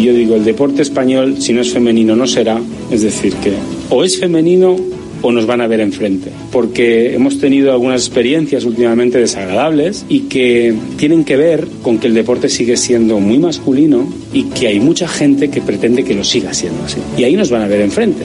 Yo digo, el deporte español, si no es femenino, no será. Es decir, que o es femenino o nos van a ver enfrente. Porque hemos tenido algunas experiencias últimamente desagradables y que tienen que ver con que el deporte sigue siendo muy masculino y que hay mucha gente que pretende que lo siga siendo así. Y ahí nos van a ver enfrente.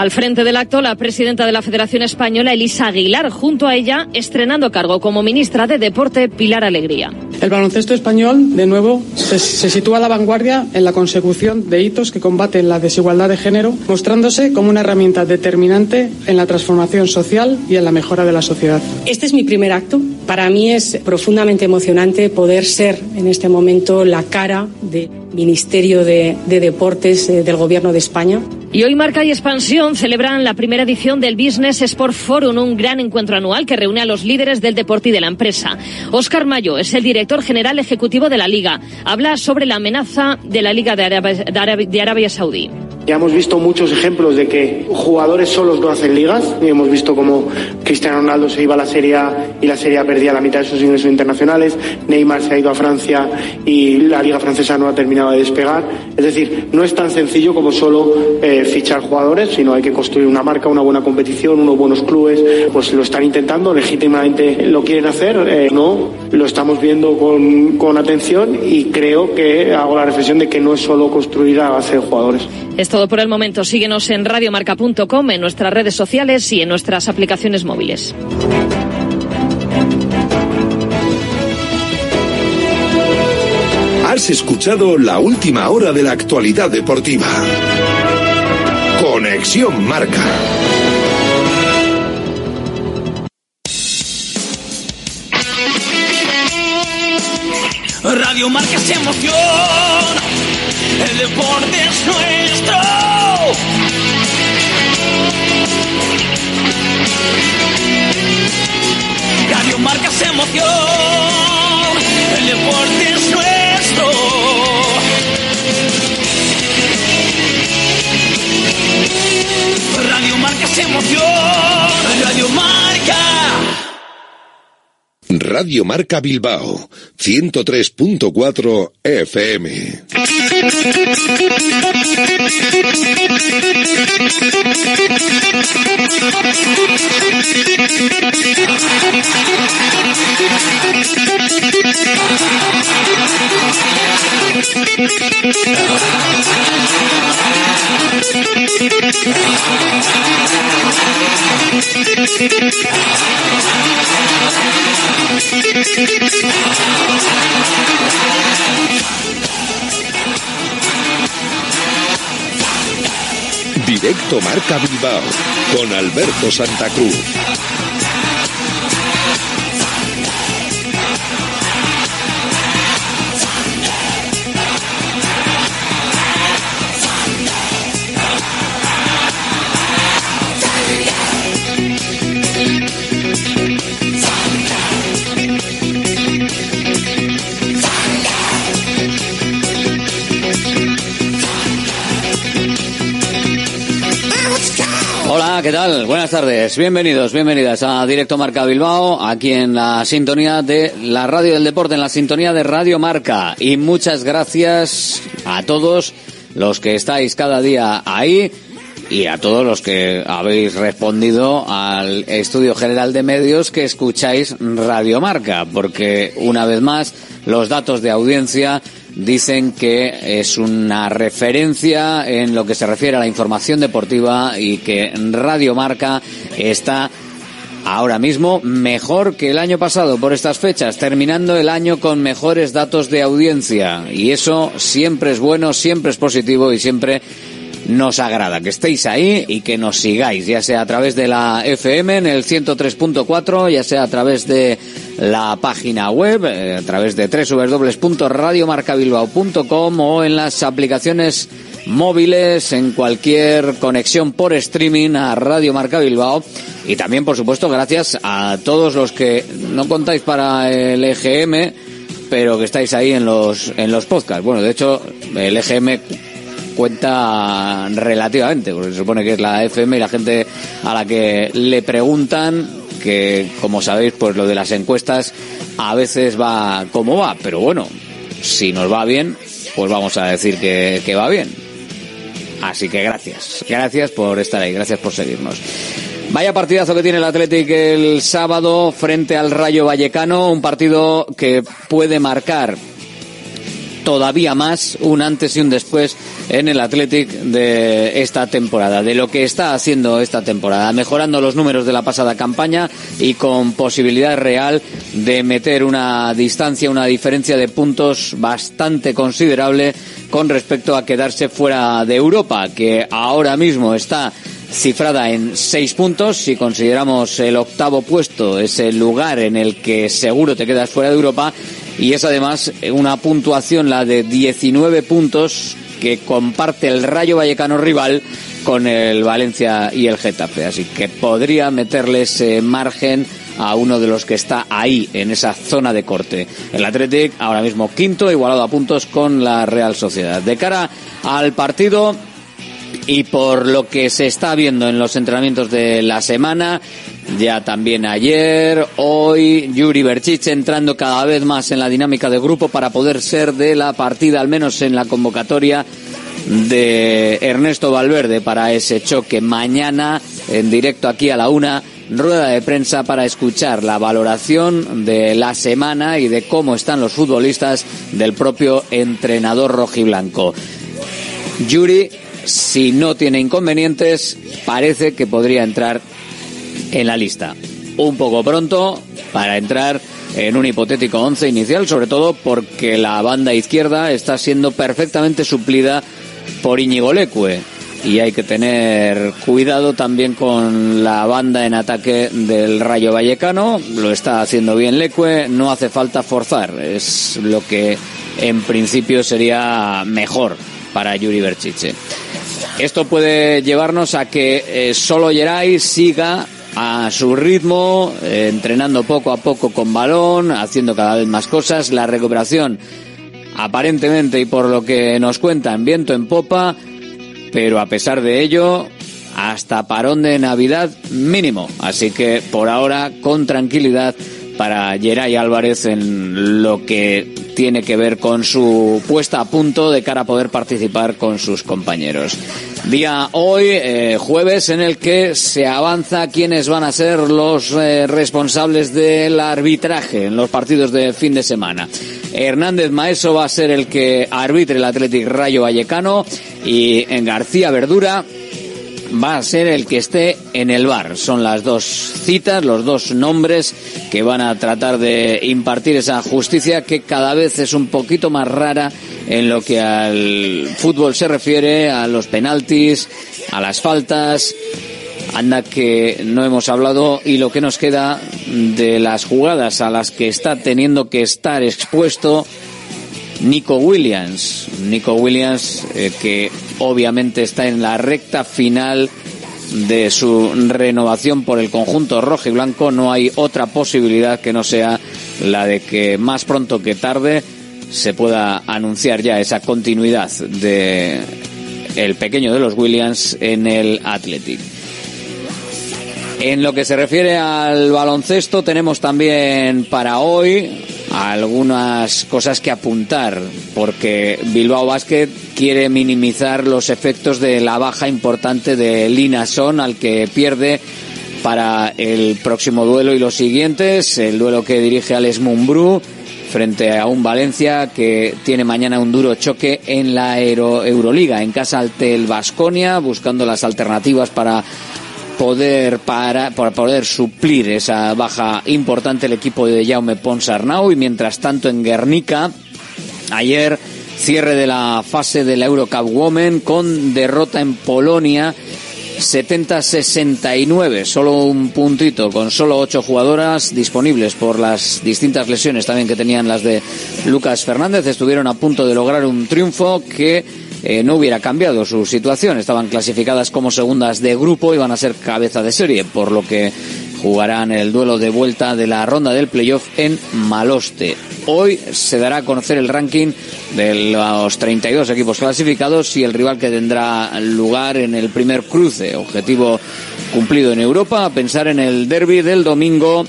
Al frente del acto, la presidenta de la Federación Española, Elisa Aguilar, junto a ella, estrenando cargo como ministra de Deporte, Pilar Alegría. El baloncesto español, de nuevo, se, se, sitúa a la vanguardia en la consecución de hitos que combaten la desigualdad de género, mostrándose como una herramienta determinante en la transformación social y en la mejora de la sociedad. Este es mi primer acto. Para mí es profundamente emocionante poder ser en este momento la cara del Ministerio de, de Deportes eh, del Gobierno de España. Y hoy Marca y Expansión celebran la primera edición del Business Sport Forum, un gran encuentro anual que reúne a los líderes del deporte y de la empresa. Óscar Mayo es el director general ejecutivo de la Liga. Habla sobre la amenaza de la Liga de Arabia, de Arabia, Saudí. Ya hemos visto muchos ejemplos de que jugadores solos no hacen ligas. Y hemos visto como Cristiano Ronaldo se iba a la Serie A y la Serie A perdía la mitad de sus ingresos internacionales. Neymar se ha ido a Francia y la Liga Francesa no ha terminado de despegar. Es decir, no es tan sencillo como solo eh, fichar jugadores, sino hay que construir una marca, una buena competición, unos buenos clubes. Pues lo están intentando, legítimamente lo quieren hacer. Eh, no, lo estamos viendo con, con atención y creo que hago la reflexión de que no es solo construir a base de jugadores. Es todo por el momento. Síguenos en radiomarca.com, en nuestras redes sociales y en nuestras aplicaciones móviles. Has escuchado la última hora de la actualidad deportiva. Conexión Marca. Radio Marca es emoción, el deporte es nuestro. Radio Marca es emoción, el deporte es nuestro. Radio Marca es emoción, Radio Marca. Radio Marca Bilbao, 103.4 FM. Directo Marca Bilbao con Alberto Santa Cruz. ¿Qué tal? Buenas tardes. Bienvenidos, bienvenidas a Directo Marca Bilbao, aquí en la sintonía de la Radio del Deporte, en la sintonía de Radio Marca. Y muchas gracias a todos los que estáis cada día ahí y a todos los que habéis respondido al estudio general de medios que escucháis Radio Marca, porque una vez más los datos de audiencia dicen que es una referencia en lo que se refiere a la información deportiva y que Radio Marca está ahora mismo mejor que el año pasado por estas fechas, terminando el año con mejores datos de audiencia. Y eso siempre es bueno, siempre es positivo y siempre nos agrada que estéis ahí y que nos sigáis, ya sea a través de la FM en el 103.4, ya sea a través de la página web, eh, a través de www.radiomarcabilbao.com o en las aplicaciones móviles, en cualquier conexión por streaming a Radio Marca Bilbao. Y también, por supuesto, gracias a todos los que no contáis para el EGM, pero que estáis ahí en los, en los podcasts. Bueno, de hecho, el EGM cuenta relativamente, porque se supone que es la FM y la gente a la que le preguntan, que como sabéis, pues lo de las encuestas a veces va como va, pero bueno, si nos va bien, pues vamos a decir que, que va bien. Así que gracias, gracias por estar ahí, gracias por seguirnos. Vaya partidazo que tiene el Athletic el sábado frente al Rayo Vallecano, un partido que puede marcar todavía más un antes y un después en el Athletic de esta temporada, de lo que está haciendo esta temporada, mejorando los números de la pasada campaña y con posibilidad real de meter una distancia, una diferencia de puntos bastante considerable con respecto a quedarse fuera de Europa, que ahora mismo está cifrada en seis puntos. Si consideramos el octavo puesto es el lugar en el que seguro te quedas fuera de Europa y es además una puntuación la de 19 puntos que comparte el Rayo Vallecano rival con el Valencia y el Getafe. Así que podría meterle ese margen a uno de los que está ahí, en esa zona de corte. El Athletic ahora mismo quinto, igualado a puntos con la Real Sociedad. De cara al partido, y por lo que se está viendo en los entrenamientos de la semana, ya también ayer, hoy, Yuri Berchich entrando cada vez más en la dinámica de grupo para poder ser de la partida, al menos en la convocatoria de Ernesto Valverde para ese choque mañana en directo aquí a la una rueda de prensa para escuchar la valoración de la semana y de cómo están los futbolistas del propio entrenador rojiblanco. Yuri, si no tiene inconvenientes, parece que podría entrar en la lista. Un poco pronto para entrar en un hipotético once inicial, sobre todo porque la banda izquierda está siendo perfectamente suplida por Íñigo Leque. Y hay que tener cuidado también con la banda en ataque del Rayo Vallecano. Lo está haciendo bien Leque, no hace falta forzar. Es lo que en principio sería mejor para Yuri Berchiche. Esto puede llevarnos a que eh, solo Geray siga a su ritmo, eh, entrenando poco a poco con balón, haciendo cada vez más cosas. La recuperación, aparentemente y por lo que nos cuentan, viento en popa, pero a pesar de ello, hasta parón de Navidad mínimo. Así que por ahora, con tranquilidad para Geray Álvarez en lo que tiene que ver con su puesta a punto de cara a poder participar con sus compañeros. Día hoy, eh, jueves, en el que se avanza quiénes van a ser los eh, responsables del arbitraje en los partidos de fin de semana. Hernández Maeso va a ser el que arbitre el Athletic Rayo Vallecano y en García Verdura va a ser el que esté en el bar. Son las dos citas, los dos nombres que van a tratar de impartir esa justicia que cada vez es un poquito más rara en lo que al fútbol se refiere, a los penaltis, a las faltas. Anda que no hemos hablado y lo que nos queda de las jugadas a las que está teniendo que estar expuesto Nico Williams. Nico Williams eh, que obviamente está en la recta final de su renovación por el conjunto rojo y blanco. No hay otra posibilidad que no sea la de que más pronto que tarde se pueda anunciar ya esa continuidad de el pequeño de los Williams en el Athletic. En lo que se refiere al baloncesto tenemos también para hoy algunas cosas que apuntar, porque Bilbao Basket quiere minimizar los efectos de la baja importante de Lina Son, al que pierde para el próximo duelo y los siguientes, el duelo que dirige Alex Mumbrú frente a un Valencia que tiene mañana un duro choque en la Euroliga, en casa ante el Vasconia, buscando las alternativas para poder para, para poder suplir esa baja importante el equipo de Jaume Ponsarnau y mientras tanto en Guernica ayer cierre de la fase de la Eurocup Women con derrota en Polonia 70-69, solo un puntito, con solo ocho jugadoras disponibles por las distintas lesiones también que tenían las de Lucas Fernández. Estuvieron a punto de lograr un triunfo que eh, no hubiera cambiado su situación. Estaban clasificadas como segundas de grupo y van a ser cabeza de serie, por lo que jugarán el duelo de vuelta de la ronda del playoff en Maloste. Hoy se dará a conocer el ranking de los 32 equipos clasificados y el rival que tendrá lugar en el primer cruce. Objetivo cumplido en Europa, pensar en el derby del domingo.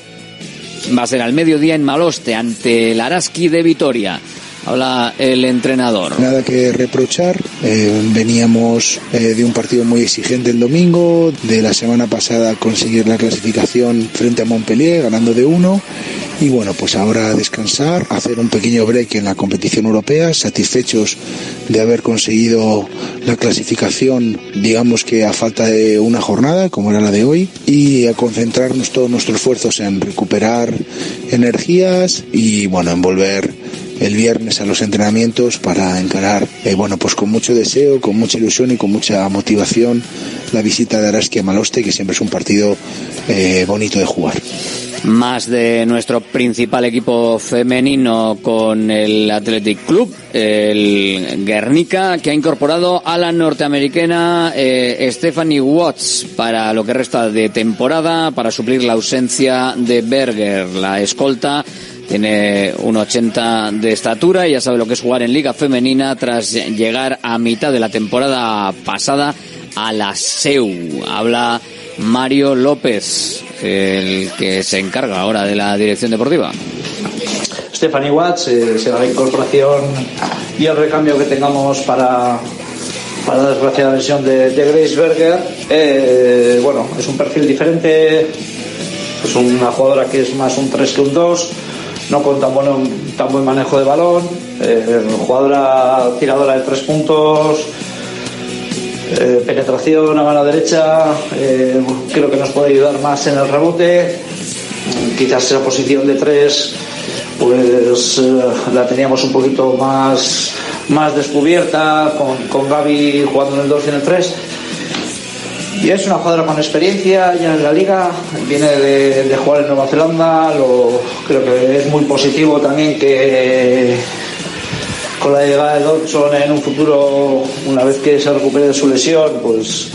Va a ser al mediodía en Maloste ante el Araski de Vitoria. Habla el entrenador. Nada que reprochar. Eh, veníamos eh, de un partido muy exigente el domingo, de la semana pasada conseguir la clasificación frente a Montpellier, ganando de uno. Y bueno, pues ahora descansar, hacer un pequeño break en la competición europea, satisfechos de haber conseguido la clasificación, digamos que a falta de una jornada, como era la de hoy, y a concentrarnos todos nuestros esfuerzos en recuperar energías y bueno, en volver el viernes a los entrenamientos para encarar, eh, bueno, pues con mucho deseo, con mucha ilusión y con mucha motivación la visita de Araski a Maloste, que siempre es un partido eh, bonito de jugar. Más de nuestro principal equipo femenino con el Athletic Club, el Guernica, que ha incorporado a la norteamericana eh, Stephanie Watts para lo que resta de temporada, para suplir la ausencia de Berger, la escolta tiene un 80 de estatura y ya sabe lo que es jugar en Liga Femenina tras llegar a mitad de la temporada pasada a la SEU. Habla Mario López, el que se encarga ahora de la dirección deportiva. Stephanie Watts eh, será la incorporación y el recambio que tengamos para, para la desgraciada lesión de, Grace Berger. Eh, bueno, es un perfil diferente, es una jugadora que es más un 3 que un 2 no con tan, tan buen manejo de balón, eh, jugadora tiradora de tres puntos, eh, penetración a mano derecha, eh, creo que nos puede ayudar más en el rebote, quizás esa posición de tres pues la teníamos un poquito más, más descubierta, con, con Gaby jugando en el 2 y en el 3 y es una jugadora con experiencia ya en la liga, viene de, jugar en Nueva Zelanda, lo, creo que es muy positivo también que con la llegada de Dodson en un futuro, una vez que se recupere de su lesión, pues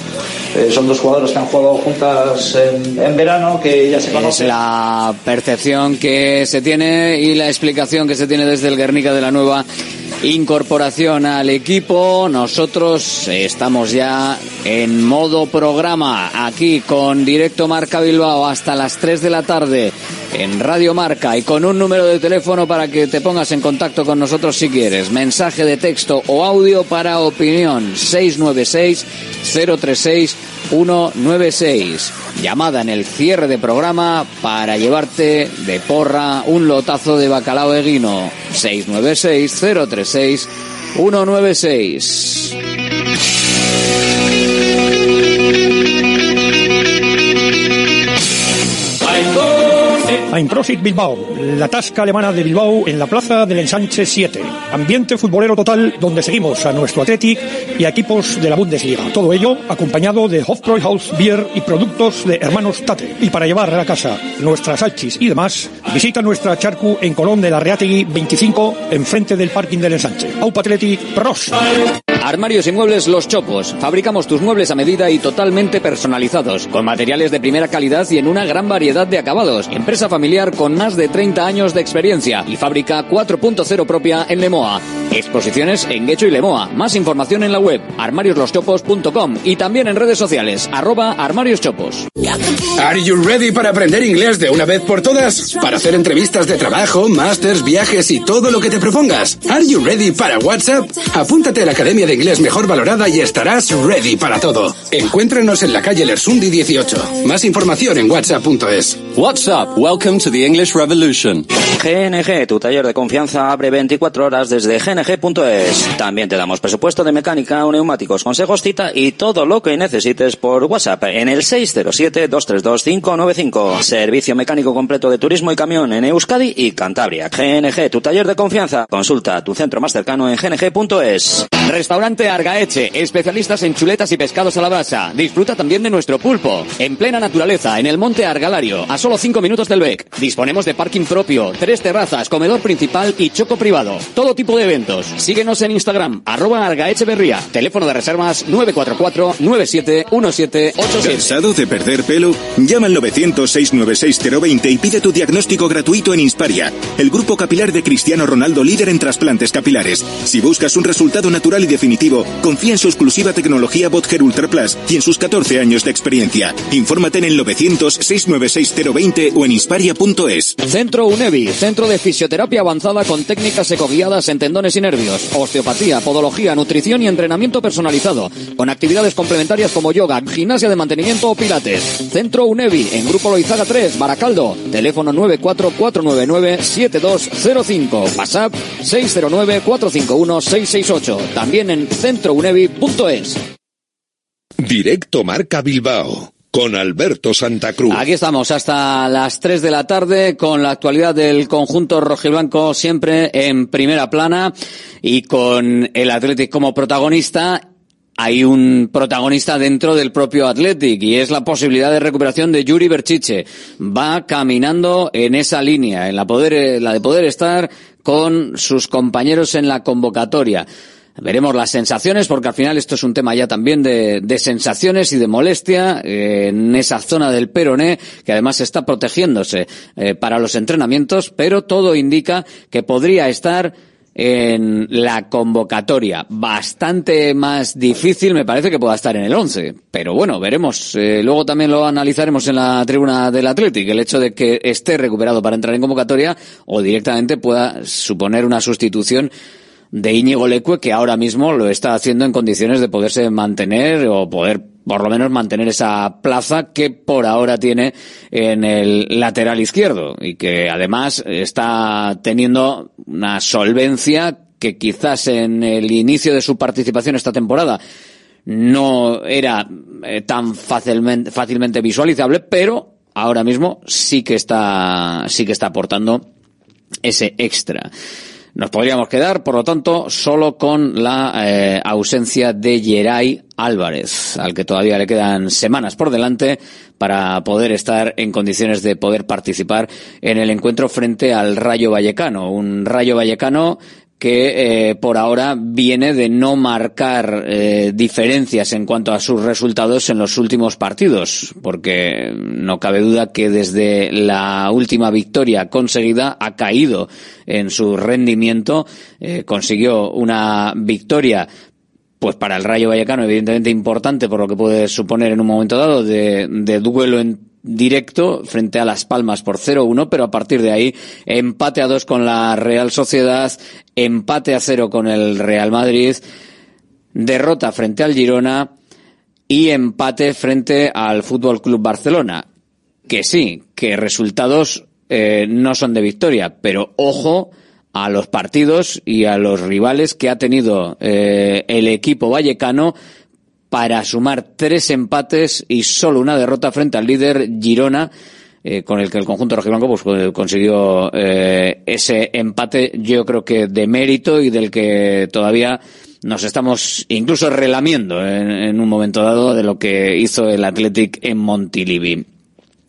eh, son dos jugadores que han jugado juntas en, verano, que ya se conocen. Es la percepción que se tiene y la explicación que se tiene desde el Guernica de la Nueva incorporación al equipo. Nosotros estamos ya en modo programa aquí con Directo Marca Bilbao hasta las 3 de la tarde en Radio Marca y con un número de teléfono para que te pongas en contacto con nosotros si quieres. Mensaje de texto o audio para opinión 696 036 196. Llamada en el cierre de programa para llevarte de porra un lotazo de bacalao eguino. 696 036 Einprosit Bilbao, la tasca alemana de Bilbao en la plaza del Ensanche 7. Ambiente futbolero total donde seguimos a nuestro Athletic y equipos de la Bundesliga. Todo ello acompañado de Hofbräuhaus Beer y productos de hermanos Tate. Y para llevar a la casa nuestras salchis y demás, visita nuestra charcu en Colón de la Reategui 25, enfrente del parking del Ensanche. Aupa Athletic, pros. Armarios y muebles Los Chopos. Fabricamos tus muebles a medida y totalmente personalizados, con materiales de primera calidad y en una gran variedad de acabados. Empresa familiar con más de 30 años de experiencia y fábrica 4.0 propia en Lemoa. Exposiciones en Guecho y Lemoa. Más información en la web armariosloschopos.com y también en redes sociales arroba armarioschopos. Are you ready para aprender inglés de una vez por todas? Para hacer entrevistas de trabajo, másters, viajes y todo lo que te propongas. Are you ready para WhatsApp? Apúntate a la Academia de inglés mejor valorada y estarás ready para todo. Encuéntranos en la calle Lersundi 18. Más información en whatsapp.es. WhatsApp, welcome to the English Revolution. GNG, tu taller de confianza abre 24 horas desde gng.es. También te damos presupuesto de mecánica, neumáticos, consejos, cita y todo lo que necesites por WhatsApp en el 607-232-595. Servicio mecánico completo de turismo y camión en Euskadi y Cantabria. GNG, tu taller de confianza. Consulta tu centro más cercano en gng.es. Restaurante Argaeche, especialistas en chuletas y pescados a la brasa. Disfruta también de nuestro pulpo. En plena naturaleza, en el monte Argalario, a solo 5 minutos del BEC. Disponemos de parking propio, tres terrazas, comedor principal y choco privado. Todo tipo de eventos Síguenos en Instagram, arroba Berría. Teléfono de reservas 944-971787. ¿Cansado de perder pelo? Llama al 900-696-020 y pide tu diagnóstico gratuito en Insparia, el grupo capilar de Cristiano Ronaldo líder en trasplantes capilares. Si buscas un resultado natural y definitivo, confía en su exclusiva tecnología Botger Ultra Plus y en sus 14 años de experiencia. Infórmate en el 900-696-020 o en insparia.es. Centro UNEVI, centro de fisioterapia avanzada con técnicas ecoguiadas en tendones y nervios, osteopatía, podología, nutrición y entrenamiento personalizado, con actividades complementarias como yoga, gimnasia de mantenimiento o pilates. Centro UNEVI, en Grupo Loizaga 3, Baracaldo, teléfono 944997205, WhatsApp 609-451-668. También en centrounevi.es. Directo Marca Bilbao con Alberto Santa Cruz. Aquí estamos hasta las 3 de la tarde con la actualidad del conjunto rojiblanco siempre en primera plana y con el Athletic como protagonista hay un protagonista dentro del propio Athletic y es la posibilidad de recuperación de Yuri Berchiche. Va caminando en esa línea, en la, poder, la de poder estar con sus compañeros en la convocatoria. Veremos las sensaciones, porque al final esto es un tema ya también de, de sensaciones y de molestia eh, en esa zona del peroné, que además está protegiéndose eh, para los entrenamientos, pero todo indica que podría estar en la convocatoria. Bastante más difícil me parece que pueda estar en el 11. Pero bueno, veremos. Eh, luego también lo analizaremos en la tribuna del Athletic. El hecho de que esté recuperado para entrar en convocatoria o directamente pueda suponer una sustitución de Íñigo Leque, que ahora mismo lo está haciendo en condiciones de poderse mantener o poder por lo menos mantener esa plaza que por ahora tiene en el lateral izquierdo y que además está teniendo una solvencia que quizás en el inicio de su participación esta temporada no era eh, tan fácilmente, fácilmente visualizable, pero ahora mismo sí que está, sí que está aportando ese extra. Nos podríamos quedar, por lo tanto, solo con la eh, ausencia de Geray Álvarez, al que todavía le quedan semanas por delante para poder estar en condiciones de poder participar en el encuentro frente al Rayo Vallecano. Un Rayo Vallecano que eh, por ahora viene de no marcar eh, diferencias en cuanto a sus resultados en los últimos partidos, porque no cabe duda que desde la última victoria conseguida ha caído en su rendimiento, eh, consiguió una victoria pues para el Rayo Vallecano evidentemente importante por lo que puede suponer en un momento dado de, de duelo en directo frente a Las Palmas por 0-1, pero a partir de ahí empate a 2 con la Real Sociedad, empate a 0 con el Real Madrid, derrota frente al Girona y empate frente al Fútbol Club Barcelona. Que sí, que resultados eh, no son de victoria, pero ojo a los partidos y a los rivales que ha tenido eh, el equipo vallecano para sumar tres empates y solo una derrota frente al líder Girona, eh, con el que el conjunto rojiblanco pues, consiguió eh, ese empate, yo creo que de mérito y del que todavía nos estamos incluso relamiendo en, un momento dado de lo que hizo el Athletic en Montilivi.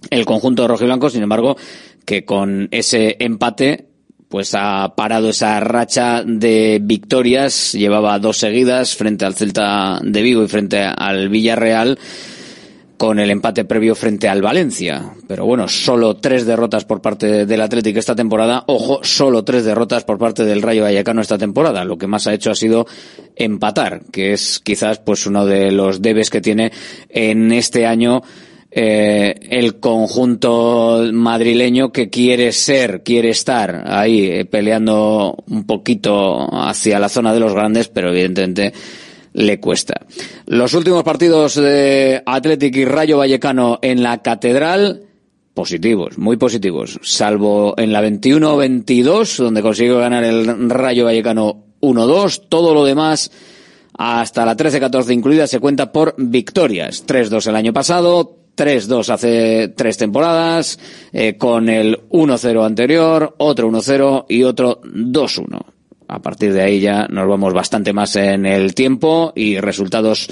El conjunto rojiblanco, sin embargo, que con ese empate pues ha parado esa racha de victorias, llevaba dos seguidas frente al Celta de Vigo y frente al Villarreal con el empate previo frente al Valencia. Pero bueno, solo tres derrotas por parte del Atlético esta temporada. Ojo, solo tres derrotas por parte del Rayo Vallecano esta temporada. Lo que más ha hecho ha sido empatar, que es quizás pues uno de los debes que tiene en este año eh, el conjunto madrileño que quiere ser, quiere estar ahí eh, peleando un poquito hacia la zona de los grandes, pero evidentemente le cuesta. Los últimos partidos de Atlético y Rayo Vallecano en la Catedral, positivos, muy positivos, salvo en la 21-22, donde consiguió ganar el Rayo Vallecano 1-2, todo lo demás hasta la 13-14 incluida se cuenta por victorias. 3-2 el año pasado, 3-2 hace tres temporadas, eh, con el 1-0 anterior, otro 1-0 y otro 2-1. A partir de ahí ya nos vamos bastante más en el tiempo y resultados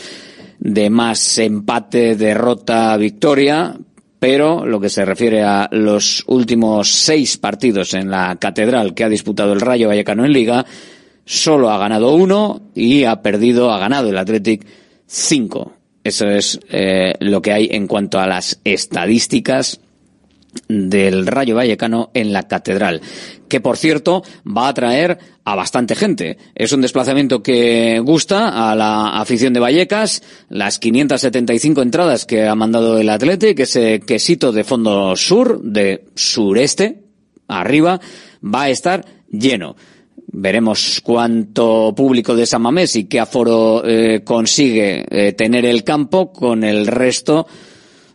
de más empate, derrota, victoria, pero lo que se refiere a los últimos seis partidos en la catedral que ha disputado el Rayo Vallecano en Liga, solo ha ganado uno y ha perdido, ha ganado el Athletic cinco. Eso es eh, lo que hay en cuanto a las estadísticas del Rayo Vallecano en la Catedral, que por cierto va a atraer a bastante gente. Es un desplazamiento que gusta a la afición de Vallecas, las 575 entradas que ha mandado el Athletic, ese quesito de fondo sur, de sureste, arriba, va a estar lleno. Veremos cuánto público de San Mamés y qué aforo eh, consigue eh, tener el campo con el resto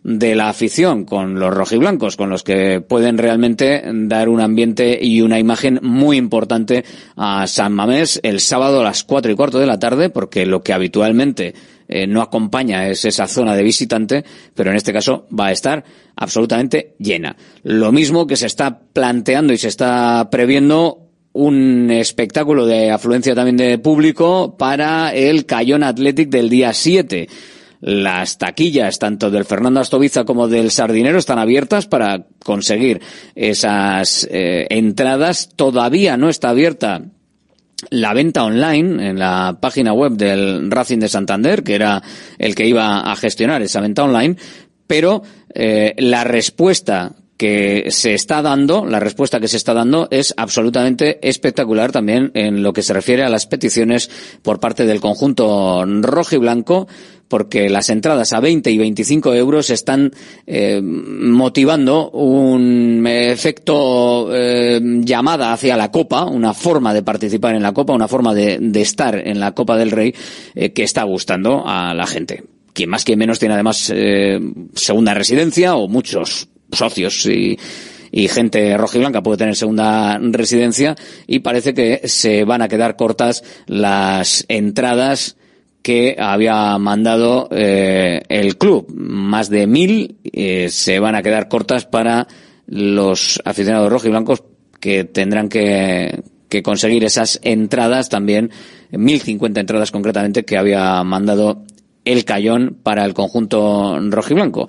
de la afición, con los rojiblancos, con los que pueden realmente dar un ambiente y una imagen muy importante a San Mamés el sábado a las cuatro y cuarto de la tarde, porque lo que habitualmente eh, no acompaña es esa zona de visitante, pero en este caso va a estar absolutamente llena. Lo mismo que se está planteando y se está previendo un espectáculo de afluencia también de público para el Cayón Athletic del día 7 las taquillas tanto del Fernando Astoviza como del Sardinero están abiertas para conseguir esas eh, entradas. Todavía no está abierta la venta online en la página web del Racing de Santander, que era el que iba a gestionar esa venta online, pero eh, la respuesta que se está dando, la respuesta que se está dando es absolutamente espectacular también en lo que se refiere a las peticiones por parte del conjunto rojo y blanco, porque las entradas a 20 y 25 euros están eh, motivando un efecto eh, llamada hacia la Copa, una forma de participar en la Copa, una forma de, estar en la Copa del Rey eh, que está gustando a la gente. Quien más, quien menos tiene además segunda residencia o muchos socios y, y gente rojiblanca puede tener segunda residencia y parece que se van a quedar cortas las entradas que había mandado eh, el club. Más de mil eh, se van a quedar cortas para los aficionados rojiblancos que tendrán que, que conseguir esas entradas también, mil cincuenta entradas concretamente que había mandado el Cayón para el conjunto rojiblanco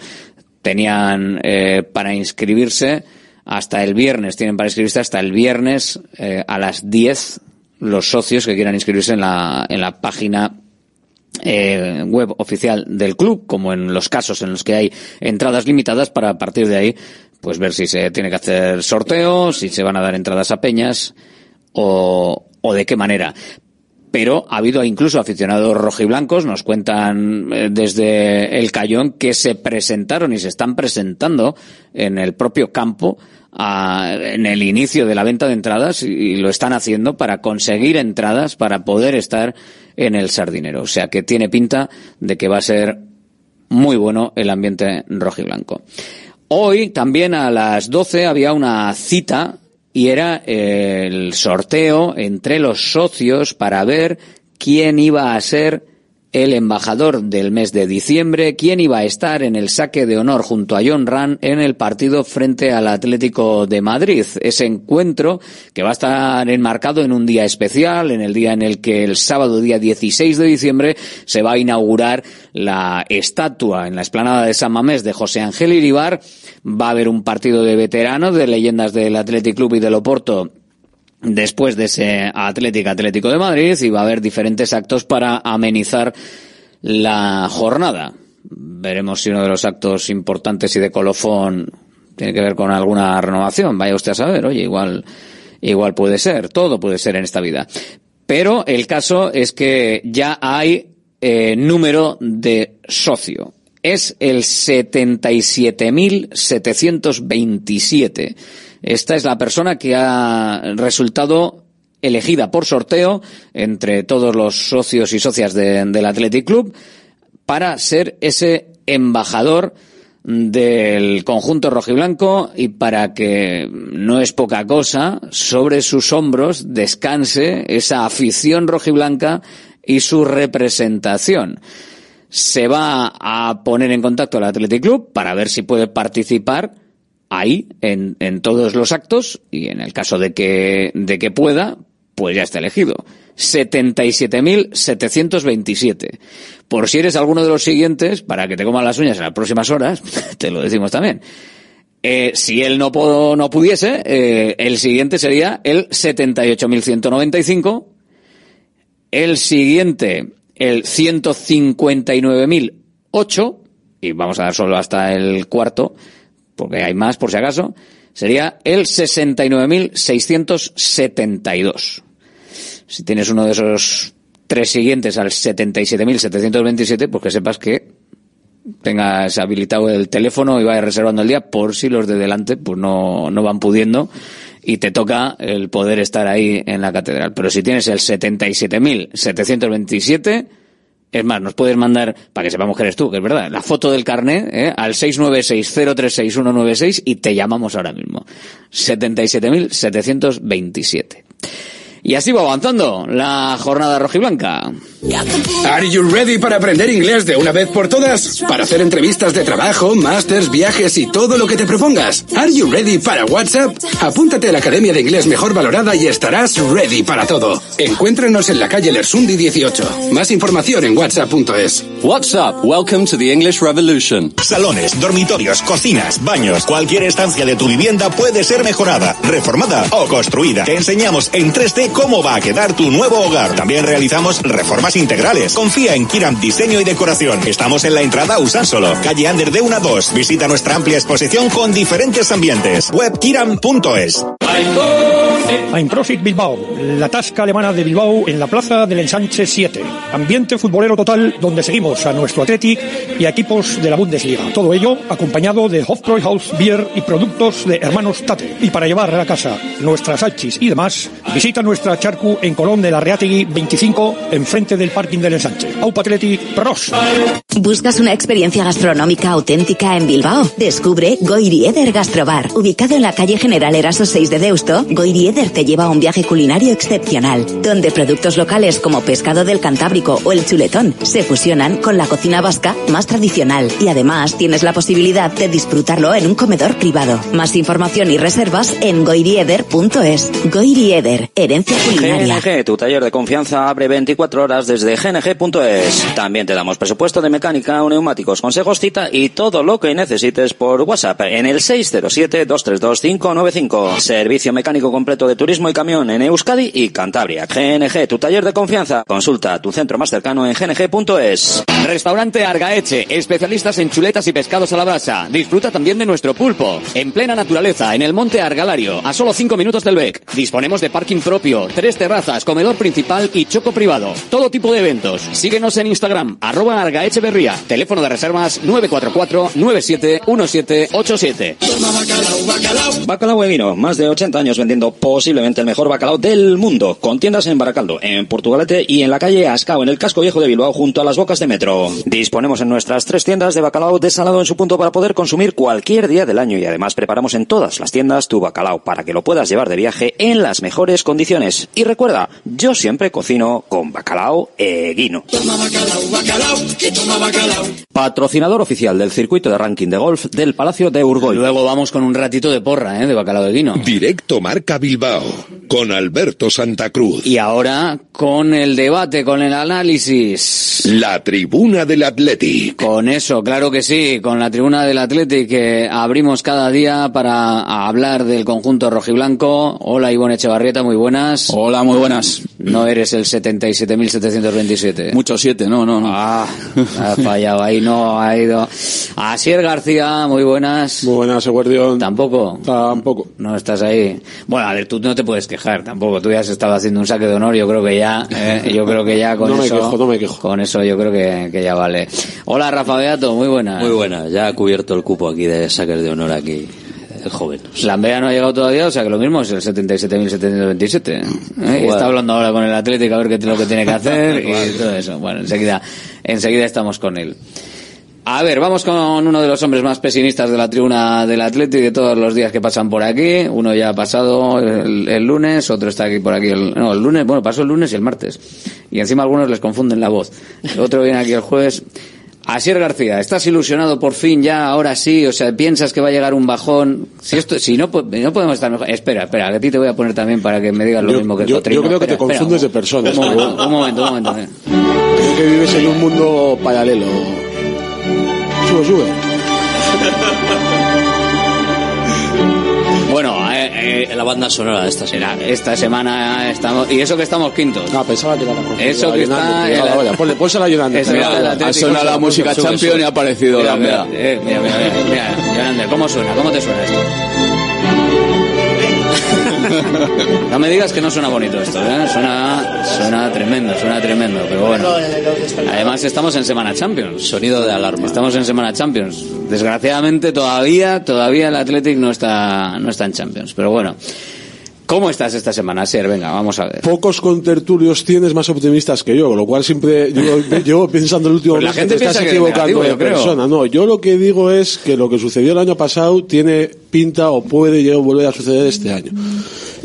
tenían eh, para inscribirse hasta el viernes, tienen para inscribirse hasta el viernes eh, a las 10 los socios que quieran inscribirse en la, en la página eh, web oficial del club, como en los casos en los que hay entradas limitadas para a partir de ahí pues ver si se tiene que hacer sorteos, si se van a dar entradas a peñas o, o de qué manera pero ha habido incluso aficionados rojiblancos, nos cuentan eh, desde el Cayón, que se presentaron y se están presentando en el propio campo a, en el inicio de la venta de entradas y, lo están haciendo para conseguir entradas para poder estar en el sardinero. O sea que tiene pinta de que va a ser muy bueno el ambiente rojiblanco. Hoy también a las 12 había una cita y era eh, el sorteo entre los socios para ver quién iba a ser el embajador del mes de diciembre, quién iba a estar en el saque de honor junto a John Run en el partido frente al Atlético de Madrid. Ese encuentro que va a estar enmarcado en un día especial, en el día en el que el sábado día 16 de diciembre se va a inaugurar la estatua en la explanada de San Mamés de José Ángel Iribar. Va a haber un partido de veteranos, de leyendas del Athletic Club y del Oporto después de ese Atlético Atlético de Madrid y va a haber diferentes actos para amenizar la jornada. Veremos si uno de los actos importantes y de colofón tiene que ver con alguna renovación. Vaya usted a saber, oye, igual, igual puede ser, todo puede ser en esta vida. Pero el caso es que ya hay eh, número de socio. Es el 77.727 esta es la persona que ha resultado elegida por sorteo entre todos los socios y socias del Athletic Club para ser ese embajador del conjunto rojiblanco y para que no es poca cosa sobre sus hombros descanse esa afición rojiblanca y su representación. Se va a poner en contacto al Athletic Club para ver si puede participar ahí en, en todos los actos y en el caso de que, de que pueda, pues ya está elegido. 77.727. Por si eres alguno de los siguientes, para que te coman las uñas en las próximas horas, te lo decimos también. Eh, si él no, puedo, no pudiese, eh, el siguiente sería el 78.195 El siguiente, el 159.008, y vamos a dar solo hasta el cuarto, porque hay más por si acaso, sería el 69.672. Si tienes uno de esos tres siguientes al 77.727, pues que sepas que tengas habilitado el teléfono y vayas reservando el día por si los de delante pues no, no van pudiendo y te toca el poder estar ahí en la catedral. Pero si tienes el 77.727, es más, nos puedes mandar, para que sepamos que eres tú, que es verdad, la foto del carnet ¿eh? al 696-036-196 y te llamamos ahora mismo. 77.727. Y así va avanzando la jornada rojiblanca. Are you ready para aprender inglés de una vez por todas? Para hacer entrevistas de trabajo, másters, viajes y todo lo que te propongas. Are you ready para WhatsApp? Apúntate a la Academia de Inglés Mejor Valorada y estarás ready para todo. Encuéntranos en la calle Lersundi 18. Más información en whatsapp.es. WhatsApp, welcome to the English Revolution. Salones, dormitorios, cocinas, baños, cualquier estancia de tu vivienda puede ser mejorada, reformada o construida. Te enseñamos en 3D cómo va a quedar tu nuevo hogar. También realizamos reformas integrales. Confía en Kiram Diseño y Decoración. Estamos en la entrada Usánsolo, calle Ander de 1 a 2. Visita nuestra amplia exposición con diferentes ambientes. Webkiram.es. Prosit Bilbao, la tasca alemana de Bilbao en la plaza del Ensanche 7. Ambiente futbolero total donde seguimos a nuestro Athletic y a equipos de la Bundesliga. Todo ello acompañado de Hofbräuhaus Beer y productos de hermanos Tate. Y para llevar a la casa nuestras hachis y demás, visita nuestra charcu en Colón de la Reategui 25, enfrente del parking del Ensanche. Aupa Athletic, pros. ¿Buscas una experiencia gastronómica auténtica en Bilbao? Descubre Goirieder Gastrobar. Ubicado en la calle General Eraso 6 de Deusto, Goirieder te lleva a un viaje culinario excepcional, donde productos locales como pescado del Cantábrico o el chuletón se fusionan con la cocina vasca más tradicional y además tienes la posibilidad de disfrutarlo en un comedor privado. Más información y reservas en goirieder.es. Goirieder, herencia culinaria. GNG, tu taller de confianza abre 24 horas desde gng.es. También te damos presupuesto de mecánica, neumáticos, consejos, cita y todo lo que necesites por WhatsApp en el 607-232-595. Servicio mecánico completo de turismo y camión en Euskadi y Cantabria. GNG, tu taller de confianza. Consulta tu centro más cercano en gng.es. Restaurante Argaeche, especialistas en chuletas y pescados a la brasa. Disfruta también de nuestro pulpo. En plena naturaleza, en el monte Argalario, a solo 5 minutos del BEC. Disponemos de parking propio, tres terrazas, comedor principal y choco privado. Todo tipo de eventos. Síguenos en Instagram, arroba Argaecheverría. Teléfono de reservas 944 971787 Bacalao Evino, más de 80 años vendiendo posiblemente el mejor bacalao del mundo, con tiendas en Baracaldo, en Portugalete y en la calle Ascao, en el casco viejo de Bilbao, junto a las bocas de metro. Disponemos en nuestras tres tiendas de bacalao desalado en su punto para poder consumir cualquier día del año y además preparamos en todas las tiendas tu bacalao para que lo puedas llevar de viaje en las mejores condiciones. Y recuerda, yo siempre cocino con bacalao eguino. Patrocinador oficial del circuito de ranking de golf del Palacio de Urgoy. Luego vamos con un ratito de porra, ¿eh? De bacalao de guino. Directo Marca Bilbao con Alberto Santa Cruz. Y ahora con el debate, con el análisis. La tribuna del Athletic. Con eso, claro que sí, con la tribuna del Athletic que abrimos cada día para hablar del conjunto rojiblanco. Hola Ivonne Echevarrieta, muy buenas. Hola, muy buenas. No eres el 77.727. Mucho siete, no, no, no. Ah, ha fallado ahí, no ha ido. Asier García, muy buenas. Muy buenas, Eguardión. Tampoco. Tampoco. No estás ahí. Bueno, a ver, tú no te puedes quejar tampoco. Tú ya has estado haciendo un saque de honor. Yo creo que ya, eh, yo creo que ya con No me eso. quejo, no me quejo. Con eso yo creo que, que ya vale. Hola Rafa Beato, muy buenas. Muy buena, ya ha cubierto el cupo aquí de saques de honor aquí, el joven. Lambea no ha llegado todavía, o sea que lo mismo es el 77.727. ¿eh? Está hablando ahora con el Atlético a ver qué es lo que tiene que hacer y todo eso. Bueno, enseguida, enseguida estamos con él. A ver, vamos con uno de los hombres más pesimistas de la tribuna del Atlético de todos los días que pasan por aquí. Uno ya ha pasado el, el lunes, otro está aquí por aquí el, no, el lunes, bueno, pasó el lunes y el martes. Y encima algunos les confunden la voz. El otro viene aquí el jueves. Asier García, ¿estás ilusionado por fin ya, ahora sí? O sea, ¿piensas que va a llegar un bajón? Si esto, si no, po- no podemos estar mejor. Espera, espera, que a ti te voy a poner también para que me digas lo Yo- mismo que el yo- Cotrino. yo creo que Espera, te confundes un- de personas. Un momento, un momento, un momento. Creo que vives en un mundo paralelo. Bueno, eh, eh, la banda sonora de esta semana. esta semana estamos... Y eso que estamos quintos. No, pensaba que era la Eso que está... La- ponle, pónsela ayudando. Ha sonado la música champion sube. y ha aparecido Mira, la mira, eh, mira, mira, ¿cómo suena? ¿Cómo te suena esto? No me digas que no suena bonito esto, ¿eh? Suena, suena tremendo, suena tremendo, pero bueno. Además estamos en Semana Champions. Sonido de alarma. Estamos en Semana Champions. Desgraciadamente todavía, todavía el Athletic no está, no está en Champions, pero bueno. ¿Cómo estás esta semana, Ser? Venga, vamos a ver. Pocos contertulios tienes más optimistas que yo, con lo cual siempre llevo, llevo pensando el último Pues la mes que gente te estás es equivocando negativo, de yo creo. persona. No, yo lo que digo es que lo que sucedió el año pasado tiene pinta o puede volver a suceder este año.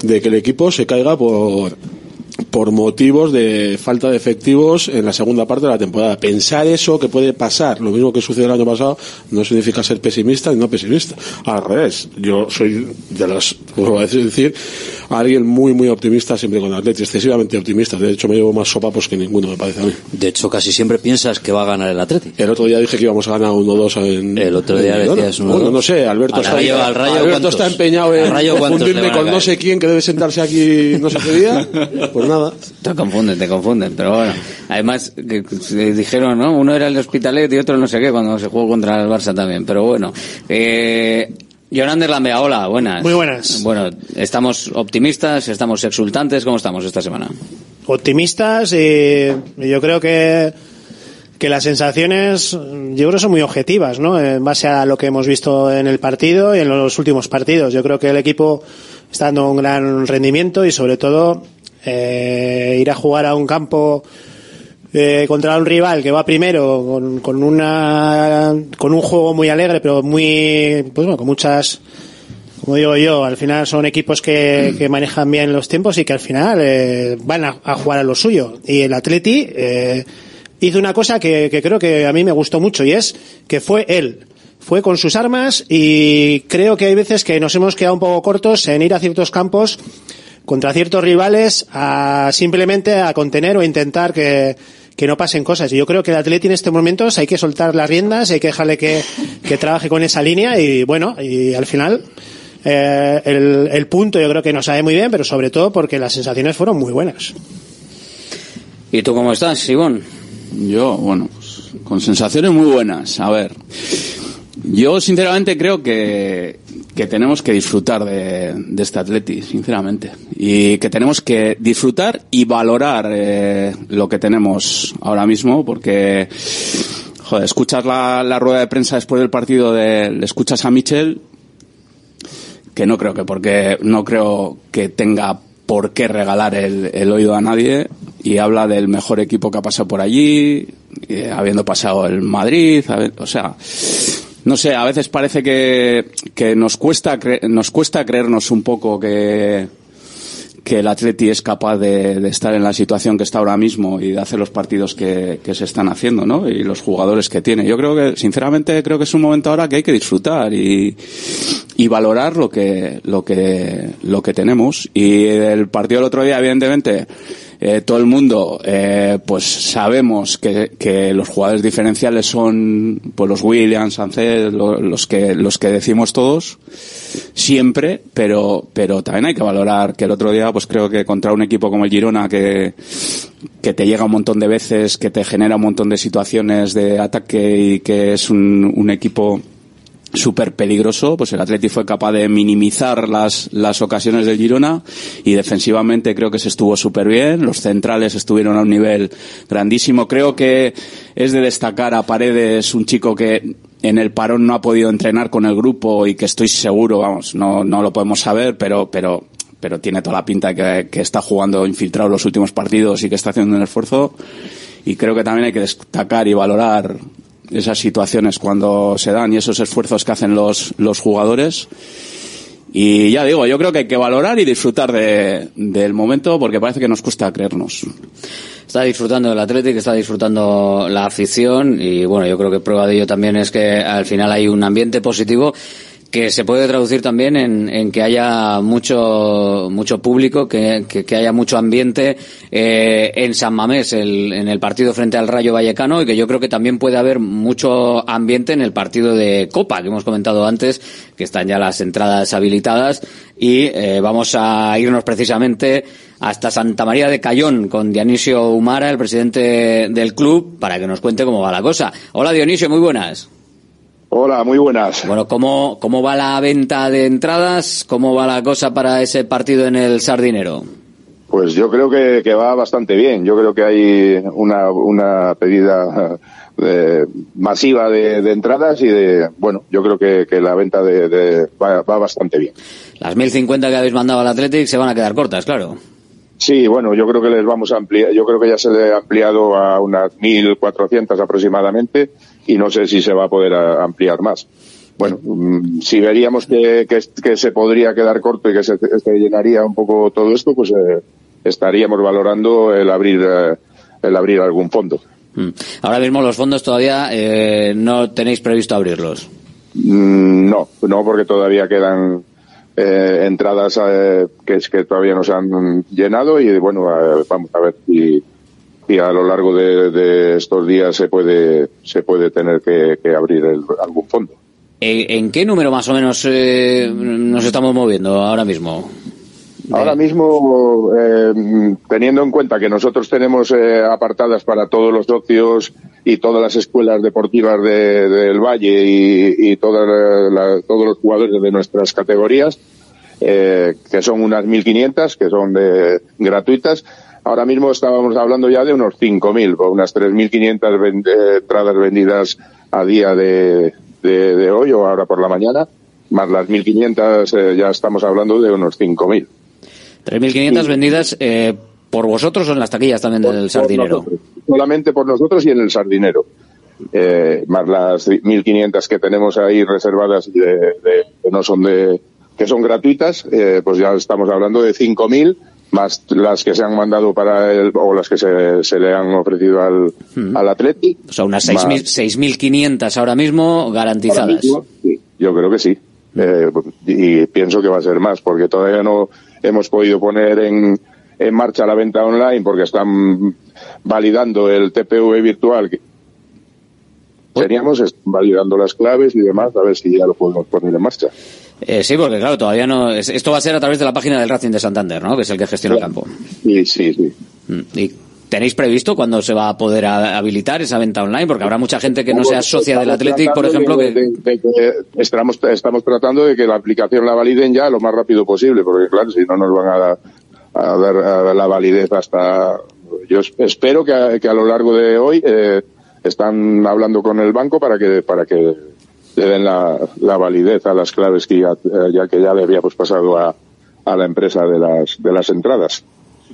De que el equipo se caiga por por motivos de falta de efectivos en la segunda parte de la temporada. Pensar eso que puede pasar, lo mismo que sucedió el año pasado, no significa ser pesimista y no pesimista. Al revés, yo soy de los, vuelvo a decir, alguien muy, muy optimista siempre con Atleti, excesivamente optimista. De hecho, me llevo más sopapos que ninguno, me parece a mí. De hecho, casi siempre piensas que va a ganar el Atleti. El otro día dije que íbamos a ganar 1-2 en... El otro día en- decías 1-2. Bueno, no sé, Alberto Al está, Rayo- al Rayo, Alberto está empeñado en Rayo, ¿cuántos le confundirme van a con no sé quién que debe sentarse aquí no sé qué día. Pues nada. Te confunden, te confunden, pero bueno. Además, que, que dijeron, ¿no? Uno era el Hospitalet y otro no sé qué, cuando se jugó contra el Barça también, pero bueno. Eh, Yonander Lambea, hola, buenas. Muy buenas. Bueno, estamos optimistas, estamos exultantes, ¿cómo estamos esta semana? optimistas y yo creo que que las sensaciones yo creo son muy objetivas no en base a lo que hemos visto en el partido y en los últimos partidos yo creo que el equipo está dando un gran rendimiento y sobre todo eh, ir a jugar a un campo eh, contra un rival que va primero con, con una con un juego muy alegre pero muy pues bueno con muchas como digo yo, al final son equipos que, que manejan bien los tiempos y que al final eh, van a, jugar a lo suyo. Y el Atleti eh, hizo una cosa que, que creo que a mí me gustó mucho y es que fue él. Fue con sus armas y creo que hay veces que nos hemos quedado un poco cortos en ir a ciertos campos contra ciertos rivales a simplemente a contener o intentar que, que no pasen cosas. Y yo creo que el Atleti en estos momentos hay que soltar las riendas, hay que dejarle que, que trabaje con esa línea y bueno, y al final eh, el, el punto yo creo que nos sabe muy bien, pero sobre todo porque las sensaciones fueron muy buenas. ¿Y tú cómo estás, Ivón? Yo, bueno, pues, con sensaciones muy buenas. A ver, yo sinceramente creo que, que tenemos que disfrutar de, este Atleti, sinceramente. Y que tenemos que disfrutar y valorar eh, lo que tenemos ahora mismo, porque, joder, escuchas la, rueda de prensa después del partido, de, le escuchas a Michel, que no creo que porque no creo que tenga por qué regalar el, el oído a nadie y habla del mejor equipo que ha pasado por allí, eh, habiendo pasado el Madrid, o sea, no sé, a veces parece que, que nos cuesta nos cuesta creernos un poco que que el Atleti es capaz de, de estar en la situación que está ahora mismo y de hacer los partidos que, que se están haciendo, ¿no? Y los jugadores que tiene. Yo creo que, sinceramente, creo que es un momento ahora que hay que disfrutar y, y valorar lo que, lo que, lo que tenemos. Y el partido del otro día, evidentemente, eh, todo el mundo, eh, pues sabemos que, que los jugadores diferenciales son, pues los Williams, Ansel, lo- los que, los que decimos todos siempre, pero, pero también hay que valorar que el otro día, pues creo que contra un equipo como el Girona que, que te llega un montón de veces, que te genera un montón de situaciones de ataque y que es un, un equipo súper peligroso, pues el Atleti fue capaz de minimizar las, las ocasiones del Girona y defensivamente creo que se estuvo súper bien, los centrales estuvieron a un nivel grandísimo, creo que es de destacar a Paredes, un chico que en el parón no ha podido entrenar con el grupo y que estoy seguro, vamos, no, no lo podemos saber, pero, pero, pero tiene toda la pinta que, que está jugando infiltrado los últimos partidos y que está haciendo un esfuerzo. Y creo que también hay que destacar y valorar esas situaciones cuando se dan y esos esfuerzos que hacen los, los jugadores. Y ya digo, yo creo que hay que valorar y disfrutar de, del momento porque parece que nos cuesta creernos. Está disfrutando el Athletic, está disfrutando la afición y bueno, yo creo que prueba de ello también es que al final hay un ambiente positivo que se puede traducir también en, que haya mucho mucho público, que, que, que haya mucho ambiente eh, en San Mamés, el, en el partido frente al Rayo Vallecano, y que yo creo que también puede haber mucho ambiente en el partido de Copa, que hemos comentado antes, que están ya las entradas habilitadas, y eh, vamos a irnos precisamente hasta Santa María de Cayón con Dionisio Humara, el presidente del club, para que nos cuente cómo va la cosa. Hola Dionisio, muy buenas. Hola, muy buenas. Bueno, ¿cómo, ¿cómo va la venta de entradas? ¿Cómo va la cosa para ese partido en el Sardinero? Pues yo creo que, que va bastante bien. Yo creo que hay una, una pedida eh, masiva de, de entradas y de, bueno, yo creo que, que la venta de, de- va, va bastante bien. Las 1050 que habéis mandado al Athletic se van a quedar cortas, claro. Sí, bueno, yo creo que les vamos a ampliar, yo creo que ya se le ha ampliado a unas 1.400 aproximadamente y no sé si se va a poder a- ampliar más. Bueno, mm, si veríamos que, que, que se podría quedar corto y que se, se llenaría un poco todo esto, pues eh, estaríamos valorando el abrir, eh, el abrir algún fondo. Mm. Ahora mismo los fondos todavía eh, no tenéis previsto abrirlos. Mm, No, no, porque todavía quedan eh, entradas eh, que, que todavía no se han llenado y bueno, eh, vamos a ver si, si a lo largo de, de estos días se puede se puede tener que, que abrir el- algún fondo. ¿En, qué número más o menos eh, nos estamos moviendo ahora mismo? Ahora mismo, eh, teniendo en cuenta que nosotros tenemos eh, apartadas para todos los socios y todas las escuelas deportivas de- del Valle y, y todas la- todos los jugadores de nuestras categorías, eh, que son unas 1.500, que son de, gratuitas, ahora mismo estábamos hablando ya de unos 5.000, o unas 3.500 ven- eh, entradas vendidas a día de, de, de hoy o ahora por la mañana, más las 1.500 eh, ya estamos hablando de unos 5.000. 3.500 vendidas eh, por vosotros o en las taquillas también del Sardinero. solamente por nosotros y en el sardinero. Eh, más las 1.500 que tenemos ahí reservadas de- que no son de que son gratuitas, eh, pues ya estamos hablando de 5.000 más las que se han mandado para el o las que se, se le han ofrecido al, al Atleti. O sea, unas más- 6.000 6.500 ahora mismo Ahora garantizadas. mismo, sí, yo creo que sí. Eh, y pienso que va a ser más, porque todavía no hemos podido poner en, en marcha la venta online porque están validando el TPV virtual. que Teníamos, están validando las claves y demás, a ver si ya lo podemos poner en marcha. Eh, sí, porque claro, todavía no. es- Esto va a ser a través de la página del Racing de Santander, ¿no? Que es el que gestiona el campo. Sí, sí, sí. Mm, ¿Y tenéis previsto cuándo se va a poder habilitar esa venta online? Porque habrá mucha gente que no sea socia del Athletic, por ejemplo, de- que. de- de que estamos, estamos tratando de que la aplicación la validen ya lo más rápido posible, porque claro, si no nos van a, dar- a dar a la validez hasta... Yo es- espero que a, que a lo largo de hoy eh, están hablando con el banco para que para que le den la, la validez a las claves que ya, eh, ya que ya le habíamos pasado a, a la empresa de las de las entradas.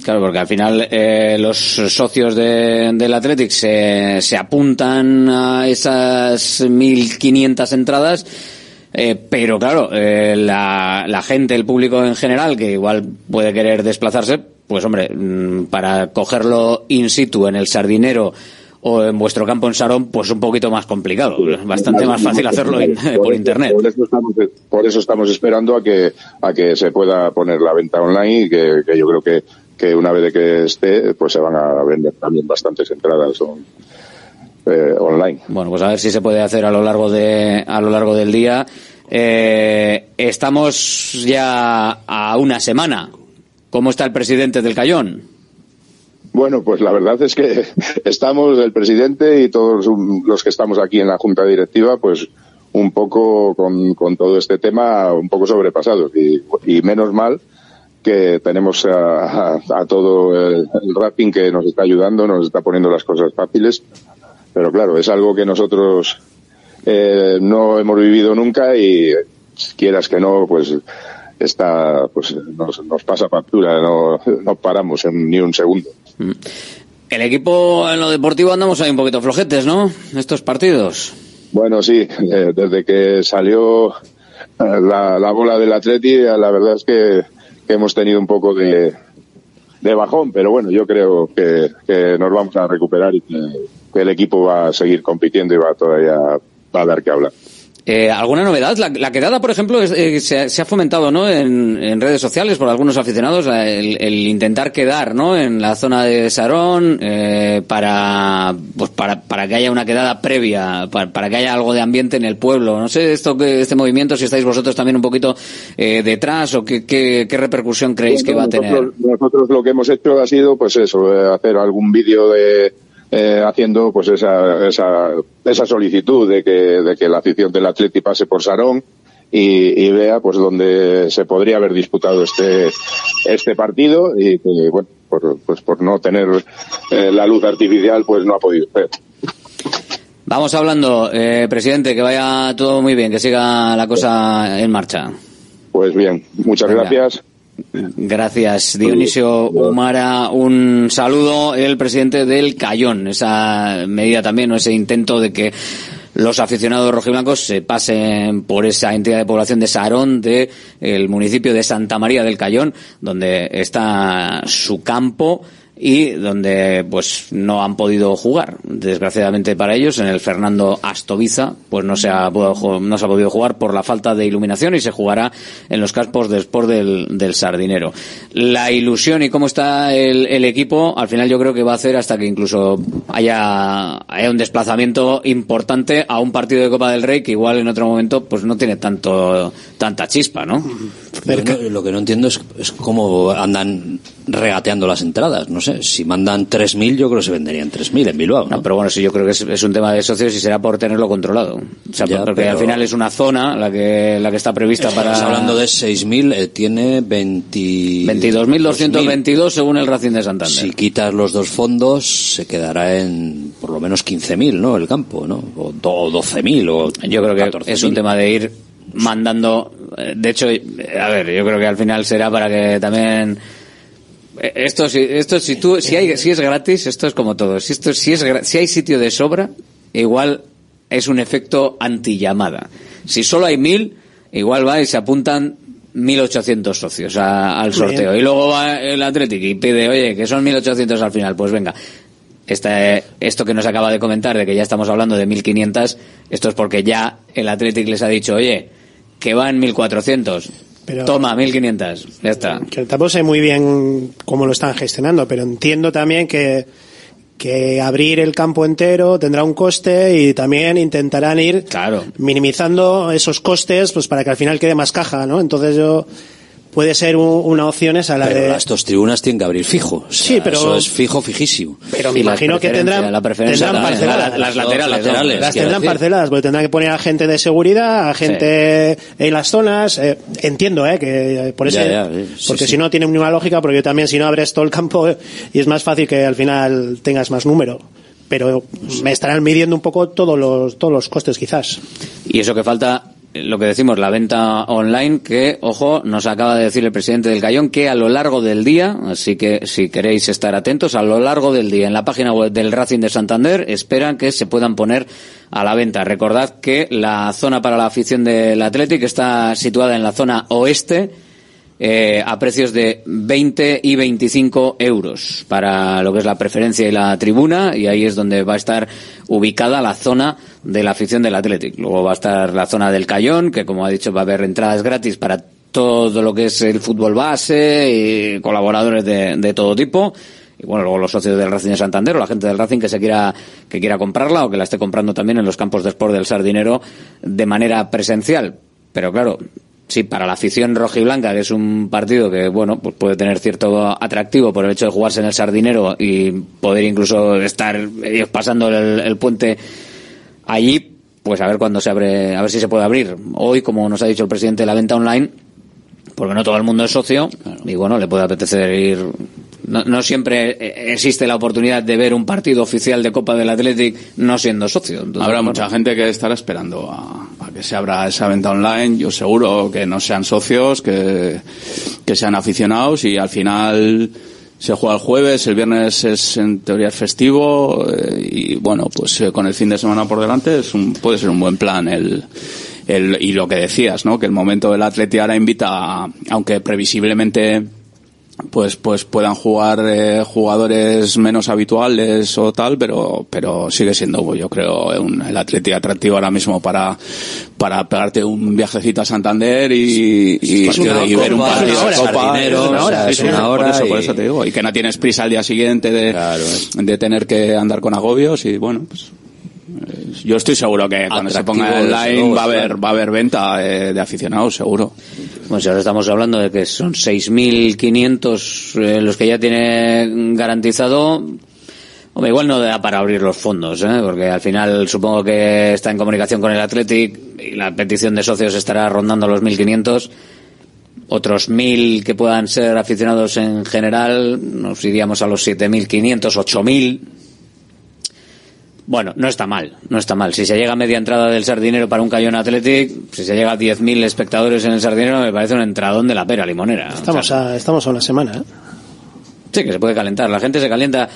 Claro, porque al final eh, los socios de, del Athletic se, se apuntan a esas 1.500 entradas, eh, pero claro, eh, la, la gente, el público en general, que igual puede querer desplazarse, pues hombre, mm, para cogerlo in situ en el Sardinero o en vuestro campo en Sarón, pues un poquito más complicado. Bastante más fácil hacerlo in- por internet. Por eso estamos, por eso estamos esperando a que, a que se pueda poner la venta online y que, que yo creo que, que una vez de que esté, pues se van a vender también bastantes entradas eh, online. Bueno, pues a ver si se puede hacer a lo largo de a lo largo del día. Eh, estamos ya a una semana. ¿Cómo está el presidente del Cayón? Bueno, pues la verdad es que estamos, el presidente y todos los que estamos aquí en la junta directiva, pues un poco con, todo este tema, un poco sobrepasados. Y, menos mal que tenemos a, a- a todo el, el rapping que nos está ayudando, nos está poniendo las cosas fáciles. Pero claro, es algo que nosotros eh, no hemos vivido nunca y quieras que no, pues está, pues nos, nos pasa factura, no, no paramos en ni un segundo. El equipo en lo deportivo andamos ahí un poquito flojetes, ¿no? Estos partidos. Bueno, sí, desde que salió eh, la, la bola del Atleti, eh, la verdad es que, hemos tenido un poco de, de bajón, pero bueno, yo creo que, que nos vamos a recuperar y que, que el equipo va a seguir compitiendo y va todavía va a dar que hablar. Eh, ¿Alguna novedad? La, la quedada, por ejemplo, es, eh, se, se ha fomentado ¿no? en, en redes sociales por algunos aficionados el, el intentar quedar ¿no? en la zona de Sarón eh, para, pues para, para que haya una quedada previa, para, para que haya algo de ambiente en el pueblo. No sé esto que este movimiento, si estáis vosotros también un poquito eh, detrás o qué, qué, qué repercusión creéis que va a tener. Nosotros, nosotros lo que hemos hecho ha sido, pues eso, eh, hacer algún vídeo de eh, haciendo pues esa, esa, esa solicitud de que, de que la afición del Atleti pase por Sarón y, y vea pues donde se podría haber disputado este este partido y que bueno por, pues por no tener eh, la luz artificial pues no ha podido ser. Vamos hablando, eh, presidente, que vaya todo muy bien, que siga la cosa en marcha. Pues bien, muchas Venga. gracias. Gracias, Dionisio Humara. Un saludo, el presidente del Cayón. Esa medida también, o ese intento de que los aficionados rojiblancos se pasen por esa entidad de población de Sarón, de el municipio de Santa María del Cayón, donde está su campo y donde pues no han podido jugar. Desgraciadamente para ellos, en el Fernando Astoviza, pues no se ha, podido no se ha podido jugar por la falta de iluminación y se jugará en los campos de sport del, del Sardinero. La ilusión y cómo está el, equipo, al final yo creo que va a hacer hasta que incluso haya, haya un desplazamiento importante a un partido de Copa del Rey que igual en otro momento pues no tiene tanto tanta chispa, no- lo que no entiendo es, es cómo andan regateando las entradas. No sé, si mandan 3.000, yo creo que se venderían 3.000 en Bilbao. ¿no? Pero bueno, sí, yo creo que es, es un tema de socios y será por tenerlo controlado. O sea, Ya, porque pero- al final es una zona la que la que está prevista para Estamos hablando de 6.000, eh, tiene 20... 22.222 según el Racing de Santander. Si quitas los dos fondos, se quedará en por lo menos 15.000, ¿no? El campo, ¿no? O do- 12.000 o Yo creo que 14.000. es un tema de ir mandando. eh, De hecho, eh, a ver, yo creo que al final será para que también. Eh, Esto, esto si tú, si hay, si es gratis, esto es como todo. Si esto, si es, si hay sitio de sobra, igual es un efecto antillamada. Si solo hay mil, igual va y se apuntan 1.800 socios a- al sorteo. bien. Y luego va el Athletic y pide, oye, que son 1.800 al final. Pues venga, esta, esto que nos acaba de comentar, de que ya estamos hablando de 1.500, esto es porque ya el Athletic les ha dicho, oye, que van 1.400. Pero- Toma, 1.500. Ya está. que tampoco sé muy bien cómo lo están gestionando, pero entiendo también que, que abrir el campo entero tendrá un coste y también intentarán ir minimizando esos costes pues para que al final quede más caja, ¿no? Entonces yo puede ser un- una opción esa la Pero de las dos tribunas tienen que abrir fijo. O sea, Sí, pero- Eso es fijo, fijísimo. pero me imagino que tendrán, tendrán parceladas. Las laterales. Las quiero tendrán decir. parceladas, porque tendrán que poner a gente de seguridad, a gente en las zonas. eh, entiendo, ¿eh? Que eh, por eso, Ya, ya, sí, porque sí. si no tiene ninguna lógica, porque yo también si no abres todo el campo eh, y es más fácil que al final tengas más número. Pero me estarán midiendo un poco todos los todos los costes, quizás. Y eso que falta, lo que decimos, la venta online, que, ojo, nos acaba de decir el presidente del Cayón que a lo largo del día, así que si queréis estar atentos, a lo largo del día en la página web del Racing de Santander esperan que se puedan poner a la venta. Recordad que la zona para la afición del Athletic está situada en la zona oeste, eh, a precios de 20 y 25 euros para lo que es la preferencia y la tribuna y ahí es donde va a estar ubicada la zona de la afición del Athletic. Luego va a estar la zona del Cayón, que como ha dicho va a haber entradas gratis para todo lo que es el fútbol base y colaboradores de, de todo tipo. Y bueno, luego los socios del Racing de Santander o la gente del Racing que se quiera, que quiera comprarla o que la esté comprando también en los campos de sport del Sardinero de manera presencial. Pero claro, Sí, para la afición rojiblanca, que es un partido que, bueno, pues puede tener cierto atractivo por el hecho de jugarse en el Sardinero y poder incluso estar ellos pasando el, el puente allí, pues a ver cuándo se abre, a ver si se puede abrir. Hoy, como nos ha dicho el presidente, la venta online, porque no todo el mundo es socio, y bueno, le puede apetecer ir. No, no siempre eh, existe la oportunidad de ver un partido oficial de Copa del Athletic no siendo socio. Entonces, Habrá bueno, mucha gente que estará esperando a, a que se abra esa venta online. Yo seguro que no sean socios, que, que sean aficionados y al final se juega el jueves, el viernes es en teoría es festivo eh, y bueno, pues eh, con el fin de semana por delante es un, puede ser un buen plan el, el, y lo que decías, ¿no? Que el momento del Atleti ahora invita, a- aunque previsiblemente pues pues puedan jugar eh, jugadores menos habituales o tal pero pero sigue siendo pues, yo creo un, el Atlético atractivo ahora mismo para para pegarte un viajecito a Santander y, y, una y ver un partido de copa. es una hora, es por eso, por y- eso te digo y que no tienes prisa al día siguiente de, de tener que andar con agobios y bueno pues yo estoy seguro que cuando se ponga online va a haber va a haber venta eh, de aficionados seguro Bueno, si ahora estamos hablando de que son 6.500 eh, los que ya tiene garantizado, hombre, igual no da para abrir los fondos, ¿eh? porque al final supongo que está en comunicación con el Athletic y la petición de socios estará rondando los 1.500. Otros 1.000 que puedan ser aficionados en general, nos iríamos a los 7.500, 8.000. Bueno, no está mal, no está mal. Si se llega a media entrada del Sardinero para un Cayón Athletic, si se llega a 10.000 espectadores en el Sardinero, me parece un entradón de la pera limonera. Estamos a, estamos a una semana, ¿eh? Sí, que se puede calentar. La gente se calienta.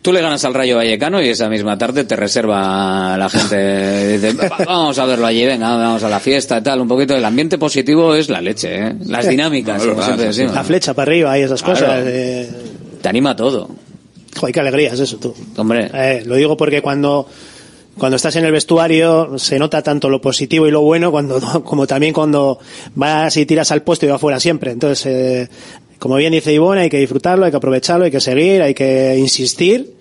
Tú le ganas al Rayo Vallecano y esa misma tarde te reserva la gente. Dice, "Va- vamos a verlo allí, venga, vamos a la fiesta y tal. Un poquito. El ambiente positivo es la leche, ¿eh? Las dinámicas, como siempre decimos. La flecha para arriba y esas Claro. cosas. eh, Te anima todo. Joder, qué alegría es eso, tú. Hombre. Eh, lo digo porque cuando, cuando estás en el vestuario se nota tanto lo positivo y lo bueno cuando, como también cuando vas y tiras al puesto y va fuera siempre. Entonces, eh, como bien dice Ivonne, hay que disfrutarlo, hay que aprovecharlo, hay que seguir, hay que insistir.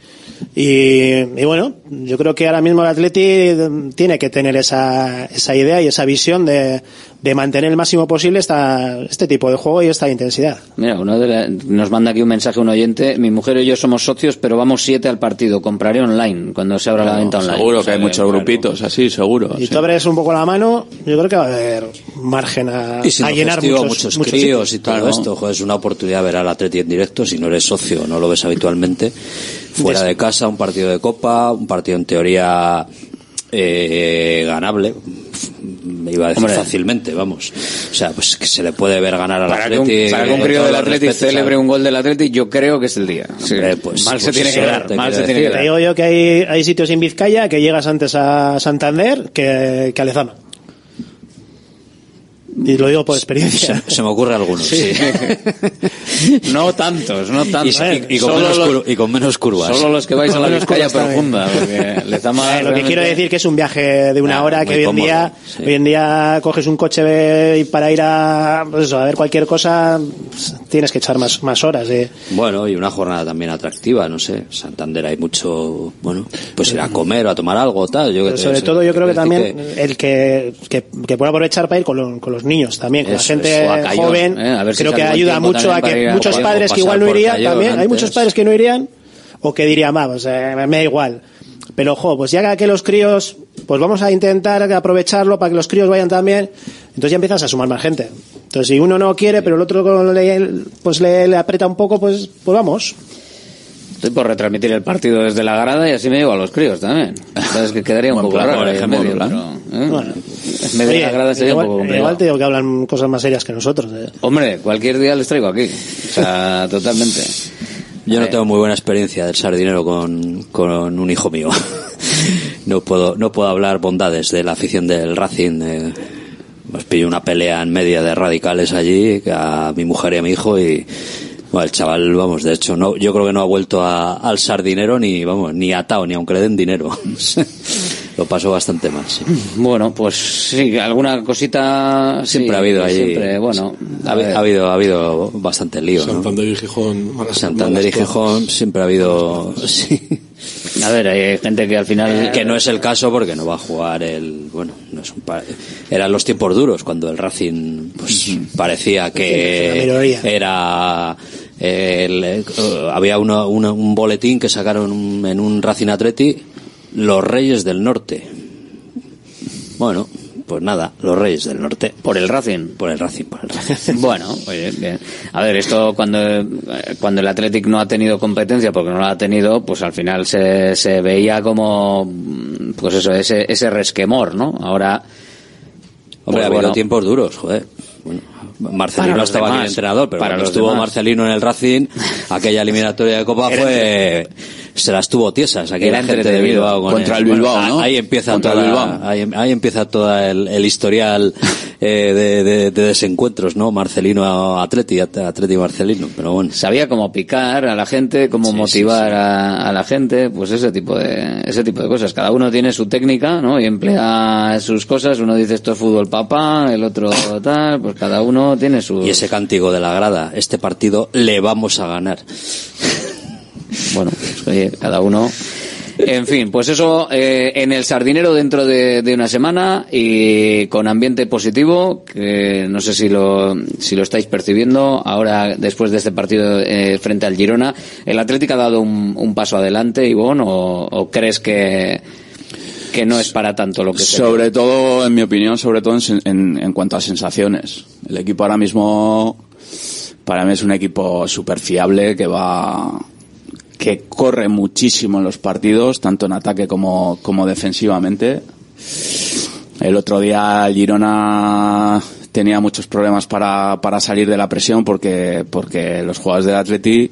Y, y bueno, yo creo que ahora mismo el Atleti tiene que tener esa, esa idea y esa visión de, de mantener el máximo posible esta, este tipo de juego y esta intensidad. Mira, uno de la- nos manda aquí un mensaje un oyente. Mi mujer y yo somos socios, pero vamos siete al partido. Compraré online cuando se abra la venta online. seguro O que sea hay muchos grupitos así seguro Y sí. tú abres un poco la mano, yo creo que va a haber margen a, Y si a no llenar muchos, muchos, muchos críos y todo Claro. esto, joder, es una oportunidad ver al Atleti en directo si no eres socio, no lo ves habitualmente. Fuera de casa, un partido de copa, un partido en teoría eh, ganable, me iba a decir Hombre. fácilmente, vamos. O sea, pues que se le puede ver ganar al Para que un, Atleti. para que un con crío del respetos, celebre un gol del Athletic, yo creo que es el día. Sí. Hombre, pues- mal se tiene que te dar, mal se tiene que. Te dar. digo yo que hay, hay sitios en Vizcaya que llegas antes a Santander que, que a Lezama. Y lo digo por experiencia. Se, se me ocurre alguno, sí. No tantos, no tantos. Y, y- y con menos los- cur- y con menos curvas. Solo los que vais a la Vizcaya profunda, porque Lezama Eh, lo que quiero decir que es un viaje de una Ah, hora que hoy en cómodo, día sí. hoy en día coges un coche y para ir a pues eso, a ver cualquier cosa pues, tienes que echar más más horas eh. Bueno, y una jornada también atractiva, no sé. Santander hay mucho, bueno, pues ir a comer o a tomar algo, tal. Yo que Pero te- sobre sé, todo yo creo que también el que, que, que pueda aprovechar para ir con, lo- con los niños también, con la gente eso, a Cayón, joven, ¿eh? A ver si creo que ayuda mucho a que a muchos padres que igual no irían también, hay muchos padres que no irían o que dirían, va, pues eh, me da igual. Pero, jo, pues ya que los críos, pues vamos a intentar aprovecharlo para que los críos vayan también, entonces ya empiezas a sumar más gente. Entonces, si uno no quiere, pero el otro le, pues le, le aprieta un poco, pues, pues vamos. Estoy por retransmitir el partido desde la grada y así me llevo a los críos también. Sabes que quedaría un poco plan, raro por ahí en ejemplo, medio, plan. pero, ¿eh? Bueno. En medio de la grada sería igual, un poco complicado. igual te digo que hablan cosas más serias que nosotros. eh. Hombre, cualquier día les traigo aquí. O sea, totalmente. Yo no Eh, tengo muy buena experiencia del sardinero con, con un hijo mío. no puedo no puedo hablar bondades de la afición del Racing. eh, Nos pilló una pelea en media de radicales allí a mi mujer y a mi hijo y el chaval, vamos, de hecho, no, yo creo que no ha vuelto a- al sardinero ni, vamos, ni atado, ni aunque le den dinero. Lo pasó bastante mal, sí. Bueno, pues sí, alguna cosita sí, Siempre ha habido ahí. Siempre, bueno, ha, habido, ha habido bastante lío, ¿no? Santander y Gijón. malas- Santander y malas. Gijón siempre ha habido, sí. A ver, hay gente que al final que no es el caso porque no va a jugar el bueno no es un pa- eran los tiempos duros cuando el Racing pues parecía que era el- eh, había uno- uno- un boletín que sacaron en un Racing Atleti los Reyes del Norte bueno pues nada los Reyes del Norte por el Racing. por el Racing por el Racing Bueno, oye, bien. A ver, esto cuando, eh, cuando el Athletic no ha tenido competencia, porque no la ha tenido, pues al final se, se veía como, pues eso, ese, ese resquemor, ¿no? Ahora, Hombre, pues ha habido bueno, tiempos duros, joder. Bueno, Marcelino estaba aquí demás, de entrenador, pero para cuando estuvo demás. Marcelino en el Racing, aquella eliminatoria de Copa fue... Se las tuvo tiesas aquí Era la gente de. Bilbao. con Contra él. el Bilbao, Bueno, ¿no? Ahí empieza Contra toda, el Bilbao. Ahí, ahí empieza todo el, el historial eh, de, de- de desencuentros, ¿no? Marcelino a Atleti, At- Atleti Marcelino, pero bueno. Sabía cómo picar a la gente, cómo motivar A, a la gente, pues ese tipo de ese tipo de cosas. Cada uno tiene su técnica, ¿no? Y emplea sus cosas. Uno dice esto es fútbol papá, el otro tal. Pues cada uno tiene su. Y ese cántico de la grada, este partido le vamos a ganar. Bueno, pues, oye, cada uno. En fin, pues eso eh, en el sardinero dentro de, de una semana y con ambiente positivo, que no sé si lo, si lo estáis percibiendo. Ahora, después de este partido eh, frente al Girona, ¿el Atlético ha dado un, un paso adelante, Ivonne, o, o crees que, que no es para tanto lo que se Sobre todo, en mi opinión, sobre todo en- en cuanto a sensaciones. El equipo ahora mismo, para mí es un equipo súper fiable que va, que corre muchísimo en los partidos, tanto en ataque como, como defensivamente. El otro día Girona tenía muchos problemas para, para salir de la presión porque, porque los jugadores del Atleti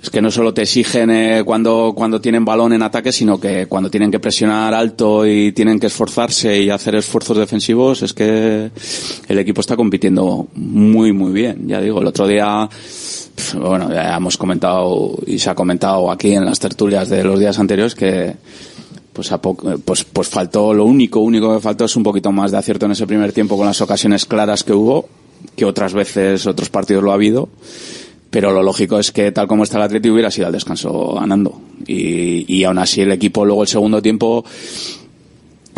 es que no solo te exigen eh, cuando, cuando tienen balón en ataque, sino que cuando tienen que presionar alto y tienen que esforzarse y hacer esfuerzos defensivos, es que el equipo está compitiendo muy, muy bien. Ya digo, el otro día, bueno, ya hemos comentado y se ha comentado aquí en las tertulias de los días anteriores que pues, a pues, pues faltó, lo único, único que faltó es un poquito más de acierto en ese primer tiempo con las ocasiones claras que hubo, que otras veces, otros partidos lo ha habido. Pero lo lógico es que tal como está el Atleti hubiera sido al descanso ganando. Y, y aún así el equipo luego el segundo tiempo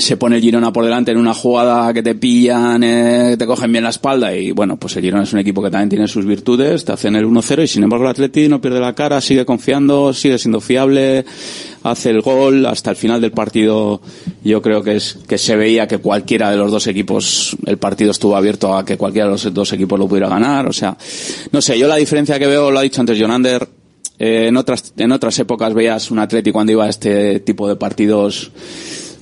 se pone el Girona por delante en una jugada que te pillan, eh, te cogen bien la espalda y bueno, pues el Girona es un equipo que también tiene sus virtudes, te hacen el 1-0 y sin embargo el Atleti no pierde la cara, sigue confiando, sigue siendo fiable, hace el gol hasta el final del partido. Yo creo que es que se veía que cualquiera de los dos equipos, el partido estuvo abierto a que cualquiera de los dos equipos lo pudiera ganar, o sea, no sé, yo la diferencia que veo, lo ha dicho antes Jonander, eh, en otras en otras épocas veías un Atleti cuando iba a este tipo de partidos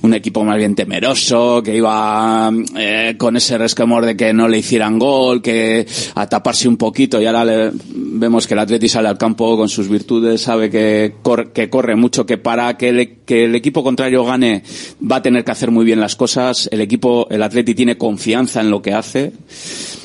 un equipo más bien temeroso, que iba eh, con ese resquemor de que no le hicieran gol, que a taparse un poquito y ahora le- vemos que el Atleti sale al campo con sus virtudes, sabe que, que corre mucho, que para que el, que el equipo contrario gane va a tener que hacer muy bien las cosas, el equipo, el Atleti tiene confianza en lo que hace,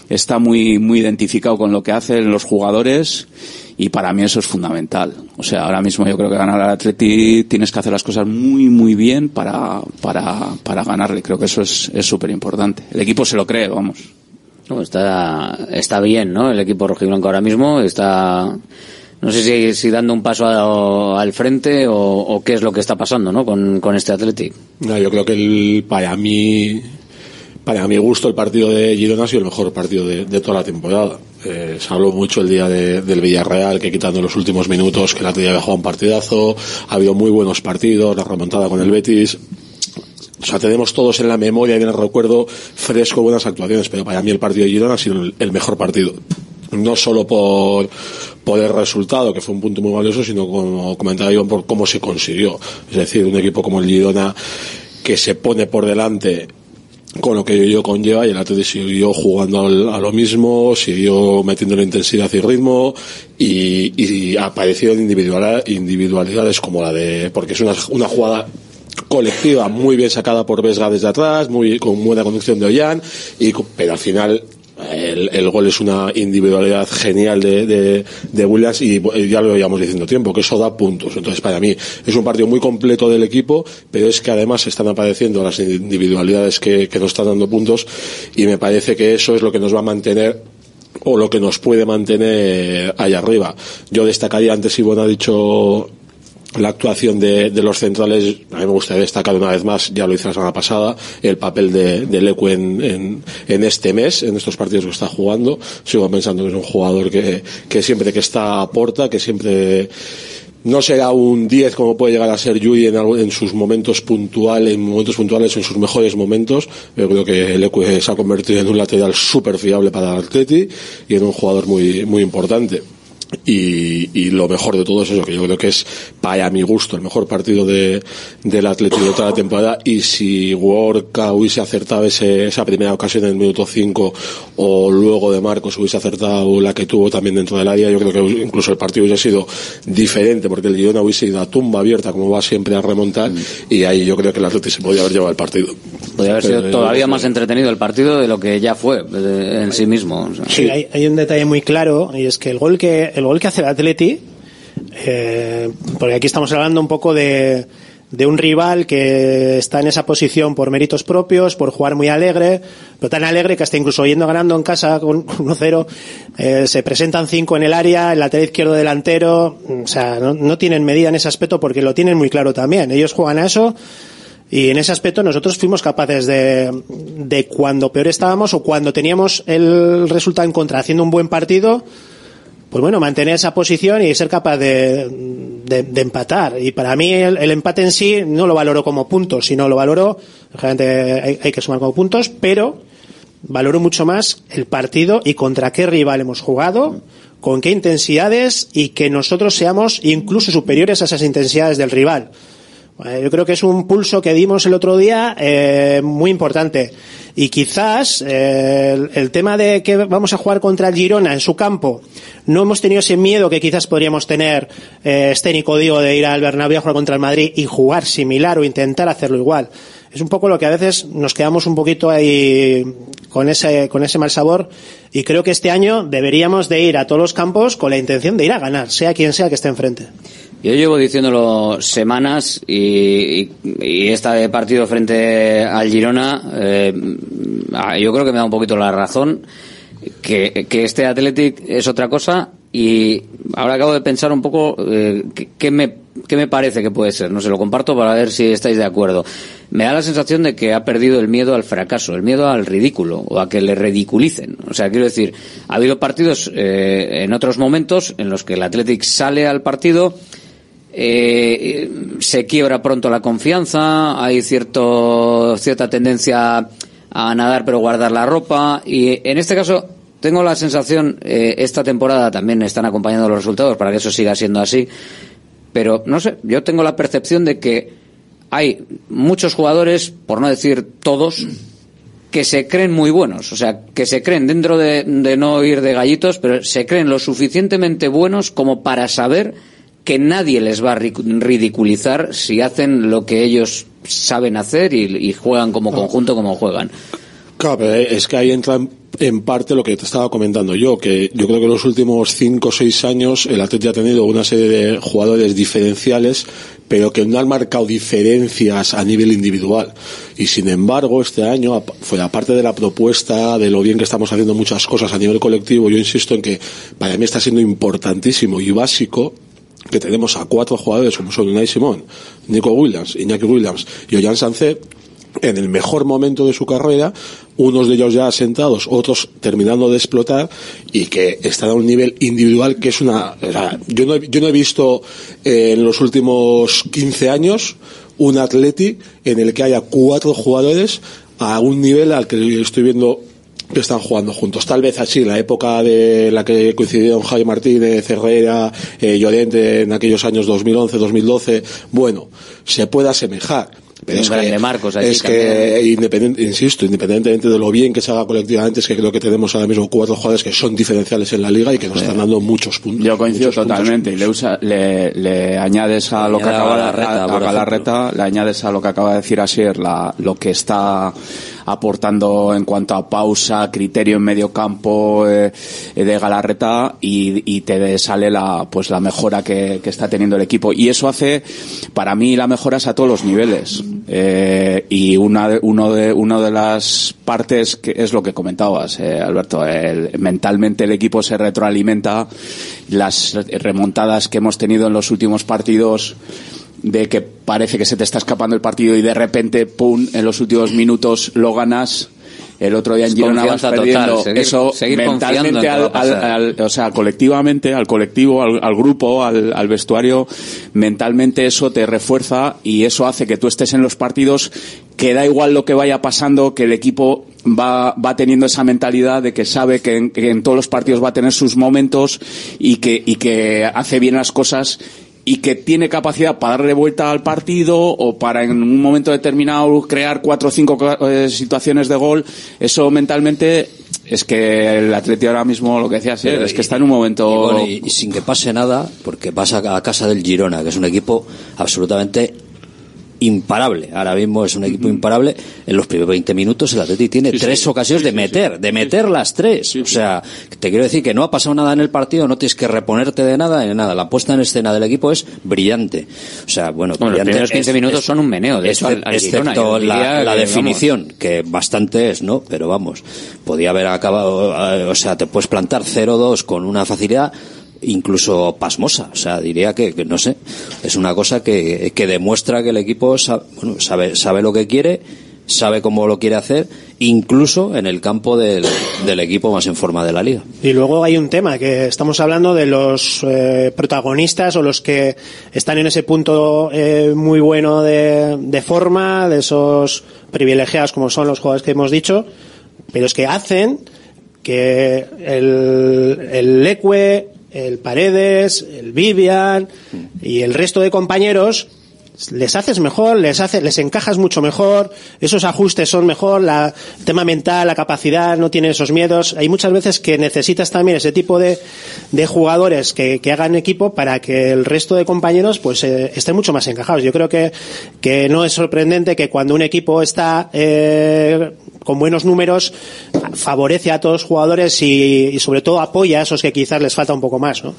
está muy, muy identificado con lo que hacen los jugadores y para mí eso es fundamental. O sea, ahora mismo yo creo que ganar al Atleti tienes que hacer las cosas muy, muy bien para, para, para ganarle. Creo que eso es es súper importante. El equipo se lo cree, vamos. No, está, está bien, ¿no? El equipo rojiblanco ahora mismo está, no sé si, si dando un paso a- al frente o, o qué es lo que está pasando, ¿no? Con, con este Athletic. No, yo creo que el, para mí, para mi gusto, el partido de Girona ha sido el mejor partido de, de toda la temporada. Eh, se habló mucho el día de- del Villarreal, que quitando los últimos minutos, que el Atlético había jugado un partidazo, ha habido muy buenos partidos, la remontada con el Betis. O sea, tenemos todos en la memoria y en el recuerdo fresco buenas actuaciones, pero para mí el partido de Girona ha sido el, el mejor partido. No solo por, por el resultado, que fue un punto muy valioso, sino como comentaba yo, por cómo se consiguió. Es decir, un equipo como el Girona que se pone por delante con lo que ello conlleva y el Atlético siguió jugando al- a lo mismo, siguió metiendo la intensidad y ritmo y, y aparecieron individual- individualidades como la de, porque es una, una jugada colectiva muy bien sacada por Vesga desde atrás, muy con buena conducción de Ollán, y, pero al final el, el gol es una individualidad genial de, de, de Williams y ya lo llevamos diciendo tiempo, que eso da puntos. Entonces, para mí es un partido muy completo del equipo, pero es que además están apareciendo las individualidades que, que nos están dando puntos y me parece que eso es lo que nos va a mantener o lo que nos puede mantener allá arriba. Yo destacaría, antes Ivonne ha dicho la actuación de, de los centrales, a mí me gustaría destacar una vez más, ya lo hice la semana pasada, el papel de, de en, en, este mes, en estos partidos que está jugando. Sigo pensando que es un jugador que, que siempre que está aporta, que siempre no será un 10 como puede llegar a ser Yui en, en sus momentos puntuales, en momentos puntuales, en sus mejores momentos. Yo creo que Lecu se ha convertido en un lateral súper fiable para el Atleti y en un jugador muy, muy importante. Y, y lo mejor de todo es eso, que yo creo que es, para mi gusto, el mejor partido de, del Atlético de toda la temporada. Y si Gorka hubiese acertado ese, esa primera ocasión en el minuto 5 o luego de Marcos hubiese acertado la que tuvo también dentro del área, yo creo que incluso el partido hubiese sido diferente porque el Girona hubiese ido a tumba abierta como va siempre a remontar y ahí yo creo que el Atlético se podía haber llevado el partido. Podría haber sido Pero- todavía más entretenido el partido de lo que ya fue eh, en sí mismo. o sea. Sí, hay, hay un detalle muy claro y es que el gol que el gol que hace el Atleti, eh, porque aquí estamos hablando un poco de, de un rival que está en esa posición por méritos propios, por jugar muy alegre, pero tan alegre que hasta incluso yendo ganando en casa con 1-0, eh, se presentan cinco en el área, el lateral izquierdo delantero, o sea, no, no tienen medida en ese aspecto porque lo tienen muy claro también. Ellos juegan a eso. Y en ese aspecto nosotros fuimos capaces de, de cuando peor estábamos o cuando teníamos el resultado en contra haciendo un buen partido, pues bueno, mantener esa posición y ser capaz de, de- empatar. Y para mí el, empate en sí no lo valoro como puntos, sino lo valoro, lógicamente hay, hay que sumar como puntos, pero valoro mucho más el partido y contra qué rival hemos jugado, con qué intensidades y que nosotros seamos incluso superiores a esas intensidades del rival. Eh, Yo creo que es un pulso que dimos el otro día eh, muy importante. Y quizás eh, el, tema de que vamos a jugar contra el Girona en su campo, no hemos tenido ese miedo que quizás podríamos tener eh, escénico, digo, de ir al Bernabéu a jugar contra el Madrid y jugar similar o intentar hacerlo igual. Es un poco lo que a veces nos quedamos un poquito ahí con ese, con ese mal sabor y creo que este año deberíamos de ir a todos los campos con la intención de ir a ganar, sea quien sea que esté enfrente. Yo llevo diciéndolo semanas y, y, y este partido frente al Girona, eh, ah, yo creo que me da un poquito la razón que, este Athletic es otra cosa y ahora acabo de pensar un poco eh, qué, qué me, qué me parece que puede ser. No se lo comparto para ver si estáis de acuerdo. Me da la sensación de que ha perdido el miedo al fracaso, el miedo al ridículo o a que le ridiculicen. O sea, quiero decir, ha habido partidos eh, en otros momentos en los que el Athletic sale al partido eh, se quiebra pronto la confianza, hay cierto, cierta tendencia a nadar pero guardar la ropa y en este caso tengo la sensación, eh, esta temporada también están acompañando los resultados para que eso siga siendo así, pero no sé, yo tengo la percepción de que hay muchos jugadores, por no decir todos, que se creen muy buenos, o sea, que se creen dentro de, de no ir de gallitos, pero se creen lo suficientemente buenos como para saber que nadie les va a ridiculizar si hacen lo que ellos saben hacer y, y juegan como conjunto como juegan. Claro, pero es que ahí entra en- parte lo que te estaba comentando yo, que yo creo que en los últimos cinco o seis años el Atleti ha tenido una serie de jugadores diferenciales, pero que no han marcado diferencias a nivel individual. Y sin embargo, este año, ap- fue aparte de la propuesta, de lo bien que estamos haciendo muchas cosas a nivel colectivo, yo insisto en que para mí está siendo importantísimo y básico que tenemos a cuatro jugadores como son Unai Simón, Nico Williams, Iñaki Williams y Ollán Sánchez en el mejor momento de su carrera, unos de ellos ya asentados, otros terminando de explotar y que están a un nivel individual que es una... o sea, yo, no he, yo no he visto eh, en los últimos 15 años un atleti en el que haya cuatro jugadores a un nivel al que estoy viendo que están jugando juntos. Tal vez así, la época de la que coincidieron Javi Martínez, Herrera, eh, Llorente en aquellos años 2011, 2012, bueno, se puede asemejar. Pero es grande que, Marcos allí es que independent- insisto, independientemente de lo bien que se haga colectivamente, es que creo que tenemos ahora mismo cuatro jugadores que son diferenciales en la liga y que nos están dando muchos puntos. Yo coincido totalmente y le, usa- le, le añades a lo que acaba Galarreta, a- a por Galarreta, le añades a lo que acaba de decir Asier, la, lo que está aportando en cuanto a pausa, criterio en medio campo eh, de Galarreta y, y te sale la pues la mejora que, que está teniendo el equipo. Y eso hace para mí la mejora es a todos los niveles. Eh, y una de, uno de una de las partes que es lo que comentabas eh, Alberto el- mentalmente el equipo se retroalimenta las remontadas que hemos tenido en los últimos partidos de que parece que se te está escapando el partido y de repente, pum, en los últimos minutos lo ganas. El otro día en Girona vas total, perdiendo. seguir- Eso seguir mentalmente, al, al- al- o sea, colectivamente, al colectivo, al, grupo, al, al vestuario, mentalmente eso te refuerza y eso hace que tú estés en los partidos que da igual lo que vaya pasando, que el equipo va, va teniendo esa mentalidad de que sabe que en, que en todos los partidos va a tener sus momentos y que, y que hace bien las cosas y que tiene capacidad para darle vuelta al partido o para en un momento determinado crear cuatro o cinco eh, situaciones de gol, eso mentalmente es que el Atleti ahora mismo, lo que decía Asier, Pero es que está en un momento... Y, bueno, y- y sin que pase nada, porque vas a, a casa del Girona, que es un equipo absolutamente imparable. Ahora mismo es un equipo imparable. En los primeros 20 minutos el Atleti tiene tres ocasiones de meter, de meter las tres. O sea, te quiero decir que no ha pasado nada en el partido, no tienes que reponerte de nada, de nada. La puesta en escena del equipo es brillante. O sea, bueno, Bueno, los brillante primeros 15 es- minutos es- son un meneo, de hecho, al- al Girona, excepto diría la, definición, que bastante es, ¿no? Pero vamos, podía haber acabado, eh, o sea, te puedes plantar 0-2 con una facilidad incluso pasmosa, o sea, diría que, que no sé, es una cosa que, que demuestra que el equipo sabe, bueno, sabe, sabe lo que quiere, sabe cómo lo quiere hacer, incluso en el campo del, del equipo más en forma de la liga. Y luego hay un tema que estamos hablando de los eh, protagonistas o los que están en ese punto eh, muy bueno de, de forma, de esos privilegiados como son los jugadores que hemos dicho, pero es que hacen que el, el Leque, el Paredes, el Vivian y el resto de compañeros les haces mejor, les hace, les encajas mucho mejor, esos ajustes son mejor, la, el tema mental, la capacidad, no tiene esos miedos. Hay muchas veces que necesitas también ese tipo de, de jugadores que, que hagan equipo para que el resto de compañeros pues eh, estén mucho más encajados. Yo creo que, que no es sorprendente que cuando un equipo está eh, con buenos números favorece a todos los jugadores y, y sobre todo apoya a esos que quizás les falta un poco más, ¿no?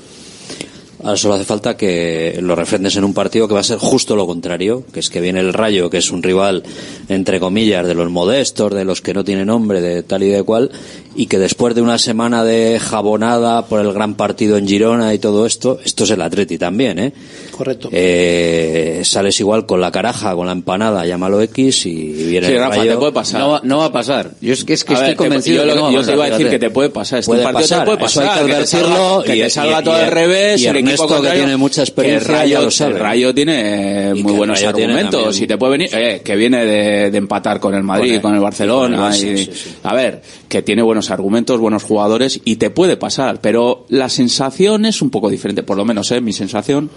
Ahora solo hace falta que lo refrendes en un partido que va a ser justo lo contrario, que es que viene el Rayo, que es un rival, entre comillas, de los modestos, de los que no tienen nombre, de tal y de cual, y que después de una semana de jabonada por el gran partido en Girona y todo esto, esto es el Atleti también, ¿eh? Correcto. Eh, sales igual con la caraja, con la empanada, llámalo X, y viene Sí, el Rafa, Rayo. te puede pasar. No, va- no va a pasar. Yo es que, es que A estoy ver, te- convencido yo, de que lo- no va yo pasar, te iba a decir fíjate. que te puede pasar. Este Puede partido pasar, te puede eso hay pasar. que te advertirlo que y- te salga y- todo y- al revés. y el equipo Ernesto, que contrario, tiene mucha experiencia, que el Rayo, ya lo sabe. el Rayo tiene Y muy que buenos argumentos. Y te puede venir, eh, que viene de, de empatar con el Madrid, Con el- con el Barcelona. con el sí, sí. A ver, que tiene buenos argumentos, buenos jugadores y te puede pasar. Pero la sensación es un poco diferente. Por lo menos, eh, mi sensación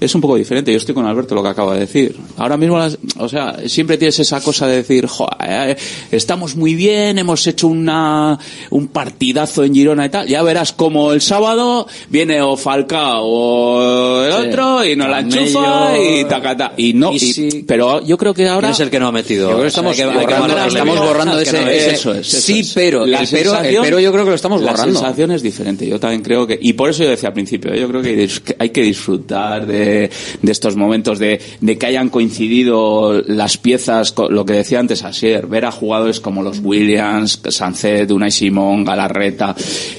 es un poco diferente. Yo estoy con Alberto lo que acaba de decir. Ahora mismo, las- o sea, siempre tienes esa cosa de decir, "Joder, eh, estamos muy bien, hemos hecho una, un partidazo en Girona y tal. Ya verás como el sábado viene o Falcao o el Sí. otro y nos la enchufa y tacata. Y no, y y- sí. pero yo creo que ahora ¿Quién es el que no ha metido? Yo creo que estamos, que- borrando, borrarle. estamos borrando Que ese, no, ese- eso es, eso sí, es. pero, La el pero, el pero yo creo que lo estamos La borrando. sensación es diferente. Yo también creo que, y por eso yo decía al principio, yo creo que hay que disfrutar de, de estos momentos, de, de que hayan coincidido las piezas, lo que decía antes Asier, ver a jugadores como los Williams, Sancet, Unai Simón, Galarreta,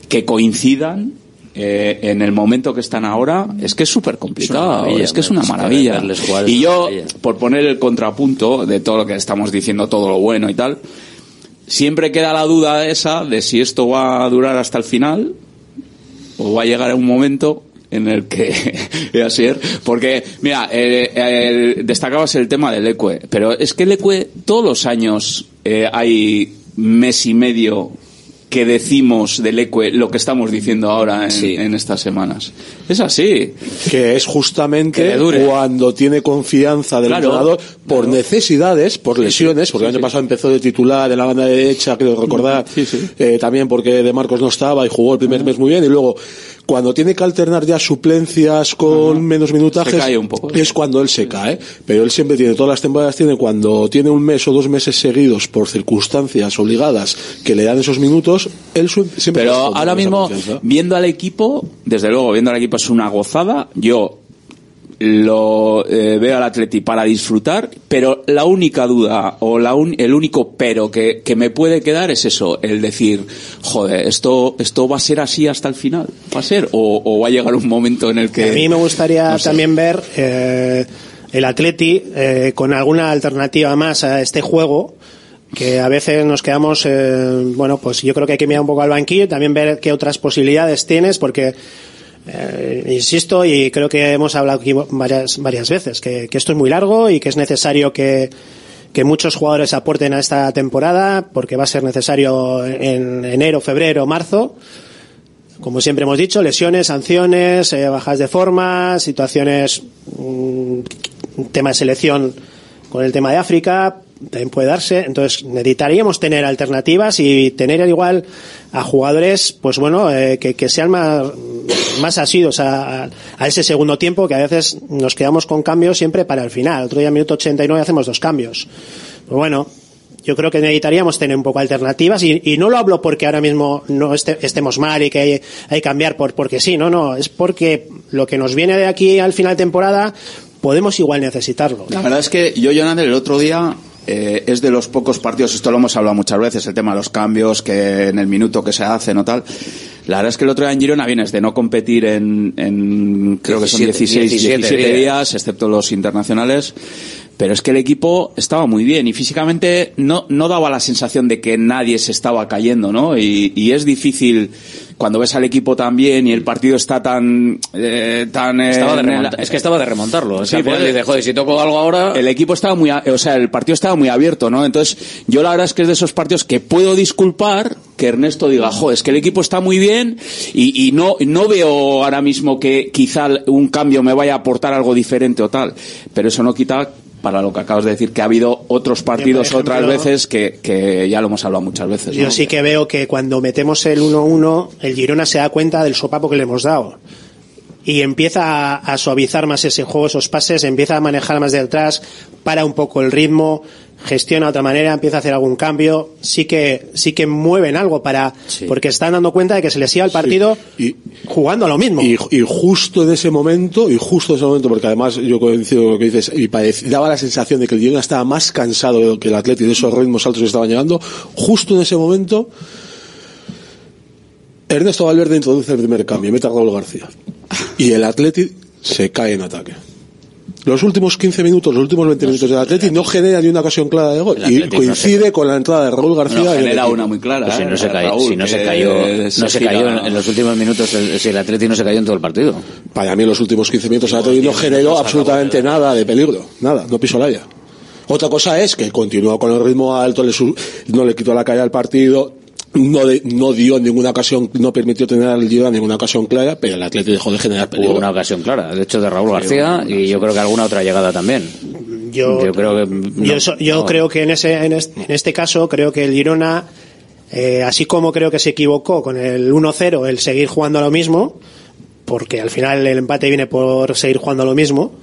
que coincidan eh, en el momento que están ahora, es que es súper complicado, es que es una maravilla. Y yo, por poner el contrapunto de todo lo que estamos diciendo, todo lo bueno y tal, siempre queda la duda esa de si esto va a durar hasta el final o va a llegar a un momento en el que así es porque mira destacabas el tema del Ecue pero es que el Ecue todos los años eh, hay mes y medio que decimos del Ecue lo que estamos diciendo ahora en, en estas semanas. Es así. Que es justamente cuando tiene confianza del Claro, entrenador por necesidades, por lesiones, porque el año pasado empezó de titular en la banda derecha, creo recordar, eh, también porque De Marcos no estaba y jugó el primer mes muy bien, y luego cuando tiene que alternar ya suplencias con menos minutajes, Se cae un poco. es cuando él se cae, pero él siempre tiene, todas las temporadas tiene, cuando tiene un mes o dos meses seguidos por circunstancias obligadas que le dan esos minutos, él siempre Pero ahora mismo, viendo al equipo, desde luego, viendo al equipo es una gozada. Yo lo eh, veo al Atleti para disfrutar, pero la única duda o la un- el único pero que, que me puede quedar es eso, el decir, joder, esto, esto va a ser así hasta el final, va a ser, o, o va a llegar un momento en el que... A mí me gustaría no sé. también ver eh, el Atleti eh, con alguna alternativa más a este juego que a veces nos quedamos, eh, bueno, pues yo creo que hay que mirar un poco al banquillo y también ver qué otras posibilidades tienes porque eh, insisto y creo que hemos hablado aquí varias, varias veces que, esto es muy largo y que es necesario que, que muchos jugadores aporten a esta temporada porque va a ser necesario en enero, febrero, marzo. Como siempre hemos dicho, lesiones, sanciones, eh, bajas de forma, situaciones, mm, tema de selección con el tema de África, también puede darse. Entonces necesitaríamos tener alternativas y tener igual a jugadores, pues bueno, eh, que, que sean más, más asidos a, a ese segundo tiempo, que a veces nos quedamos con cambios siempre para el final. Otro día, minuto 89, hacemos dos cambios. Pues bueno, yo creo que necesitaríamos tener un poco alternativas y, y no lo hablo porque ahora mismo no este- estemos mal y que hay, hay cambiar por, porque sí, no, no, es porque lo que nos viene de aquí al final de temporada podemos igual necesitarlo. La verdad es que yo, Jonander, el otro día eh, es de los pocos partidos, esto lo hemos hablado muchas veces, el tema de los cambios, que en el minuto que se hacen o tal. La verdad es que el otro día en Girona vienes de no competir en, en creo que son 17, 16, 17, 17 días, excepto los internacionales. Pero es que el equipo estaba muy bien y físicamente no, no daba la sensación de que nadie se estaba cayendo, ¿no? Y, y es difícil cuando ves al equipo tan bien y el partido está tan, eh, tan, eh, es que estaba de remontarlo. O sea, Sí, al final pero- dices, joder, si toco algo ahora... el equipo estaba muy, o sea, el partido estaba muy abierto, ¿no? Entonces, yo la verdad es que es de esos partidos que puedo disculpar que Ernesto diga, jo, es que el equipo está muy bien y, y no, no veo ahora mismo que quizá un cambio me vaya a aportar algo diferente o tal. Pero eso no quita para lo que acabas de decir, que ha habido otros partidos ejemplo, otras veces que, que ya lo hemos hablado muchas veces. Yo ¿no? sí que veo que cuando metemos el 1-1, el Girona se da cuenta del sopapo que le hemos dado. Y empieza a, a suavizar más ese juego, esos pases, empieza a manejar más de atrás, para un poco el ritmo, gestiona de otra manera, empieza a hacer algún cambio. Sí que, sí que mueven algo para, porque están dando cuenta de que se les iba el partido jugando a lo mismo. Y, y justo en ese momento, y justo en ese momento, porque además yo coincido con lo que dices, y daba la sensación de que el Girona estaba más cansado que el Atleti de esos ritmos altos que estaban llegando, justo en ese momento, Ernesto Valverde introduce el primer cambio y mete a Raúl García. Y el Atleti se cae en ataque. Los últimos 15 minutos, los últimos 20 minutos del Atleti no genera ni una ocasión clara de gol. Y no coincide con la entrada de Raúl García. El genera una muy clara. Pues si ¿eh? no se cayó, Raúl, si no se cayó, no se cayó en, en los últimos minutos, el- si el Atleti no se cayó en todo el partido. Para mí en los últimos 15 minutos el Atleti no generó absolutamente nada de peligro, nada, no pisó la haya. Otra cosa es que continuó con el ritmo alto, le su- no le quitó la calle al partido, no, de- no dio en ninguna ocasión, no permitió tener al Girona en ninguna ocasión clara, pero el Atleti dejó de generar peligro. Hubo una ocasión clara, de hecho de Raúl García y yo creo que alguna otra llegada también. Yo, creo que no, yo, so- yo no. creo que en, ese, en, este, en este caso, creo que el Girona, eh, así como creo que se equivocó con el 1-0, el seguir jugando a lo mismo, porque al final el empate viene por seguir jugando a lo mismo,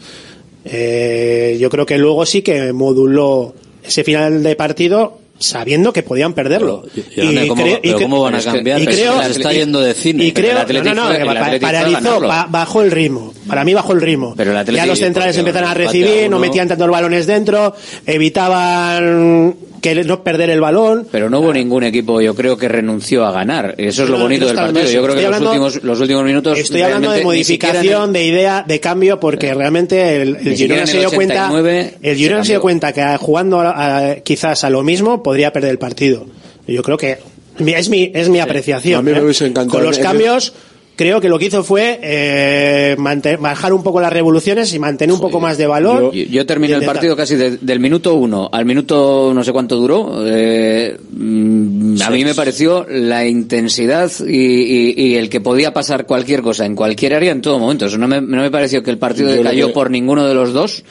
eh, yo creo que luego sí que moduló ese final de partido sabiendo que podían perderlo. Yolanda, ¿cómo- cre- pero cre- cómo van a y cambiar? y creo, se está yendo de cine. Y creo, el no, no, pa- paralizó, ba- bajó el ritmo. Para mí bajó el ritmo. Pero el ya los centrales empezaron a recibir, no metían tantos balones dentro, evitaban que no perder el balón. Pero no hubo ningún equipo, yo creo, que renunció a ganar. Eso es lo No, bonito no del partido. hablando Yo creo que eso. los últimos, los últimos minutos. Estoy hablando de el- modificación, de idea, de cambio, porque realmente el, el Girona se dio cuenta, 89 el Girona se dio cuenta que jugando a- a- quizás a lo mismo podría perder el partido. Yo creo que es mi, es mi apreciación. A mí me ¿eh? hubiese encantado Con los cambios, creo que lo que hizo fue eh, mante- bajar un poco las revoluciones y mantener un poco más de valor. Yo, yo terminé el partido casi de- del minuto uno al minuto no sé cuánto duró. eh, mm, a mí me pareció la intensidad y, y- y el que podía pasar cualquier cosa en cualquier área en todo momento. Eso no me, no me pareció que el partido Yo lo cayó que- por ninguno de los dos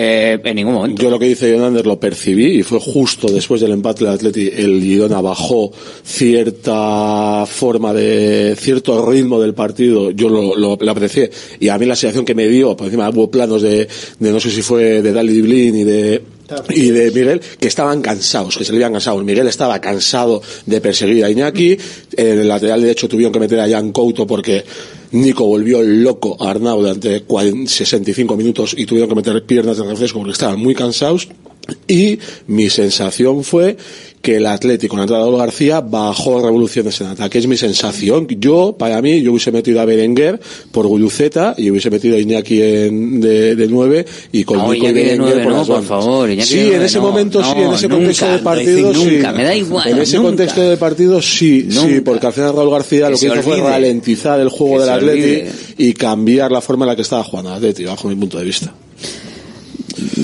eh, en ningún momento. Yo lo que dice Jonander lo percibí y fue justo después del empate del Atleti el Girona bajó cierta forma de cierto ritmo del partido yo lo, lo, lo aprecié y a mí la sensación que me dio por encima hubo planos de, de no sé si fue de Dali Blin y de y de Miguel que estaban cansados, que se le habían cansado. Miguel estaba cansado de perseguir a Iñaki. En el lateral derecho tuvieron que meter a Jan Couto porque Nico volvió loco a Arnau durante 40 65 minutos y tuvieron que meter piernas de refresco porque estaban muy cansados. Y mi sensación fue que el Atlético con la entrada de García bajó revoluciones en ataque. Es mi sensación. Yo, para mí, yo hubiese metido a Berenguer por Guluceta y hubiese metido a Iñaki en, de, de 9 y con No, Nico y Iñaki de Berenguer nueve por no, por favor, Iñaki Sí, de en ese no, momento sí, en no, ese contexto no partido sí. nunca, me da igual, En ese nunca. contexto del partido sí, sí, porque al final Raúl García Que lo que hizo fue ralentizar el juego del olvide. y cambiar la forma en la que estaba jugando el Atleti, bajo mi punto de vista.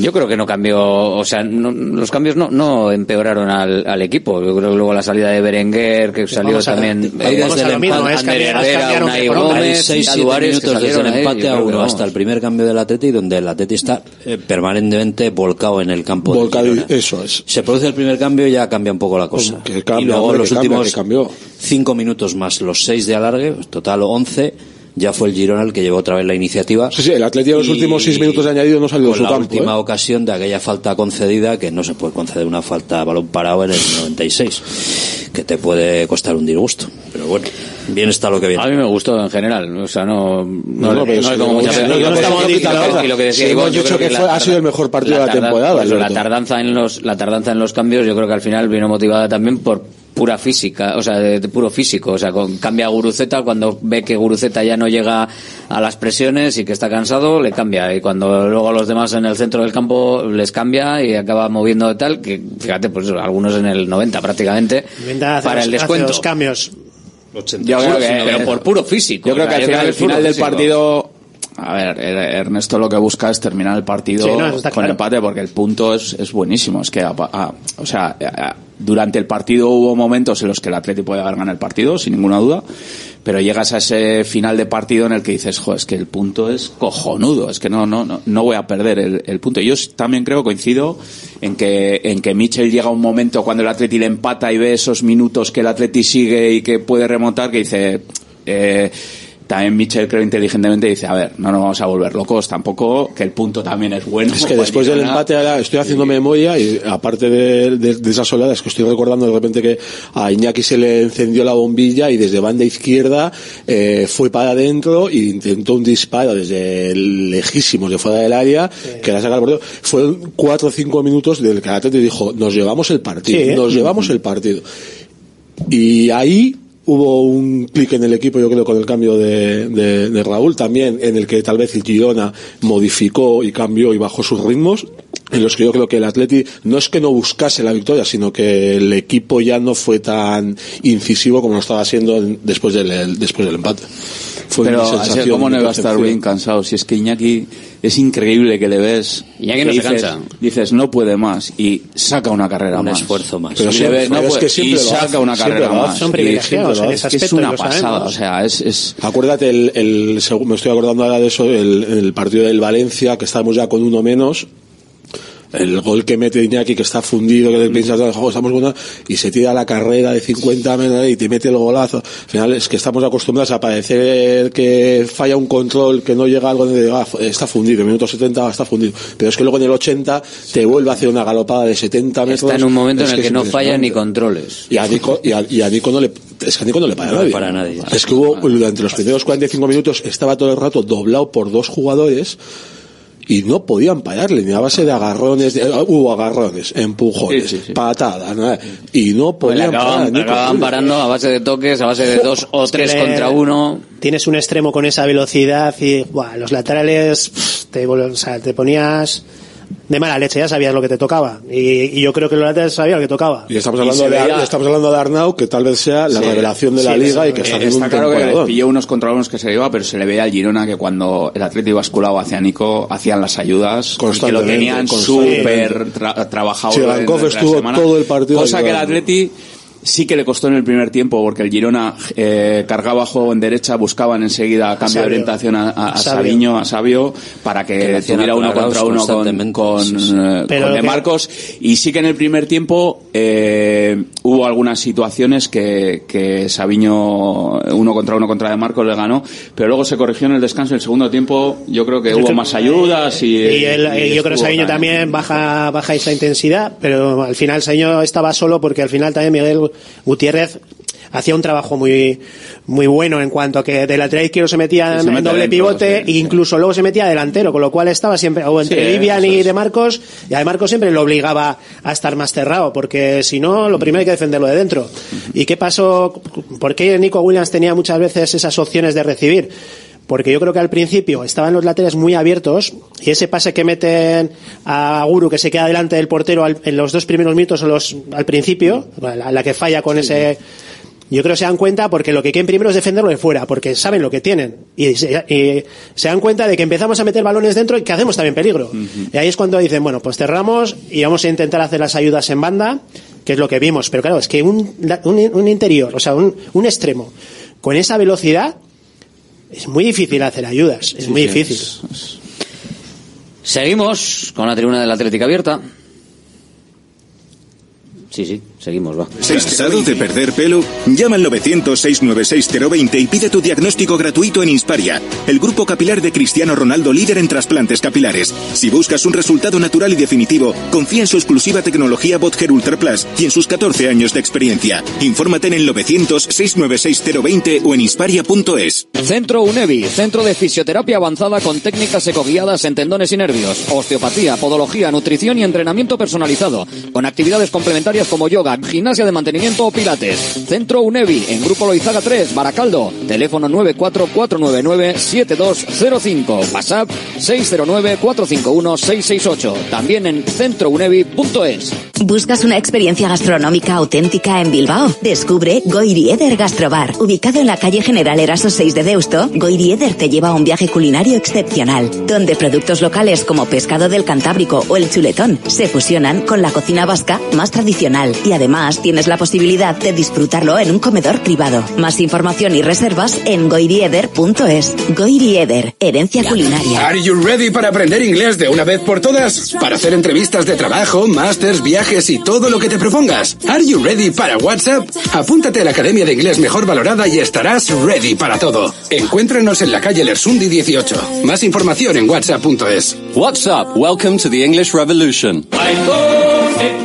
Yo creo que no cambió, o sea, no- los cambios no, no empeoraron al, al equipo. Yo creo que luego la salida de Berenguer, que salió vamos a- también ahí vamos desde a el lo mismo, empate, es cambiar- Herrera, Unai. Gómez, que desde el empate a uno hasta el primer cambio del Atleti, donde el Atleti está eh, permanentemente volcado en el campo. Volcado, eso es. Se produce el primer cambio y ya cambia un poco la cosa. Que cambia, y luego hombre, los que cambia, últimos que cambió. cinco minutos más los seis de alargue, total 11, ya fue el Girona el que llevó otra vez la iniciativa. Sí, sí, el Atleti a los últimos seis minutos de añadido no salió de con su la campo. última ¿eh? ocasión de aquella falta concedida, que no se puede conceder una falta a balón parado en el 96, que te puede costar un disgusto. Pero bueno, bien está lo que viene. A mí me gustó en general, o sea, no, no, No, no, no pero es que como no- muchas no- veces. no- Y lo no que- estamos y lo que- que decía Sí, yo dicho creo que la fue- ha sido el mejor partido de la temporada, pues la tardanza en los, la tardanza en los cambios, yo creo que al final vino motivada también por pura física, o sea, de, de puro físico, o sea, con, cambia a Guruceta cuando ve que Guruceta ya no llega a las presiones y que está cansado, le cambia, y cuando luego a los demás en el centro del campo les cambia y acaba moviendo de tal, que fíjate, pues algunos en el 90 prácticamente, para el hace descuento. dos cambios. Yo creo que, pero por puro físico. Yo creo que al final, el del físico. partido. A ver, Er- Ernesto lo que busca es terminar el partido Sí, no, con claro. empate porque el punto es, es buenísimo. Es que, a- a- o sea, a- durante el partido hubo momentos en los que el Atleti puede haber ganado el partido, sin ninguna duda, pero llegas a ese final de partido en el que dices, jo, es que el punto es cojonudo, es que no, no, no, no voy a perder el, punto. Yo también creo, coincido, en que, en que Mitchell llega a un momento cuando el Atleti le empata y ve esos minutos que el Atleti sigue y que puede remontar, que dice, eh, también Mitchell creo inteligentemente dice, a ver, no nos vamos a volver locos tampoco, que el punto también es bueno. Es que para después del empate ahora estoy haciendo memoria y aparte de, de- de esas oleadas que estoy recordando de repente que a Iñaki se le encendió la bombilla y desde banda izquierda eh, fue para adentro e intentó un disparo desde lejísimos de fuera del área que la saca al portero. Fueron cuatro o cinco minutos del que el Atleti dijo nos llevamos el partido, Sí, ¿eh? nos llevamos el partido. Y ahí hubo un clic en el equipo, yo creo, con el cambio de, de- Raúl también, en el que tal vez el Girona modificó y cambió y bajó sus ritmos, en los que yo creo que el Atleti no es que no buscase la victoria, sino que el equipo ya no fue tan incisivo como lo estaba siendo en- después del, el- después del empate. Fue Pero así, ¿cómo no iba a estar bien cansado? Si es que Iñaki es increíble que le ves. Iñaki que no se dices, cansa. Dices, no puede más. Y saca una carrera Un más. esfuerzo más. Pero ves, pero no es puede- que siempre y lo saca hace, una carrera más. Son privilegiados en ese Es que es aspecto, una pasada. O sea, es, es, Acuérdate, el, el, me estoy acordando ahora de eso, el, el partido del Valencia, que estábamos ya con uno menos, el gol que mete Iñaki, que está fundido, que piensas, "Jo, estamos una", y se tira la carrera de 50 metros y te mete el golazo. Al final es que estamos acostumbrados a parecer que falla un control, que no llega algo de, "Ah, está fundido, en minuto 70 está fundido. Pero es que luego en el 80 te vuelve a hacer una galopada de 70 metros. Está en un momento en el que, no falla ni controles. Y a Nico, y a, y a Nico no le, es que a Nico no le para No nadie. para nadie. Es que hubo, durante los primeros 45 minutos, estaba todo el rato doblado por dos jugadores y no podían pararle, ni a base de agarrones, de- ah, hubo agarrones, empujones, Sí, sí, sí. patadas, nada, y no podían parar. acaban, Nico. acaban parando a base de toques, a base de dos o Es tres contra uno. Tienes un extremo con esa velocidad y buah, los laterales pff, te, o sea, te ponías de mala leche, ya sabías lo que te tocaba. Y, y yo creo que los laterales sabían lo que tocaba. Y estamos hablando, de, veía- estamos hablando de Arnau, que tal vez sea la Sí. revelación de la Sí, liga y que sí. está Eh, haciendo Está un claro que les temporadón. pilló unos contra unos que se iba, pero se le veía al Girona que cuando el Atleti basculaba hacia Nico hacían las ayudas y que lo tenían súper tra- trabajado. Sí, estuvo semana. todo el partido Cosa que el. Atleti sí que le costó en el primer tiempo porque el Girona eh, cargaba juego en derecha, buscaban enseguida cambio de orientación a, a, a. Sabiño, a Sabio, para que, tuviera uno contra uno con, con, Sí, sí. eh, con De que- Marcos. Y sí que en el primer tiempo eh, hubo algunas situaciones que, que Sabiño, uno contra uno contra De Marcos, le ganó, pero luego se corrigió en el descanso. En el segundo tiempo yo creo que hubo más ayudas y, Y, y yo creo que Sabiño también baja, baja esa intensidad, pero al final Sabiño estaba solo porque al final también Miguel Gutiérrez hacía un trabajo muy muy bueno en cuanto a que del lateral izquierdo se metía se en doble dentro, pivote sí, e incluso luego se metía delantero, con lo cual estaba siempre o entre Sí, Vivian eso y es. De Marcos y a De Marcos siempre lo obligaba a estar más cerrado porque si no lo primero hay que defenderlo de dentro. ¿Y qué pasó? ¿Por qué Nico Williams tenía muchas veces esas opciones de recibir? Porque yo creo que al principio estaban los laterales muy abiertos y ese pase que meten a Guru que se queda delante del portero al- en los dos primeros minutos o los, al principio, la, la que falla con ese... Yo creo que se dan cuenta porque lo que quieren primero es defenderlo de fuera, porque saben lo que tienen. Y se, y se dan cuenta de que empezamos a meter balones dentro y que hacemos también peligro. Y ahí es cuando dicen, bueno, pues cerramos y vamos a intentar hacer las ayudas en banda, que es lo que vimos. Pero claro, es que un, un, un interior, o sea, un, un extremo, con esa velocidad, es muy difícil hacer ayudas. Es muy sí, difícil. Seguimos con la tribuna del Atlético abierta. Sí, sí, seguimos, va. ¿Cansado de perder pelo? Llama al 900-696-020 y pide tu diagnóstico gratuito en Insparia, el grupo capilar de Cristiano Ronaldo líder en trasplantes capilares. Si buscas un resultado natural y definitivo, confía en su exclusiva tecnología Botger Ultra Plus y en sus 14 años de experiencia. Infórmate en el 900-696-020 o en insparia.es. Centro UNEVI, centro de fisioterapia avanzada con técnicas ecoguiadas en tendones y nervios, osteopatía, podología, nutrición y entrenamiento personalizado, con actividades complementarias como yoga, gimnasia de mantenimiento o pilates. Centro UNEVI, en Grupo Loizaga 3, Baracaldo, teléfono 944997205, WhatsApp 609451668, también en centrounevi.es. ¿Buscas una experiencia gastronómica auténtica en Bilbao? Descubre Goirieder Gastrobar. Ubicado en la calle General Eraso 6 de Deusto, Goirieder te lleva a un viaje culinario excepcional, donde productos locales como pescado del Cantábrico o el chuletón se fusionan con la cocina vasca más tradicional y además tienes la posibilidad de disfrutarlo en un comedor privado. Más información y reservas en goirieder.es. Goirieder, herencia culinaria. Are you ready para aprender inglés de una vez por todas? Para hacer entrevistas de trabajo, másters, viajes y todo lo que te propongas. Are you ready para WhatsApp? Apúntate a la Academia de Inglés Mejor Valorada y estarás ready para todo. Encuéntranos en la calle Lersundi 18. Más información en whatsapp.es. WhatsApp, welcome to the English Revolution.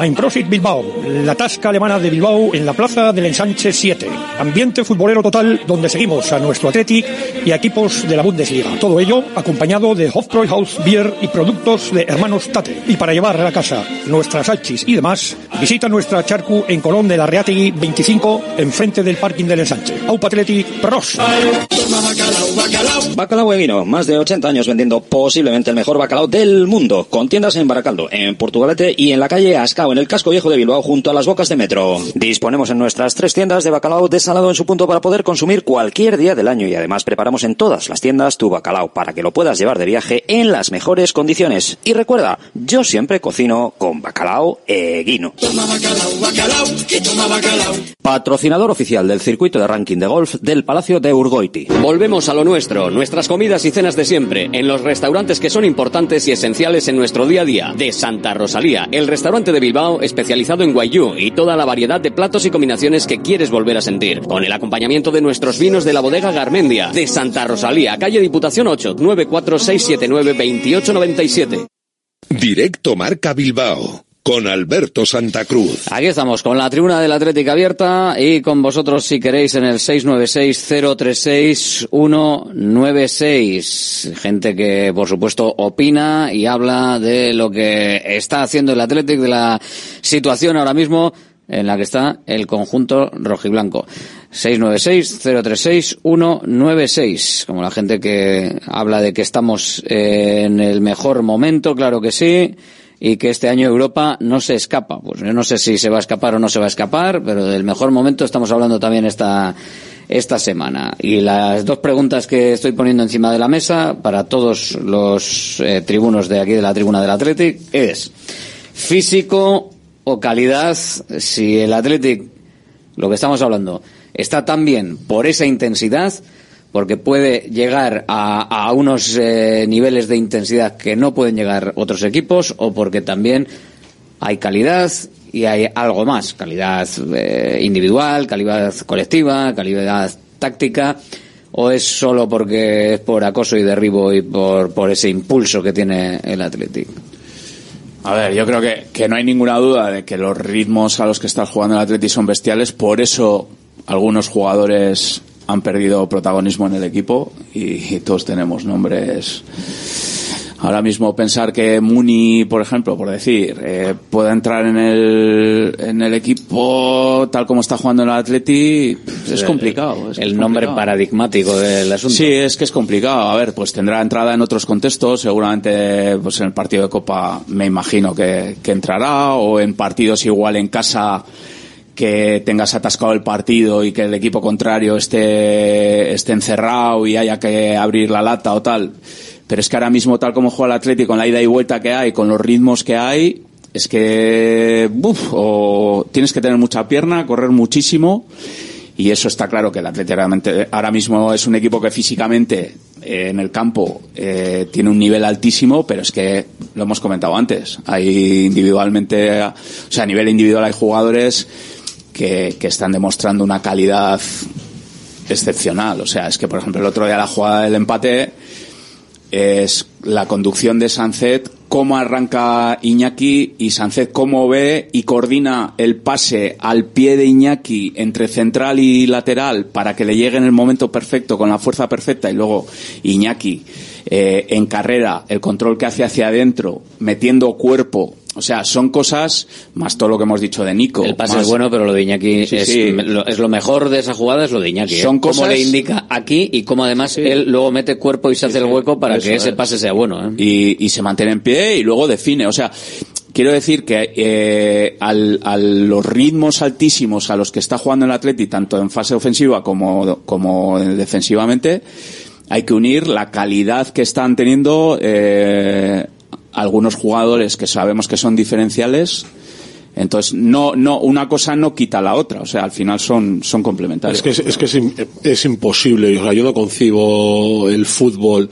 Einprosit Bilbao, la tasca alemana de Bilbao en la plaza del Ensanche 7. Ambiente futbolero total donde seguimos a nuestro Athletic y a equipos de la Bundesliga. Todo ello acompañado de Hofbräuhaus Bier y productos de hermanos Tate. Y para llevar a la casa nuestras salchis y demás, visita nuestra charcu en Colón de la Reategui 25, enfrente del parking del Ensanche. Aupa Athletic, pros. Bacalao de vino, más de 80 años vendiendo posiblemente el mejor bacalao del mundo, con tiendas en Baracaldo, en Portugalete y en la calle Ascao, en el casco viejo de Bilbao, junto a las bocas de metro. Disponemos en nuestras tres tiendas de bacalao desalado en su punto para poder consumir cualquier día del año y además preparamos en todas las tiendas tu bacalao para que lo puedas llevar de viaje en las mejores condiciones. Y recuerda, yo siempre cocino con bacalao eguino. Patrocinador oficial del circuito de ranking de golf del Palacio de Urgoiti. Volvemos a lo nuestro, nuestras comidas y cenas de siempre, en los restaurantes que son importantes y esenciales en nuestro día a día. De Santa Rosalía, el restaurante de Bilbao especializado en guayú y toda la variedad de platos y combinaciones que quieres volver a sentir. Con el acompañamiento de nuestros vinos de la bodega Garmendia. De Santa Rosalía, calle Diputación 8, 94679 2897. Directo Marca Bilbao con Alberto Santa Cruz. Aquí estamos con la tribuna del Atlético abierta y con vosotros si queréis en el 696-036-196. Gente que por supuesto opina y habla de lo que está haciendo el Atlético, de la situación ahora mismo en la que está el conjunto rojiblanco. 696-036-196. Como la gente que habla de que estamos en el mejor momento, claro que sí y que este año Europa no se escapa. Pues yo no sé si se va a escapar o no se va a escapar, pero del mejor momento estamos hablando también esta, esta semana. Y las dos preguntas que estoy poniendo encima de la mesa para todos los eh, tribunos de aquí de la tribuna del Athletic es físico o calidad si el Athletic, lo que estamos hablando, está tan bien por esa intensidad porque puede llegar a, a unos eh, niveles de intensidad que no pueden llegar otros equipos o porque también hay calidad y hay algo más, calidad eh, individual, calidad colectiva, calidad táctica o es solo porque es por acoso y derribo y por, ese impulso que tiene el Atlético. A ver, yo creo que, que no hay ninguna duda de que los ritmos a los que está jugando el Atleti son bestiales, por eso algunos jugadores han perdido protagonismo en el equipo y, y todos tenemos nombres. Ahora mismo pensar que Muni, por ejemplo, por decir, eh, pueda entrar en el, en el equipo tal como está jugando el Atleti, es complicado. es el complicado. nombre paradigmático del asunto. Sí, es que es complicado. A ver, pues tendrá entrada en otros contextos. Seguramente, pues en el partido de Copa me imagino que, que entrará o en partidos igual en casa que tengas atascado el partido y que el equipo contrario esté, esté encerrado y haya que abrir la lata o tal. Pero es que ahora mismo, tal como juega el Atlético, con la ida y vuelta que hay, con los ritmos que hay, es que uf, o tienes que tener mucha pierna, correr muchísimo y eso está claro que el Atlético ahora mismo es un equipo que físicamente eh, en el campo eh, tiene un nivel altísimo, pero es que lo hemos comentado antes. Hay individualmente, o sea, a nivel individual hay jugadores que, están demostrando una calidad excepcional. O sea, es que por ejemplo el otro día la jugada del empate es la conducción de Sancet, cómo arranca Iñaki y Sancet cómo ve y coordina el pase al pie de Iñaki entre central y lateral para que le llegue en el momento perfecto con la fuerza perfecta y luego Iñaki eh, en carrera el control que hace hacia adentro metiendo cuerpo o sea, son cosas, más todo lo que hemos dicho de Nico. El pase más- es bueno, pero lo de Iñaki Sí, es, sí. Lo, es lo mejor de esa jugada, es lo de Iñaki. ¿eh? Son cosas- le indica aquí y cómo además él luego mete cuerpo y se hace el hueco para Eso que ese es. pase sea bueno. ¿eh? y, y se mantiene en pie y luego define. O sea, quiero decir que eh, al, a los ritmos altísimos a los que está jugando el Atleti, tanto en fase ofensiva como, como defensivamente, hay que unir la calidad que están teniendo eh, algunos jugadores que sabemos que son diferenciales. Entonces, no, no, una cosa no quita la otra. O sea, al final son, son complementarios. Es que, es, que es, es imposible. O sea, yo no concibo el fútbol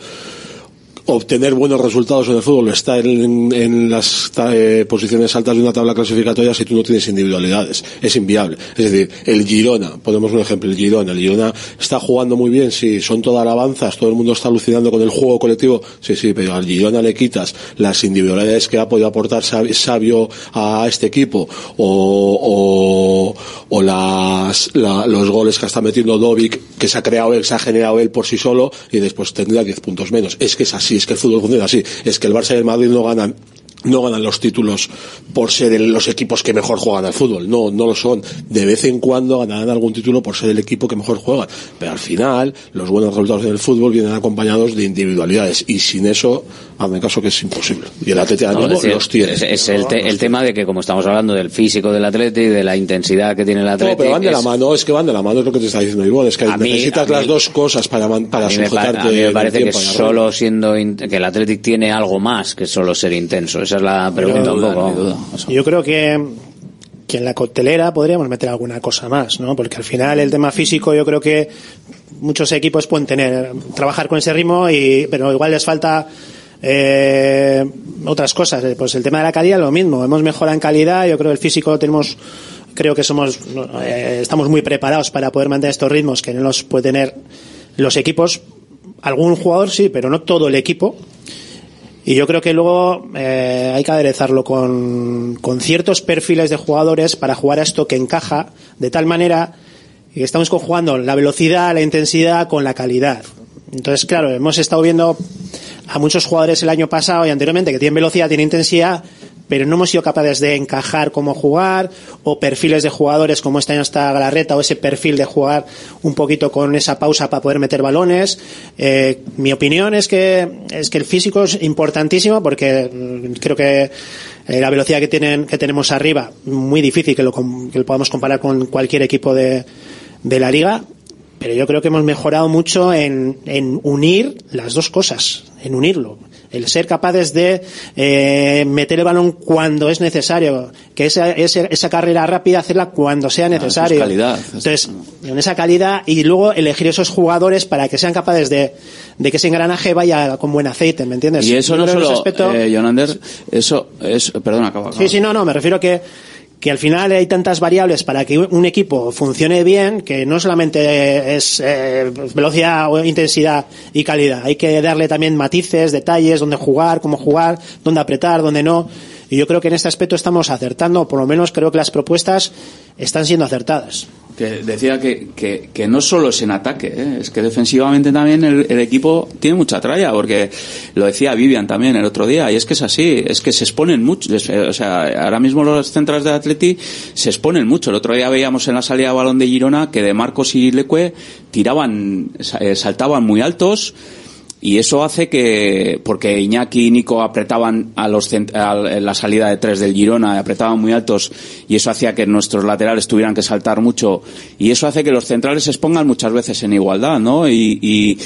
obtener buenos resultados en el fútbol, estar en, las eh, posiciones altas de una tabla clasificatoria si tú no tienes individualidades. Es inviable. Es decir, el Girona, ponemos un ejemplo, el Girona. El Girona está jugando muy bien, sí, son todas alabanzas, todo el mundo está alucinando con el juego colectivo, sí, sí, pero al Girona le quitas las individualidades que ha podido aportar Sab- Sabio a este equipo o, las, la- los goles que está metiendo Dovic, que se ha creado él, se ha generado él por sí solo y después tendría 10 puntos menos. Es que es así, es que el fútbol funciona así. Es que el Barça y el Madrid no ganan no ganan los títulos por ser el- los equipos que mejor juegan al fútbol. No, no lo son. De vez en cuando ganarán algún título por ser el equipo que mejor juega. Pero al final, los buenos resultados en el fútbol vienen acompañados de individualidades. Y sin eso, hazme caso que es imposible. Y el Atleti ahora No, mismo es decir, los tiene. Es, es el, te- el tema de que como estamos hablando del físico del atleti, de la intensidad que tiene el atleti. No, pero van de la mano, es que van de la mano, es lo que te está diciendo Ivonne, es que A necesitas mí- las dos cosas para, para a pa- sujetarte a mí me parece que solo siendo que el Athletic tiene algo más que solo ser intenso. Esa es la pregunta un poco. Yo creo que, que en la coctelera podríamos meter alguna cosa más, ¿no? Porque al final el tema físico yo creo que muchos equipos pueden tener, trabajar con ese ritmo, y, pero igual les falta eh, otras cosas. Eh, Pues el tema de la calidad lo mismo. Hemos mejorado en calidad, yo creo que el físico lo tenemos creo que somos eh, estamos muy preparados para poder mantener estos ritmos que no los puede tener los equipos algún jugador sí pero no todo el equipo y yo creo que luego eh, hay que aderezarlo con, con ciertos perfiles de jugadores para jugar a esto que encaja de tal manera que estamos conjugando la velocidad, la intensidad con la calidad. Entonces, claro, hemos estado viendo a muchos jugadores el año pasado y anteriormente que tienen velocidad, tienen intensidad, pero no hemos sido capaces de encajar cómo jugar o perfiles de jugadores como este año está Galarreta o ese perfil de jugar un poquito con esa pausa para poder meter balones. Eh, mi opinión es que es que el físico es importantísimo porque mm, creo que eh, la velocidad que tienen que tenemos arriba muy difícil que lo, que lo podamos comparar con cualquier equipo de, de la liga pero yo creo que hemos mejorado mucho en, en unir las dos cosas, en unirlo. El ser capaces de eh, meter el balón cuando es necesario, que esa, esa, esa carrera rápida hacerla cuando sea necesario. calidad. Entonces, en esa calidad y luego elegir esos jugadores para que sean capaces de, de que ese engranaje vaya con buen aceite, ¿me entiendes? Y eso Yo no solo, aspecto- eh, Jonander, eso, es, perdón, acaba. acaba. Sí, sí, no, no, me refiero a que, que al final hay tantas variables para que un equipo funcione bien que no solamente es eh, velocidad o intensidad y calidad, hay que darle también matices, detalles, dónde jugar, cómo jugar, dónde apretar, dónde no. Y yo creo que en este aspecto estamos acertando, por lo menos creo que las propuestas están siendo acertadas. Que decía que, que, que no solo es en ataque, ¿eh? es que defensivamente también el, el equipo tiene mucha tralla, porque lo decía Vivian también el otro día, y es que es así, es que se exponen mucho, eh, o sea, ahora mismo los centros de Atleti se exponen mucho. El otro día veíamos en la salida de balón de Girona que de Marcos y Leque tiraban, eh, saltaban muy altos, y eso hace que, porque Iñaki y Nico apretaban a los a la salida de tres del Girona, apretaban muy altos, y eso hacía que nuestros laterales tuvieran que saltar mucho, y eso hace que los centrales se expongan muchas veces en igualdad, ¿no? Y,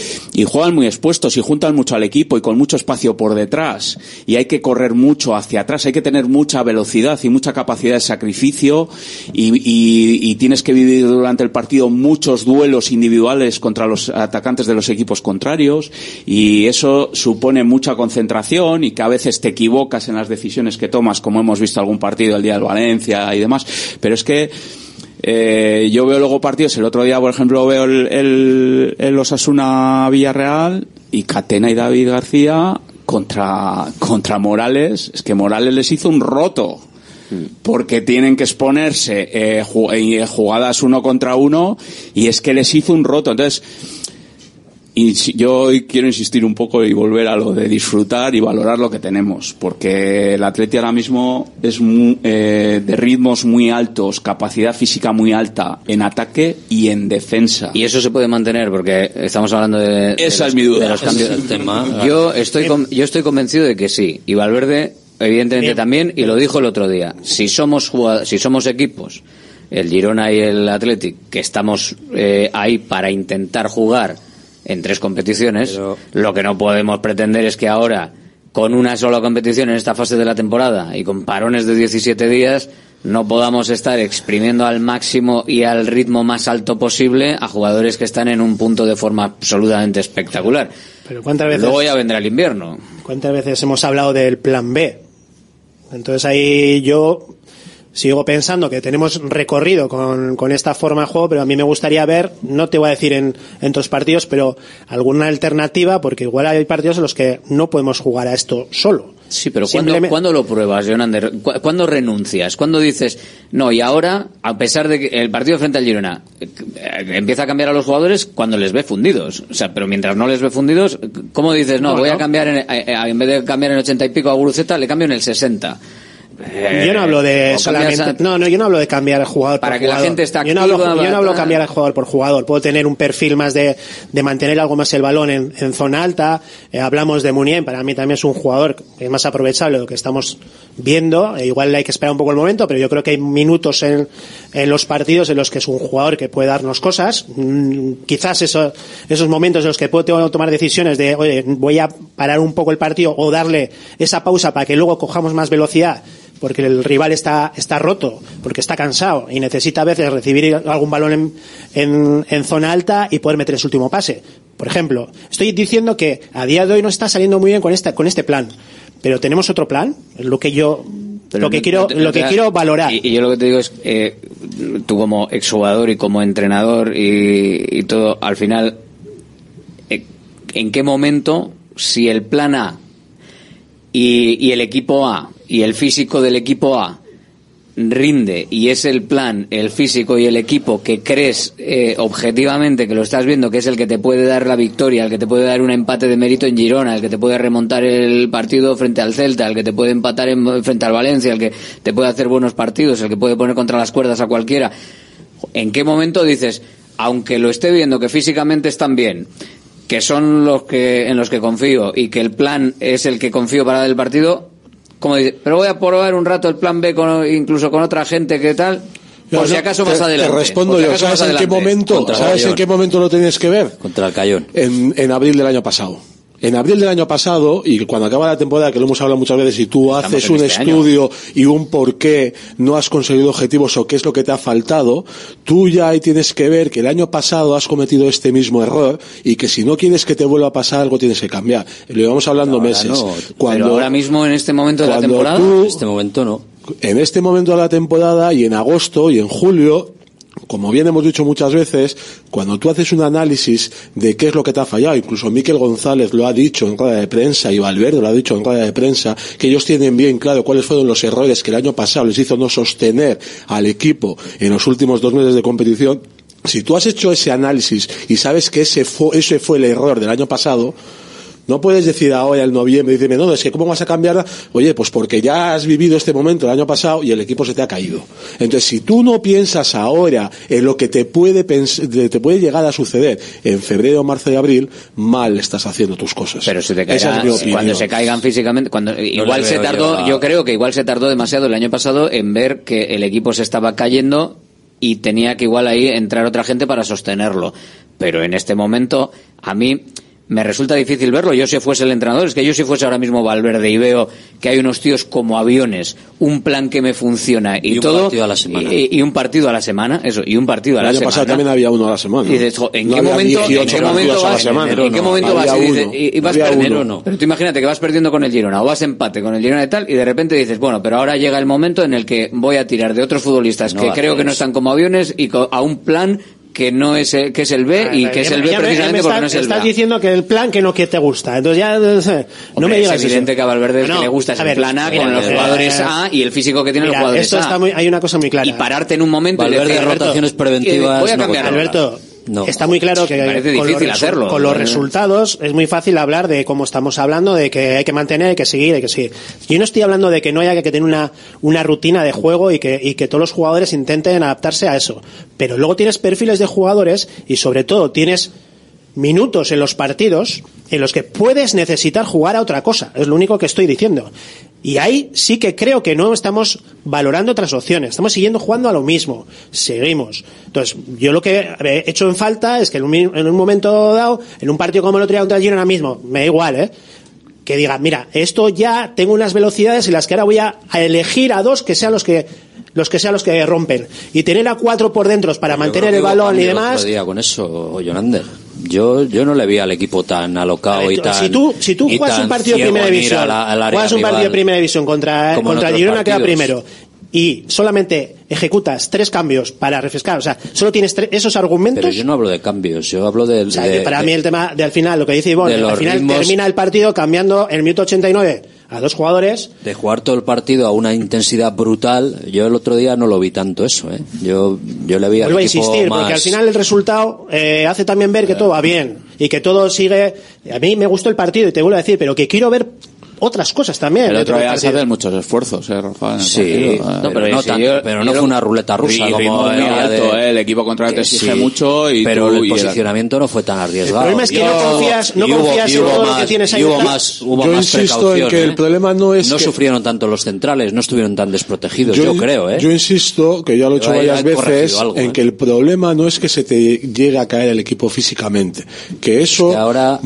juegan muy expuestos y juntan mucho al equipo y con mucho espacio por detrás, y hay que correr mucho hacia atrás, hay que tener mucha velocidad y mucha capacidad de sacrificio, y tienes que vivir durante el partido muchos duelos individuales contra los atacantes de los equipos contrarios y eso supone mucha concentración y que a veces te equivocas en las decisiones que tomas, como hemos visto algún partido el día del Valencia y demás. Pero es que eh, yo veo luego partidos, el otro día, por ejemplo, veo el, el, Osasuna Villarreal y Catena y David García contra, contra Morales. Es que Morales les hizo un roto porque tienen que exponerse eh, eh, jugadas uno contra uno y es que les hizo un roto. Entonces, y si- yo hoy quiero insistir un poco y volver a lo de disfrutar y valorar lo que tenemos, porque el Atleti ahora mismo es mu- eh, de ritmos muy altos, capacidad física muy alta en ataque y en defensa. Y eso se puede mantener porque estamos hablando de, de Esa los- es mi duda. de los cambios. Tema. Yo estoy con- yo estoy convencido de que sí y Valverde evidentemente también y lo dijo el otro día. Si somos jugad- si somos equipos el Girona y el Athletic que estamos eh, ahí para intentar jugar en tres competiciones, lo que no podemos pretender es que ahora con una sola competición en esta fase de la temporada y con parones de 17 días no podamos estar exprimiendo al máximo y al ritmo más alto posible a jugadores que están en un punto de forma absolutamente espectacular. Pero ¿cuántas veces, Luego ya vendrá el invierno. ¿cuántas veces hemos hablado del plan B? Entonces ahí yo sigo pensando que tenemos recorrido con, con esta forma de juego, pero a mí me gustaría ver, no te voy a decir en, en otros partidos, pero alguna alternativa, porque igual hay partidos en los que no podemos jugar a esto solo. Sí, pero ¿cuándo, Simplemente- ¿cuándo lo pruebas, Jonander? ¿Cu- ¿Cuándo renuncias? ¿Cuándo dices, no, y ahora, a pesar de que el partido frente al Girona eh, eh, empieza a cambiar a los jugadores cuando les ve fundidos? O sea, pero mientras no les ve fundidos, ¿cómo dices, no, No, voy a cambiar, en, eh, eh, en vez de cambiar en 80 y pico a Guruceta, le cambio en el 60? Eh, yo no hablo de solamente, a- no, no, yo no hablo de cambiar jugador Para por que la jugador. gente esté yo no hablo, activa, yo no hablo cambiar jugador por jugador. Puedo tener un perfil más de, de mantener algo más el balón en, en zona alta. Eh, hablamos de Munien, para mí también es un jugador que es más aprovechable de lo que estamos viendo. Eh, igual hay que esperar un poco el momento, pero yo creo que hay minutos en, en los partidos en los que es un jugador que puede darnos cosas. Mm, quizás eso- esos momentos en los que puedo tomar decisiones de, oye, voy a parar un poco el partido o darle esa pausa para que luego cojamos más velocidad porque el rival está, está roto, porque está cansado y necesita a veces recibir algún balón en, en, en zona alta y poder meter ese último pase. Por ejemplo, estoy diciendo que a día de hoy no está saliendo muy bien con esta, con este plan, pero tenemos otro plan, es lo que yo, Pero lo que quiero, no lo que quiero valorar. Y, y yo lo que te digo es, eh, tú como exjugador y como entrenador y, y todo, al final, eh, ¿en qué momento, si el plan A y, y el equipo A y el físico del equipo A rinde y es el plan, el físico y el equipo que crees eh, objetivamente que lo estás viendo, que es el que te puede dar la victoria, el que te puede dar un empate de mérito en Girona, el que te puede remontar el partido frente al Celta, el que te puede empatar en- frente al Valencia, el que te puede hacer buenos partidos, el que puede poner contra las cuerdas a cualquiera. ¿En qué momento dices, aunque lo esté viendo que físicamente están bien, que son los que en los que confío y que el plan es el que confío para el partido, como dice, pero voy a probar un rato el plan B con, incluso con otra gente que tal, por si acaso te- más te adelante. respondo por si yo. ¿Sabes en qué momento? ¿Sabes en qué momento lo tienes que ver? Contra el Cayón. En, en abril del año pasado. En abril del año pasado, y cuando acaba la temporada, que lo hemos hablado muchas veces, y tú Estamos haces un este año. estudio y un por qué no has conseguido objetivos o qué es lo que te ha faltado, tú ya ahí tienes que ver que el año pasado has cometido este mismo error y que si no quieres que te vuelva a pasar algo tienes que cambiar. Lo llevamos hablando Ahora meses. no, cuando, pero ahora mismo en este momento de la temporada, tú- En este momento no. en este momento de la temporada y en agosto y en julio, como bien hemos dicho muchas veces, cuando tú haces un análisis de qué es lo que te ha fallado, incluso Miquel González lo ha dicho en rueda de prensa y Valverde lo ha dicho en rueda de prensa, que ellos tienen bien claro cuáles fueron los errores que el año pasado les hizo no sostener al equipo en los últimos dos meses de competición. Si tú has hecho ese análisis y sabes que ese fue, ese fue el error del año pasado, No puedes decir ahora en noviembre, dice, no, es que ¿cómo vas a cambiar? Oye, pues porque ya has vivido este momento el año pasado y el equipo se te ha caído. Entonces, si tú no piensas ahora en lo que te puede, pens- te puede llegar a suceder en febrero, marzo y abril, mal estás haciendo tus cosas. Pero si te Esa es caigan, mi opinión. cuando se caigan físicamente, cuando igual se tardó, yo yo creo que igual se tardó demasiado el año pasado en ver que el equipo se estaba cayendo y tenía que igual ahí entrar otra gente para sostenerlo. Pero en este momento, a mí me resulta difícil verlo. Yo si fuese el entrenador, es que yo si fuese ahora mismo Valverde y veo que hay unos tíos como aviones, un plan que me funciona y, Y un todo. partido a la semana. Y, y un partido a la semana, eso, y un partido a El la año semana. pasado también había uno a la semana. Y dices, ¿en No qué momento, en 18 qué momento partidos a la vas, semana. en qué momento Había vas y, dices- uno. y- y vas perdiendo? uno. Pero tú imagínate que vas perdiendo con el Girona o vas empate con el Girona y tal y de repente dices, bueno, pero ahora llega el momento en el que voy a tirar de otros futbolistas No que creo que no están como aviones y co- a un plan que no es el, que es el B y que es el B precisamente estás- porque no es el Estás B. diciendo que el plan que no que te gusta. Entonces ya eh, no Hombre, me digas es evidente eso. que a Valverde No, que le gusta es el ver, plan A mira, con los eh, jugadores A y el físico que tienen mira, los jugadores esto A. está muy, hay una cosa muy clara. y pararte en un momento y Valverde, decir, Alberto, rotaciones preventivas, eh, voy a no cambiar. Alberto, No. está muy claro que con, los, hacerlo. con los Eh. resultados es muy fácil hablar de cómo estamos hablando, de que hay que mantener, hay que seguir, hay que seguir. Yo no estoy hablando de que no haya que tener una, una rutina de juego y que, y que todos los jugadores intenten adaptarse a eso. Pero luego tienes perfiles de jugadores y sobre todo tienes minutos en los partidos en los que puedes necesitar jugar a otra cosa. Es lo único que estoy diciendo. Y ahí sí que creo que no estamos valorando otras opciones. Estamos siguiendo jugando a lo mismo. Seguimos. Entonces, yo lo que he hecho en falta es que en un, en un momento dado, en un partido como el otro día contra el Girona mismo, me da igual, ¿eh? Que diga, mira, esto ya tengo unas velocidades en las que ahora voy a, a elegir a dos que sean los que los que sean los que rompen y tener a cuatro por dentro para mantener el balón y demás con eso, Jonander. Yo, yo no le vi al equipo tan alocado y tan. si tú, si tú juegas un partido de primera división, la- juegas un partido de primera división contra, contra Girona queda primero y solamente ejecutas tres cambios para refrescar, o sea, solo tienes tre- esos argumentos. Pero yo no hablo de cambios, yo hablo del. o sea, de- para de- mí el tema de al final, lo que dice Ivonne, de al final ritmos- termina el partido cambiando el minuto 89 a dos jugadores. de jugar todo el partido a una intensidad brutal, yo el otro día no lo vi tanto eso, ¿eh? Yo, yo le vi al Vuelvo a insistir, más... porque al final el resultado eh, hace también ver que todo va bien y que todo sigue. A mí me gustó el partido y te vuelvo a decir, pero que quiero ver otras cosas también. El dentro otro día se hacen muchos esfuerzos, eh, Rafa. en el Sí, partido, eh. no, pero no si tanto, pero no fue una ruleta rusa y como ritmo muy alto, de- eh, el equipo contrario te que exige sí, mucho y pero tú- el y el- posicionamiento no fue tan arriesgado. El problema es que no confías- no hubo- confías en todo lo que tienes ahí y hubo detrás. más, hubo Yo más insisto en que el ¿eh? problema no es No que- sufrieron tanto los centrales, no estuvieron tan desprotegidos, yo, creo, ¿eh? Yo insisto, que ya lo he hecho varias veces, algo, en ¿eh? que el problema no es que se te llegue a caer el equipo físicamente, que eso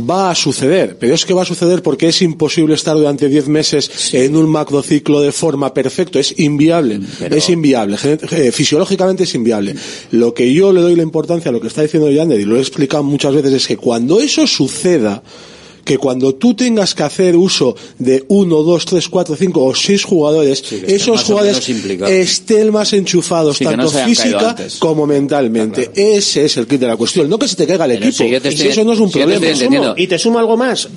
va a suceder, pero es que va a suceder porque es imposible estar durante 10 meses en un macrociclo de forma perfecto, es inviable, es inviable, eh, fisiológicamente es inviable. Lo que yo le doy la importancia a lo que está diciendo Yander, y lo he explicado muchas veces, es que cuando eso suceda, que cuando tú tengas que hacer uso de uno, dos, tres, cuatro, cinco o seis jugadores, esos jugadores estén más enchufados, Sí, tanto no física como mentalmente. Ese es el kit de la cuestión. No que se te caiga el Pero equipo. si te estoy- eso no es un si yo te problema. estoy. Y te sumo algo más.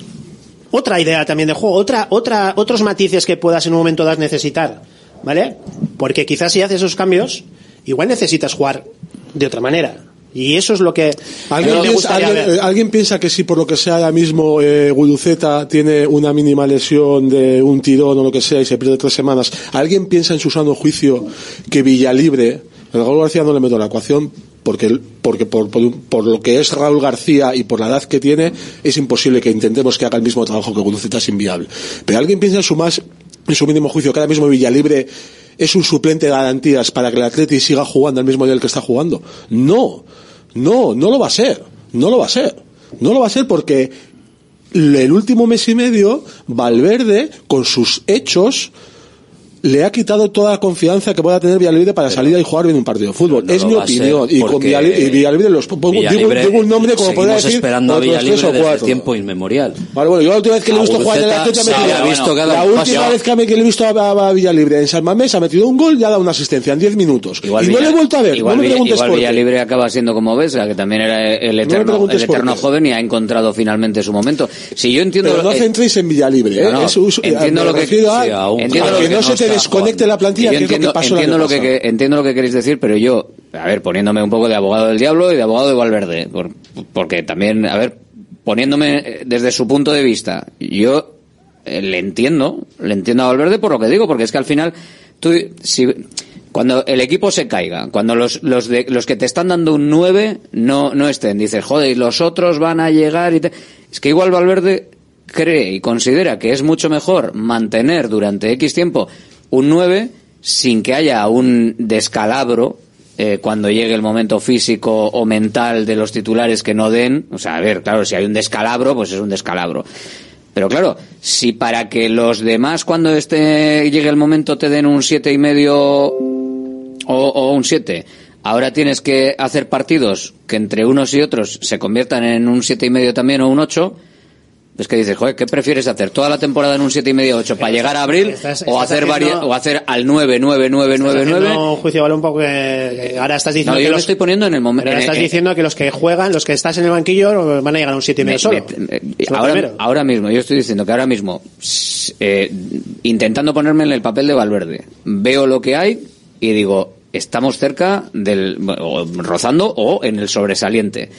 Otra idea también de juego, otra, otra, otros matices que puedas en un momento dado necesitar, ¿vale? Porque quizás si haces esos cambios, igual necesitas jugar de otra manera. Y eso es lo que ¿Alguien, piensa, gustaría alguien- ver. alguien piensa que si por lo que sea ahora mismo eh, Guruceta tiene una mínima lesión de un tirón o lo que sea y se pierde tres semanas, ¿alguien piensa en su sano juicio que Villalibre, el Raúl García no le meto la ecuación porque, porque por, por, por lo que es Raúl García y por la edad que tiene, es imposible que intentemos que haga el mismo trabajo que Guruceta, es inviable. Pero ¿alguien piensa en su más, en su mínimo juicio que ahora mismo Villalibre es un suplente de garantías para que el Atleti siga jugando al mismo nivel que está jugando? No, no, no lo va a ser, no lo va a ser, no lo va a ser porque el último mes y medio Valverde con sus hechos le ha quitado toda la confianza que pueda tener Villalibre para salir y jugar bien un partido de fútbol. no es mi opinión. Y con Villalibre, y Villalibre los pongo, digo, Villalibre, digo un nombre como podría decir esperando a tres Villalibre o desde cuatro. tiempo inmemorial. Vale, bueno, yo la última vez que le he visto jugar en ha visto la última vez que, me- que le he visto a, a Villalibre en San Mamés ha metido un gol y ha dado una asistencia en 10 minutos. Igual y no Villa- le he vuelto a ver, Igual, no me preguntes igual. Villalibre acaba siendo como Vesga, que también era el eterno, preguntes el eterno joven y ha encontrado finalmente su momento. Si yo entiendo Pero no centréis en Villalibre, ¿eh? No, no, entiendo me lo que entiendo lo que no no se desconecte la plantilla, yo que es lo que entiendo, pasó el entiendo año lo que, entiendo lo que queréis decir, pero yo, a ver, poniéndome un poco de abogado del diablo y de abogado de Valverde, por- porque también, a ver, poniéndome desde su punto de vista, yo eh, le entiendo, le entiendo a Valverde por lo que digo, porque es que al final, tú, si, cuando el equipo se caiga, cuando los, los, de, los que te están dando un 9 no, no estén, dices, joder, y los otros van a llegar y te... Es que igual Valverde cree y considera que es mucho mejor mantener durante X tiempo un 9 sin que haya un descalabro eh, cuando llegue el momento físico o mental de los titulares que no den. O sea, a ver, claro, si hay un descalabro, pues es un descalabro. Pero claro, si para que los demás cuando este llegue el momento te den un siete y medio o, o un 7, ahora tienes que hacer partidos que entre unos y otros se conviertan en un siete y medio también o un 8, es que dices, joder, ¿qué prefieres hacer? ¿Toda la temporada en un siete y medio ocho para llegar a abril? Estás- o, hacer haciendo- o hacer al 9, 9, 9, 9, 9? No, juicio vale un poco que, que ahora estás diciendo No, que yo me los, estoy poniendo en el momento. pero ahora estás diciendo que los que juegan, los que estás en el banquillo, van a llegar a un 7 y medio solo. Es lo ahora, ahora mismo, yo estoy diciendo que ahora mismo, eh, intentando ponerme en el papel de Valverde, veo lo que hay y digo, estamos cerca del, o rozando o en el sobresaliente.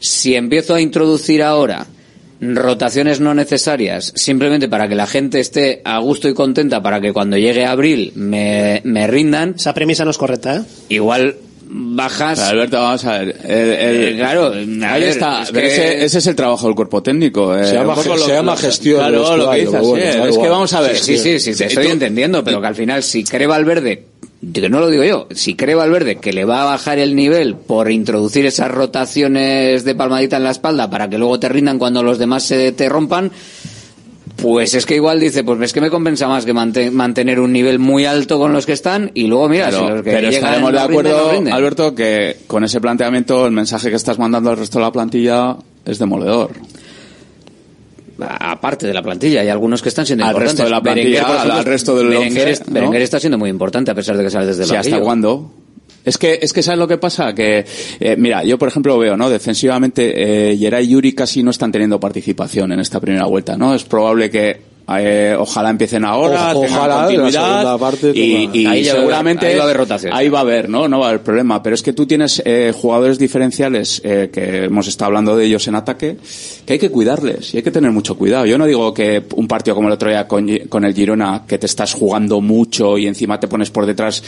Si empiezo a introducir ahora rotaciones no necesarias, simplemente para que la gente esté a gusto y contenta, para que cuando llegue abril me, me rindan. Esa premisa no es correcta, ¿eh? Igual bajas. Alberto, vamos a ver. el- el- Eh, claro, a ahí ver, está. es que- ese, ese es el trabajo del cuerpo técnico. eh, Se llama se llama gestión Claro, lo que dices, bueno, sí, es que vamos a ver. Sí, sí, sí, te estoy tú- entendiendo, pero que al final, si cree Valverde, que no lo digo yo, si cree Valverde que le va a bajar el nivel por introducir esas rotaciones de palmadita en la espalda para que luego te rindan cuando los demás se te rompan, pues es que igual dice, pues es que me compensa más que mante- mantener un nivel muy alto con los que están y luego mira, Claro, si los que pero llegan estaremos de acuerdo, rinden. Alberto, que con ese planteamiento el mensaje que estás mandando al resto de la plantilla es demoledor. Aparte de la plantilla, hay algunos que están siendo Al importantes. resto de la plantilla, Berenguer, al- ejemplo, al resto del Berenguer, once, es- ¿no? Berenguer está siendo muy importante a pesar de que sale desde Sí, ¿hasta banquillo. cuándo? Es que, es que ¿sabes lo que pasa? Que, eh, mira, yo por ejemplo veo, ¿no? Defensivamente, eh, Geray y Yuri casi no están teniendo participación en esta primera vuelta, ¿no? Es probable que, eh, ojalá empiecen ahora, O- ojalá la continuidad, segunda parte y, Ahí seguramente ahí va a haber rotación. ahí va a haber, ¿no? No va a haber problema. Pero es que tú tienes eh, jugadores diferenciales eh, que hemos estado hablando de ellos en ataque, que hay que cuidarles y hay que tener mucho cuidado. Yo no digo que un partido como el otro día con, con el Girona, que te estás jugando mucho y encima te pones por detrás,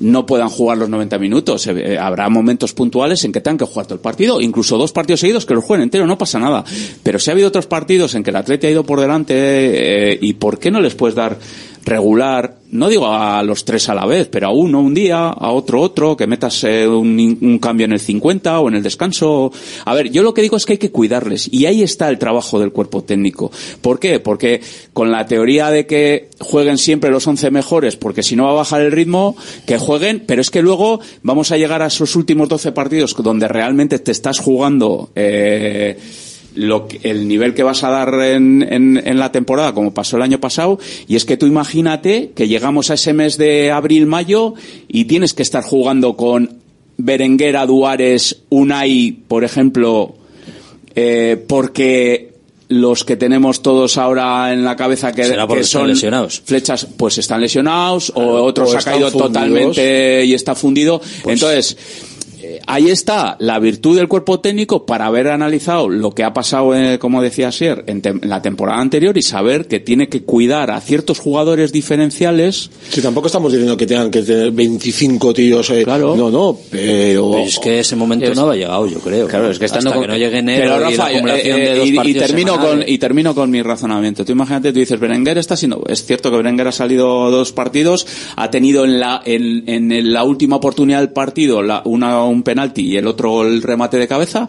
no puedan jugar los 90 minutos. Eh, eh, habrá momentos puntuales en que tengan que jugar todo el partido, incluso dos partidos seguidos que los jueguen entero, no pasa nada. Pero si ha habido otros partidos en que el Atleti ha ido por delante, eh, ¿y por qué no les puedes dar regular? No digo a los tres a la vez, pero a uno un día, a otro otro, que metas eh, un, un cambio en el 50 o en el descanso. A ver, yo lo que digo es que hay que cuidarles y ahí está el trabajo del cuerpo técnico. ¿Por qué? Porque con la teoría de que jueguen siempre los 11 mejores, porque si no va a bajar el ritmo, que jueguen, pero es que luego vamos a llegar a esos últimos 12 partidos donde realmente te estás jugando eh, lo que- el nivel que vas a dar en, en- en la temporada, como pasó el año pasado, y es que tú imagínate que llegamos a ese mes de abril-mayo y tienes que estar jugando con Berenguer, Duares, Unai, por ejemplo, eh, porque los que tenemos todos ahora en la cabeza que, que son lesionados. flechas, pues están lesionados, o otros o ha caído fundidos. totalmente y está fundido. Entonces, eh, ahí está la virtud del cuerpo técnico para haber analizado lo que ha pasado, eh, como decía Sier, en, tem- en la temporada anterior y saber que tiene que cuidar a ciertos jugadores diferenciales. Si tampoco estamos diciendo que tengan que tener 25 tíos. eh, Claro. No, no, pero. Pero es que ese momento no ha llegado, yo creo. Claro, es que estando Hasta con- que no llegue enero Pero y la acumulación eh, de dos y- y, partidos termino con semanales. y termino con mi razonamiento. Tú imagínate, tú dices Berenguer está siendo, es cierto que Berenguer ha salido dos partidos, ha tenido en la en, en la última oportunidad del partido la, una un penalti y el otro el remate de cabeza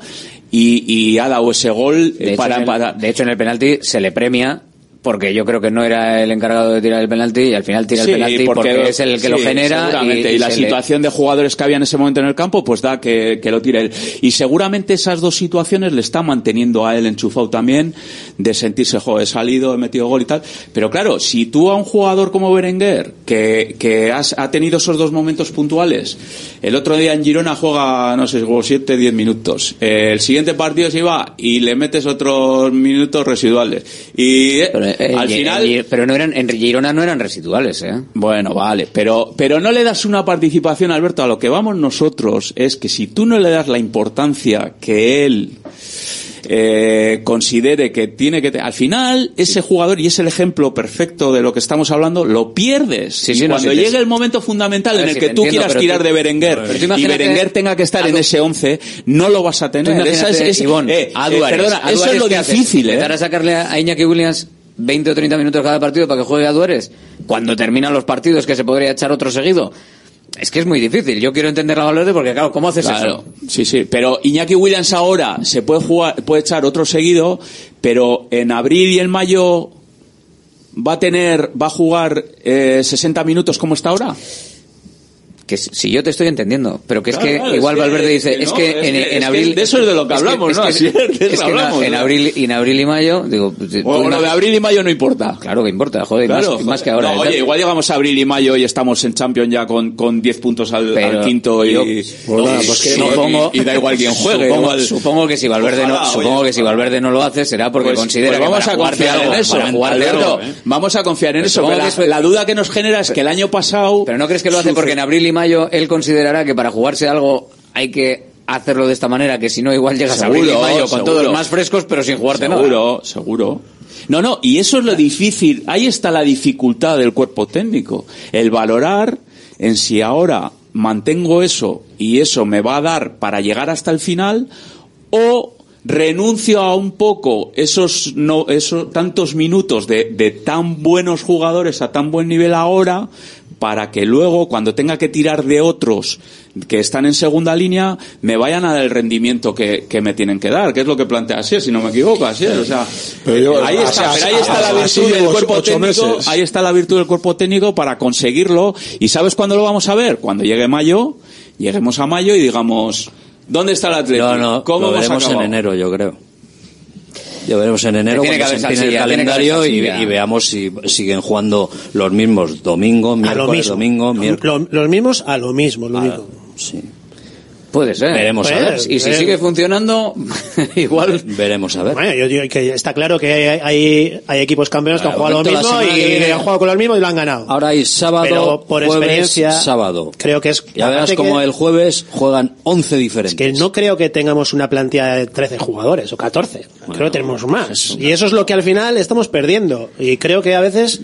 y, y ha dado ese gol De hecho, para, en el, para- de hecho, en el penalti se le premia porque yo creo que no era el encargado de tirar el penalti y al final tira Sí, el penalti porque, es el que lo genera y, y, la le- situación de jugadores que había en ese momento en el campo pues da que, que lo tire él. Y seguramente esas dos situaciones le está manteniendo a él enchufado también de sentirse jo he salido he metido gol y tal pero claro si tú a un jugador como Berenguer que, que has- ha tenido esos dos momentos puntuales el otro día en Girona juega no sé jugó 7 10 minutos. Eh, el siguiente partido se va y le metes otros minutos residuales. Y eh, Eh, al y- final y- pero no eran en Girona no eran residuales, ¿eh? bueno, vale, pero, pero no le das una participación, Alberto. A lo que vamos nosotros es que si tú no le das la importancia que él eh, considere que tiene que... Al final, ese jugador, y es el ejemplo perfecto de lo que estamos hablando, lo pierdes. Sí, y sí, no, cuando te- llegue el momento fundamental ver, en el que tú entiendo, quieras tirar tú- de Berenguer y Berenguer tenga que estar en ese 11, no lo vas a tener. Esa es, es- Ivonne, eh, a eh, perdona, eso es lo ¿qué haces? difícil, ¿eh? Empezar a sacarle a Iñaki Williams 20 o 30 minutos cada partido para que juegue a Duárez cuando terminan los partidos que se podría echar otro seguido. Es que es muy difícil. Yo quiero entender la Valverde porque, claro, ¿cómo haces Claro, eso? sí, sí. Pero Iñaki Williams ahora se puede jugar, puede echar otro seguido, pero en abril y en mayo va a tener, va a jugar eh, 60 minutos como está ahora. Que si yo te estoy entendiendo, pero que es que claro, igual es que- Valverde dice, que es no, que es en, que- abril... de eso es de lo que hablamos, ¿no? es Así que en- hablamos, en, ¿no? abril, en abril y mayo, digo... Bueno, lo de abril y mayo no importa. Claro que importa, joder, Claro, más, más que ahora. No, ¿eh? oye, igual llegamos a abril y mayo y estamos en Champions ya con, con 10 puntos al, quinto y, yo- y- Pues pues que y- supongo- y da igual quién juegue. Supongo, igual- supongo que si Valverde no, oye, supongo que si Valverde no lo hace será porque Pues- considera pues vamos que para a confiar algo, en eso. ¿eh? Vamos a confiar en eso. la duda que nos genera es que el año pasado. Pero no crees que lo hace porque en abril y mayo él considerará que para jugarse algo hay que hacerlo de esta manera, que si no igual llegas a abril y mayo con seguro. todos más frescos pero sin jugarte nada. Seguro, seguro. No, no, y eso es lo difícil. Ahí está la dificultad del cuerpo técnico. El valorar en si ahora mantengo eso y eso me va a dar para llegar hasta el final o renuncio a un poco esos no esos tantos minutos de, de tan buenos jugadores a tan buen nivel ahora para que luego cuando tenga que tirar de otros que están en segunda línea me vayan a dar el rendimiento que, que me tienen que dar que es lo que plantea Asier si no me equivoco Asier o sea Pero yo- ahí está así- pero ahí está la virtud del cuerpo técnico meses. ahí está la virtud del cuerpo técnico para conseguirlo y sabes cuándo lo vamos a ver cuando llegue mayo lleguemos a mayo y digamos ¿Dónde está el Atlético? No, no, ¿Cómo lo veremos en enero, yo creo. Lo veremos en enero Tiene que cuando se empiece el calendario y, veamos si siguen jugando los mismos domingo, A lo miércoles, mismo. domingo, miércoles. Lo- los mismos a lo mismo, lo único. Sí. Puede ser. Veremos a ver. Y si sigue funcionando, igual Veremos a ver. Bueno, yo digo que está claro que hay, hay, hay equipos campeones que han jugado lo mismo y viene- han jugado con los mismos y lo han ganado. Ahora hay sábado, Pero por jueves, experiencia, sábado. creo que es Ya verás como que- el jueves juegan 11 diferentes. que no creo que tengamos una plantilla de 13 jugadores o 14. creo que tenemos más. Y eso es lo que al final estamos perdiendo. Y creo que a veces,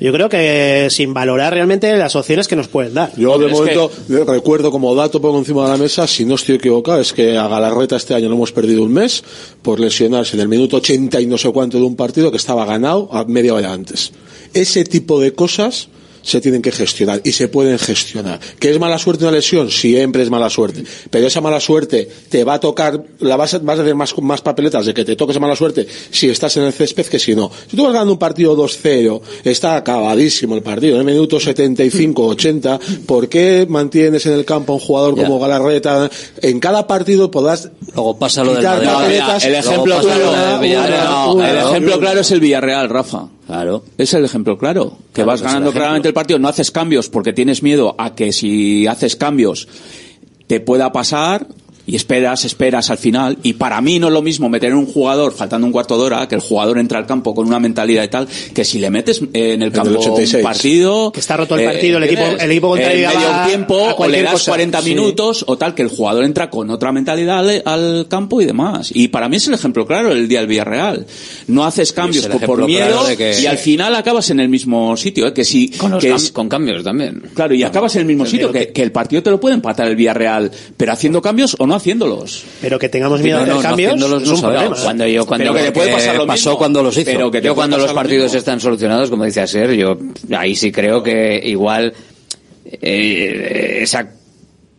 yo creo que sin valorar realmente las opciones que nos pueden dar. Yo de Es momento recuerdo como dato pongo encima de la mesa, si no estoy equivocado, es que a Galarreta este año lo hemos perdido un mes por lesionarse en el minuto 80 y no sé cuánto de un partido que estaba ganado a media hora antes. Ese tipo de cosas se tienen que gestionar y se pueden gestionar. ¿Que es mala suerte una lesión? Siempre es mala suerte. Pero esa mala suerte te va a tocar, la vas a, vas a hacer más, más papeletas de que te toque esa mala suerte si estás en el césped que si no. Si tú vas ganando un partido 2-0, está acabadísimo el partido, en el minuto 75, 80, ¿por qué mantienes en el campo a un jugador Ya. como Galarreta? En cada partido podrás Luego pasa lo del quitar Madrid. papeletas, el ejemplo el claro es el Villarreal, Rafa. Claro. Es el ejemplo claro. Que Claro, vas ganando claramente el partido, no haces cambios porque tienes miedo a que si haces cambios te pueda pasar y esperas, esperas al final. Y para mí no es lo mismo meter un jugador faltando un cuarto de hora, que el jugador entra al campo con una mentalidad y tal, que si le metes eh, en el campo 86. un partido. Que está roto el partido, el equipo- el equipo contrario medio va tiempo, a o le das cosa. 40 Sí. minutos, o tal, que el jugador entra con otra mentalidad al, al campo y demás. Y para mí es el ejemplo claro el día del Villarreal. No haces cambios por, por miedo claro que- y al final acabas en el mismo sitio. ¿eh? Que si, con, los que cam- es- con cambios también. Claro, y acabas en el mismo sitio, que, que el partido te lo puede empatar el Villarreal, pero haciendo cambios o no haciéndolos. Pero que tengamos miedo a no, no cambios es no un problema. Cuando yo, cuando Pero que te puede pasar lo pasó mismo. cuando los hizo. Pero que yo cuando los lo partidos mismo. están solucionados, como dice Aser, yo ahí sí creo que igual eh, esa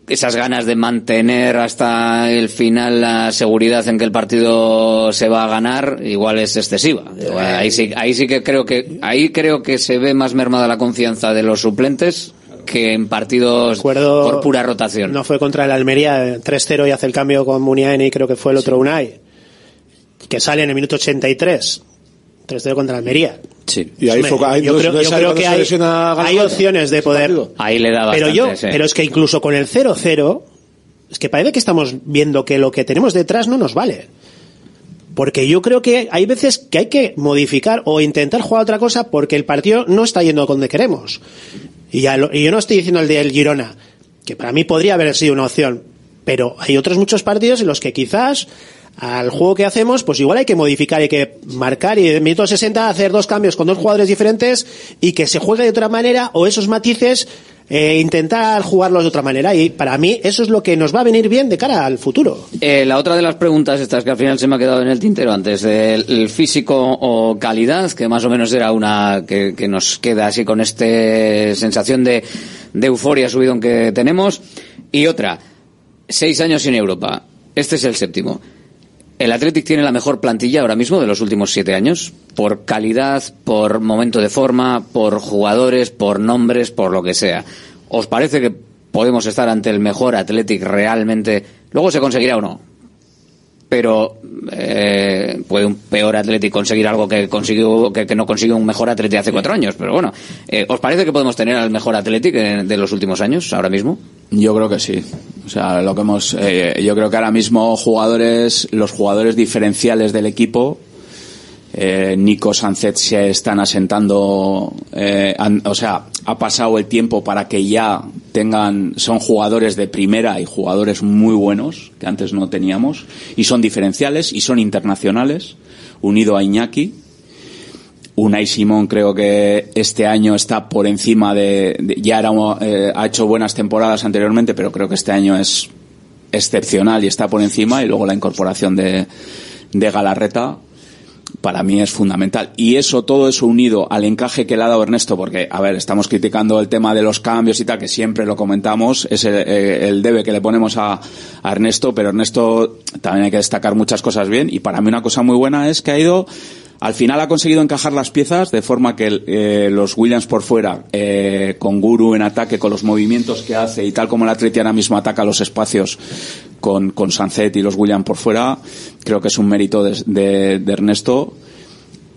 esas ganas de mantener hasta el final la seguridad en que el partido se va a ganar igual es excesiva. Ahí sí, ahí sí que creo que ahí creo que se ve más mermada la confianza de los suplentes que en partidos Recuerdo- por pura rotación. No fue contra el Almería, eh, 3-0 y hace el cambio con Muniain y creo que fue el otro Unai. Que sale en el minuto 83. 3-0 contra el Almería. Sí. Y ahí Hombre, fue, ahí yo no- creo, no yo que hay, hay opciones de ese poder. Ahí le da Pero yo, sí. pero es que incluso con el 0-0, es que parece que estamos viendo que lo que tenemos detrás no nos vale. Porque yo creo que hay veces que hay que modificar o intentar jugar otra cosa porque el partido no está yendo donde queremos. Y, lo- y yo no estoy diciendo el del Girona, que para mí podría haber sido una opción, pero hay otros muchos partidos en los que quizás al juego que hacemos, pues igual hay que modificar, hay que marcar y en minuto 60 hacer dos cambios con dos jugadores diferentes y que se juegue de otra manera o esos matices eh, intentar jugarlos de otra manera y para mí eso es lo que nos va a venir bien de cara al futuro. Eh, la otra de las preguntas estas que al final se me ha quedado en el tintero antes, del el físico o calidad, que más o menos era una que, nos queda así con esta sensación de, de euforia subidón que tenemos, y otra, seis años sin Europa, este es el séptimo. El Athletic tiene la mejor plantilla ahora mismo de los últimos siete años, por calidad, por momento de forma, por jugadores, por nombres, por lo que sea. ¿Os parece que podemos estar ante el mejor Athletic realmente? Luego se conseguirá o no. Pero eh, puede un peor Athletic conseguir algo que consiguió que, que no consiguió un mejor Athletic hace cuatro años. Pero bueno, eh, ¿os parece que podemos tener al mejor Athletic eh, de los últimos años ahora mismo? Yo creo que sí. O sea, lo que hemos, eh, yo creo que ahora mismo jugadores, los jugadores diferenciales del equipo, eh, Nico Sánchez se están asentando, eh, o sea, ha pasado el tiempo para que ya tengan, son jugadores de primera y jugadores muy buenos que antes no teníamos y son diferenciales y son internacionales, unido a Iñaki. Unai Simón creo que este año está por encima de, de- ya era, eh, ha hecho buenas temporadas anteriormente, pero creo que este año es excepcional y está por encima y luego la incorporación de, de Galarreta para mí es fundamental. Y eso, todo eso unido al encaje que le ha dado Ernesto, porque, a ver, estamos criticando el tema de los cambios y tal, que siempre lo comentamos, es el, eh, el debe que le ponemos a, a Ernesto, pero Ernesto también hay que destacar muchas cosas bien, y para mí una cosa muy buena es que ha ido al final ha conseguido encajar las piezas de forma que eh, los Williams por fuera, eh, con Guru en ataque, con los movimientos que hace y tal como el Atleti ahora mismo ataca los espacios con, con Sancet y los Williams por fuera, creo que es un mérito de, de- de Ernesto.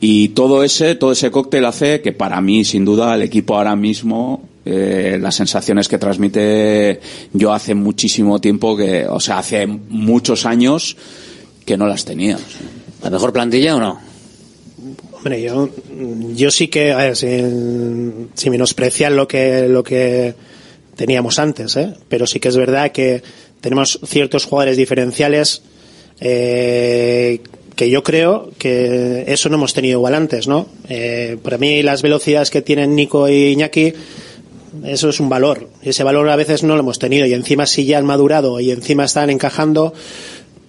Y todo ese, todo ese cóctel hace que para mí, sin duda, el equipo ahora mismo, eh, las sensaciones que transmite, yo hace muchísimo tiempo que, o sea, hace muchos años que no las tenía. ¿La mejor plantilla o no? Hombre, yo, yo sí que, a ver, sin, sin menospreciar lo que, lo que teníamos antes, ¿eh? pero sí que es verdad que tenemos ciertos jugadores diferenciales eh, que yo creo que eso no hemos tenido igual antes, ¿no? Eh, para mí las velocidades que tienen Nico y Iñaki, eso es un valor. Ese valor a veces no lo hemos tenido y encima si ya han madurado y encima están encajando,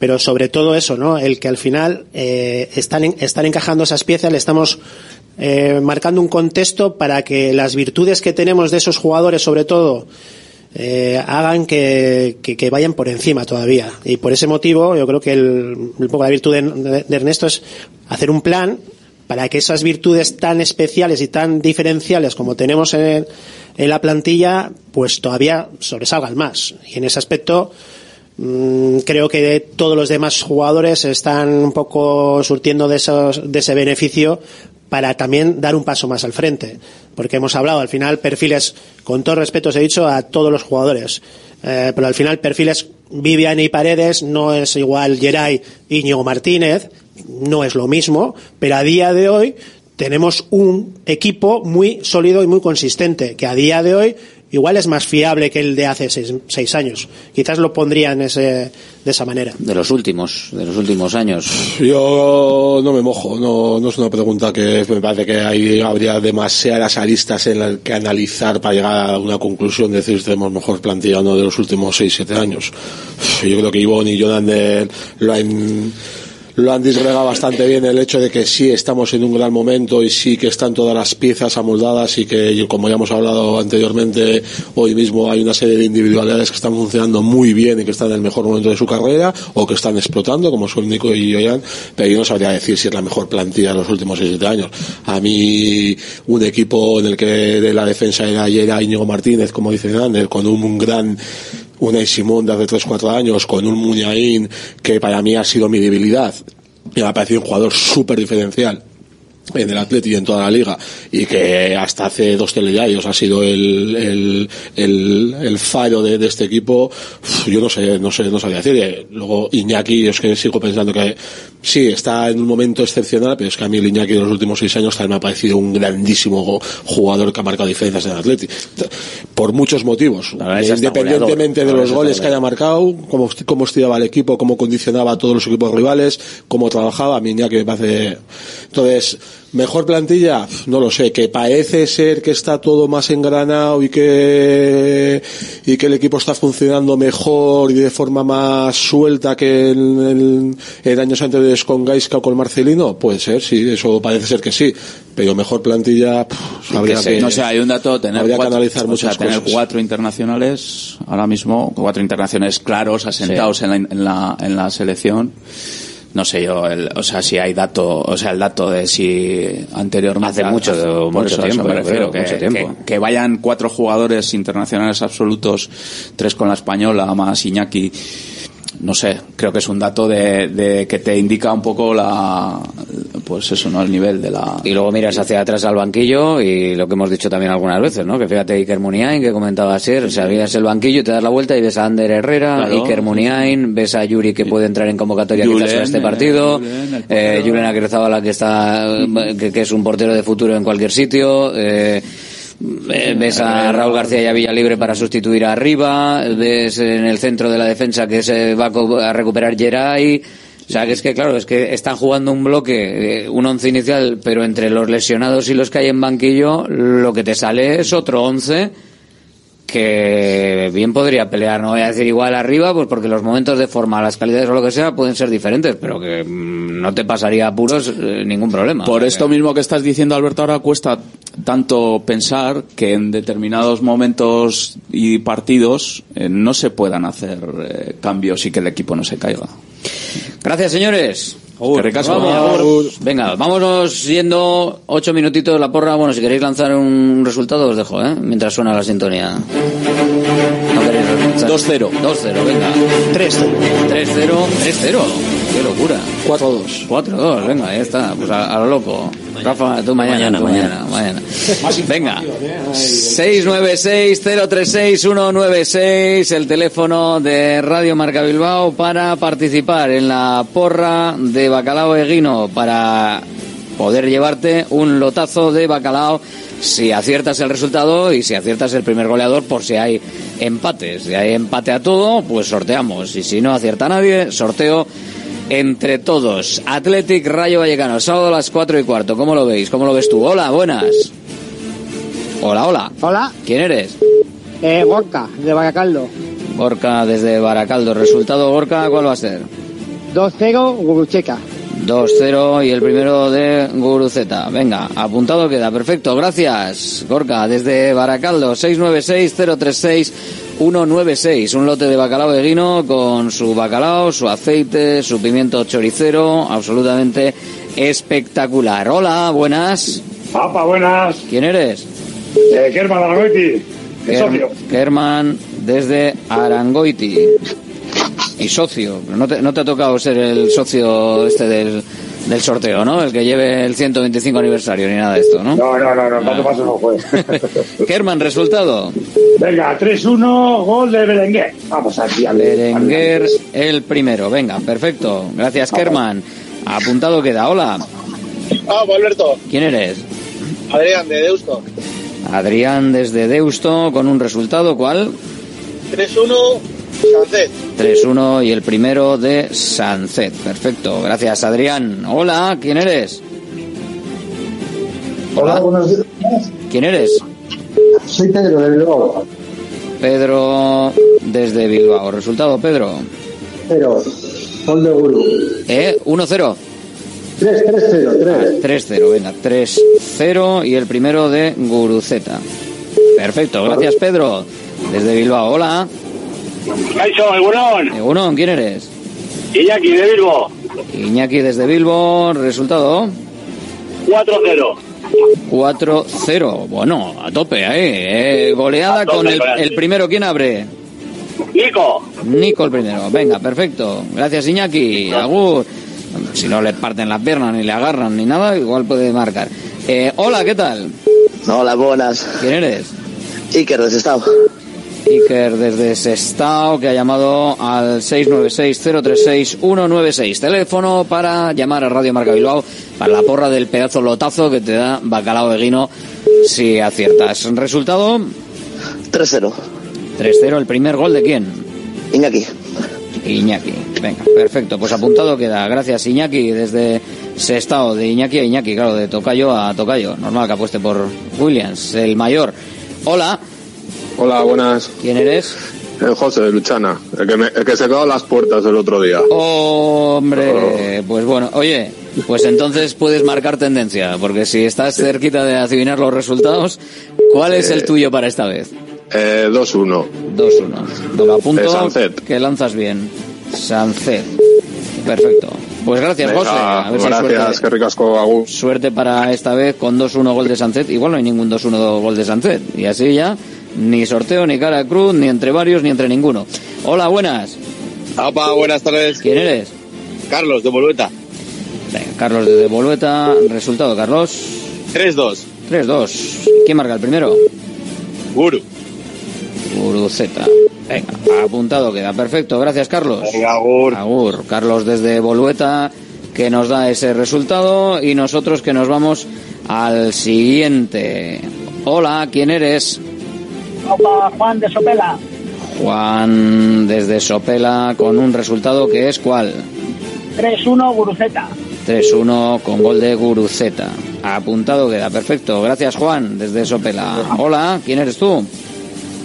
pero sobre todo eso, ¿no? El que al final eh, están, están encajando esas piezas, le estamos eh, marcando un contexto para que las virtudes que tenemos de esos jugadores, sobre todo, eh, hagan que, que- vayan por encima todavía. Y por ese motivo, yo creo que el, poco la virtud de, Ernesto es hacer un plan para que esas virtudes tan especiales y tan diferenciales como tenemos en, en la plantilla, pues todavía sobresalgan más. Y en ese aspecto, creo que todos los demás jugadores están un poco surtiendo de, esos, de ese beneficio para también dar un paso más al frente. Porque hemos hablado al final perfiles, con todo respeto os he dicho, a todos los jugadores. Eh, pero al final perfiles Vivian y Paredes no es igual Geray Íñigo Martínez, no es lo mismo, pero a día de hoy tenemos un equipo muy sólido y muy consistente, que a día de hoy igual es más fiable que el de hace seis, seis años. Quizás lo pondría en ese, de esa manera. De los últimos, de los últimos años. Yo no me mojo, no, no es una pregunta que me parece que hay, habría demasiadas aristas en las que analizar para llegar a una conclusión de decir si tenemos mejor plantilla o no de los últimos 6-7 años. Yo creo que Ivonne y Jonander lo han, lo han disgregado bastante bien el hecho de que sí estamos en un gran momento y sí que están todas las piezas amoldadas y que, como ya hemos hablado anteriormente, hoy mismo hay una serie de individualidades que están funcionando muy bien y que están en el mejor momento de su carrera o que están explotando, como son Nico y Oyan, pero yo no sabría decir si es la mejor plantilla de los últimos 6-7 años. A mí, un equipo en el que de la defensa era, era Íñigo Martínez, como dice Ander, con un, un gran Unai Simón de hace 3-4 años, con un Muñain que para mí ha sido mi debilidad. Me ha parecido un jugador súper diferencial. En el Atleti y en toda la liga y que hasta hace dos telediarios ha sido el, el, el, el faro de, de este equipo uf, yo no sé no sé no sabía decir. Luego Iñaki es que sigo pensando que sí está en un momento excepcional pero es que a mí el Iñaki de los últimos seis años también me ha parecido un grandísimo jugador que ha marcado diferencias en el Atleti. Por muchos motivos. Independientemente goleador. de los goles que haya marcado cómo, cómo estiraba el equipo cómo condicionaba a todos los equipos rivales cómo trabajaba a mí Iñaki me parece entonces Mejor plantilla, no lo sé, que parece ser que está todo más engranado y que y que el equipo está funcionando mejor y de forma más suelta que en, en- en años anteriores con Gaisca o con Marcelino, puede ser, sí, eso parece ser que sí, pero mejor plantilla, pff, habría Que que, no sé, hay un dato, tener, habría que cuatro, analizar o sea, muchas tener cosas. cuatro internacionales, ahora mismo, cuatro internacionales claros, asentados en, la, en, la, en la selección. No sé yo, el, o sea, si hay dato, o sea, el dato de si anteriormente. Hace mucho- mucho tiempo, me refiero, que, mucho tiempo. que- que vayan cuatro jugadores internacionales absolutos, tres con la española, más Iñaki. No sé, creo que es un dato de, de que te indica un poco la, pues eso, ¿no? El nivel de la. Y luego miras hacia atrás al banquillo y lo que hemos dicho también algunas veces, ¿no? Que fíjate Iker Muniain, que comentaba ayer, o sea, miras el banquillo te das la vuelta y ves a Ander Herrera, Claro, Iker Muniain, ves a Yuri que puede entrar en convocatoria Julen, quizás en este eh, partido, Julen, eh. Julen Agrezabala que está, que, que es un portero de futuro en cualquier sitio, eh, ves a Raúl García y a Villalibre para sustituir a arriba, ves en el centro de la defensa que se va a recuperar Geray, o sea, que es que, claro, es que están jugando un bloque, eh, un once inicial, pero entre los lesionados y los que hay en banquillo, lo que te sale es otro once que bien podría pelear, no voy a decir igual arriba, pues porque los momentos de forma, las calidades o lo que sea pueden ser diferentes, pero que mm, no te pasaría apuros eh, ningún problema. Por esto mismo que estás diciendo, Alberto, ahora cuesta tanto pensar que en determinados momentos y partidos eh, no se puedan hacer eh, cambios y que el equipo no se caiga. Gracias, señores. Que ricasco. Vamos. Venga, vámonos yendo ocho minutitos la porra. Bueno, si queréis lanzar un resultado os dejo, ¿eh? Mientras suena la sintonía. No queréis lanzar. 2-0. 2-0, venga. 3-0. 3-0. 3-0. Qué locura. 4-2. 4-2, venga, ahí está. Pues a, a lo loco. Rafa, tú mañana. Mañana, tú mañana, mañana. Venga. 696-036-196, el teléfono de Radio Marca Bilbao para participar en la porra de Bacalao Eguino para poder llevarte un lotazo de bacalao si aciertas el resultado y si aciertas el primer goleador por si hay empates. Si hay empate a todo, pues sorteamos. Y si no acierta nadie, sorteo entre todos. Athletic Rayo Vallecano, sábado a las 4 y cuarto. ¿Cómo lo veis? ¿Cómo lo ves tú? Hola, buenas. Hola, hola. Hola, ¿Quién eres? eh, Gorka, de Vallecaldo. Gorka desde Baracaldo. Resultado Gorka, ¿cuál va a ser? 2-0, Gurucheca. 2-0 y el primero de Guruceta. Venga, apuntado queda. Perfecto, gracias. Gorka, desde Baracaldo, 696-036-196. Un lote de bacalao de guino con su bacalao, su aceite, su pimiento choricero, absolutamente espectacular. Hola, buenas. Apa, buenas. ¿Quién eres? Eh, Kerman Arangoiti, es socio. Kerman desde Arangoiti. Y socio. No te, no te ha tocado ser el socio este del, del sorteo, ¿no? El que lleve el 125 aniversario ni nada de esto, ¿no? No, no, no, no, tanto paso no fue. Kerman, resultado. Venga, 3-1, gol de Berenguer. Vamos aquí a Berenguer el primero. Venga, perfecto. Gracias, Kerman. Apuntado queda. Hola. Ah, Alberto. ¿Quién eres? Adrián, de Deusto. Adrián desde Deusto con un resultado, ¿cuál? 3-1, Sánchez. 3-1 y el primero de Sancet. Perfecto. Gracias, Adrián. Hola, ¿quién eres? Hola, buenos días. ¿Quién eres? Soy Pedro de Bilbao. Pedro desde Bilbao. Resultado, Pedro. Pero, gol de Guru. ¿Eh? 1-0. 3-3-0, 3. 3-0, venga, 3-0 y el primero de Guruceta. Perfecto, gracias Pedro. Desde Bilbao, hola. Caixo, Egunon. Egunon, ¿quién eres? Iñaki, de Bilbo. Iñaki desde Bilbo, resultado 4-0. 4-0. Bueno, a tope ahí. eh. Goleada tope, con el, primero, ¿quién abre? Nico. Nico el primero. Venga, perfecto. Gracias Iñaki. Agur. Si no le parten la pierna, ni le agarran, ni nada, igual puede marcar. Eh, hola, ¿qué tal? Hola, buenas. ¿Quién eres? Iker de Sestao. Iker desde Sestao, que ha llamado al 696-036-196. Teléfono para llamar a Radio Marca Bilbao para la porra del pedazo lotazo que te da Bacalao de Guino si aciertas. ¿Resultado? 3-0. 3-0. ¿El primer gol de quién? Iñaki. Iñaki. Venga, perfecto. Pues apuntado queda. Gracias, Iñaki, desde Sestao. De Iñaki a Iñaki, claro, de Tocayo a Tocayo. Normal que apueste por Williams, el mayor. Hola. Hola, buenas. ¿Quién eres? El José de Luchana, el que, me- el que se quedó a las puertas el otro día. Hombre, pues bueno, oye, pues entonces puedes marcar tendencia, porque si estás cerquita de adivinar los resultados, ¿cuál es el tuyo para esta vez? Eh, 2-1. 2-1. Me lo apunto Eh, que lanzas bien. Sancet. Perfecto. Pues gracias, Venga, José. A ver gracias, que ricasco, Agus. suerte para esta vez con 2-1 gol de Sancet. Igual no hay ningún 2-1 gol de Sancet. Y así ya, ni sorteo, ni cara cruz, ni entre varios, ni entre ninguno. Hola, buenas. Apa, buenas tardes. ¿Quién eres? Carlos, de Bolueta. Venga, Carlos desde Bolueta. Resultado, Carlos. 3-2. 3-2. ¿Quién marca el primero? Guru. Guruceta. Venga, apuntado queda. Perfecto, gracias Carlos. Venga, Agur. Agur. Carlos desde Bolueta que nos da ese resultado y nosotros que nos vamos al siguiente. Hola, ¿quién eres? Opa, Juan de Sopela. Juan desde Sopela con un resultado que es cuál? 3-1 Guruceta. 3-1 con gol de Guruceta. Apuntado queda, perfecto. Gracias Juan desde Sopela. Hola, ¿quién eres tú?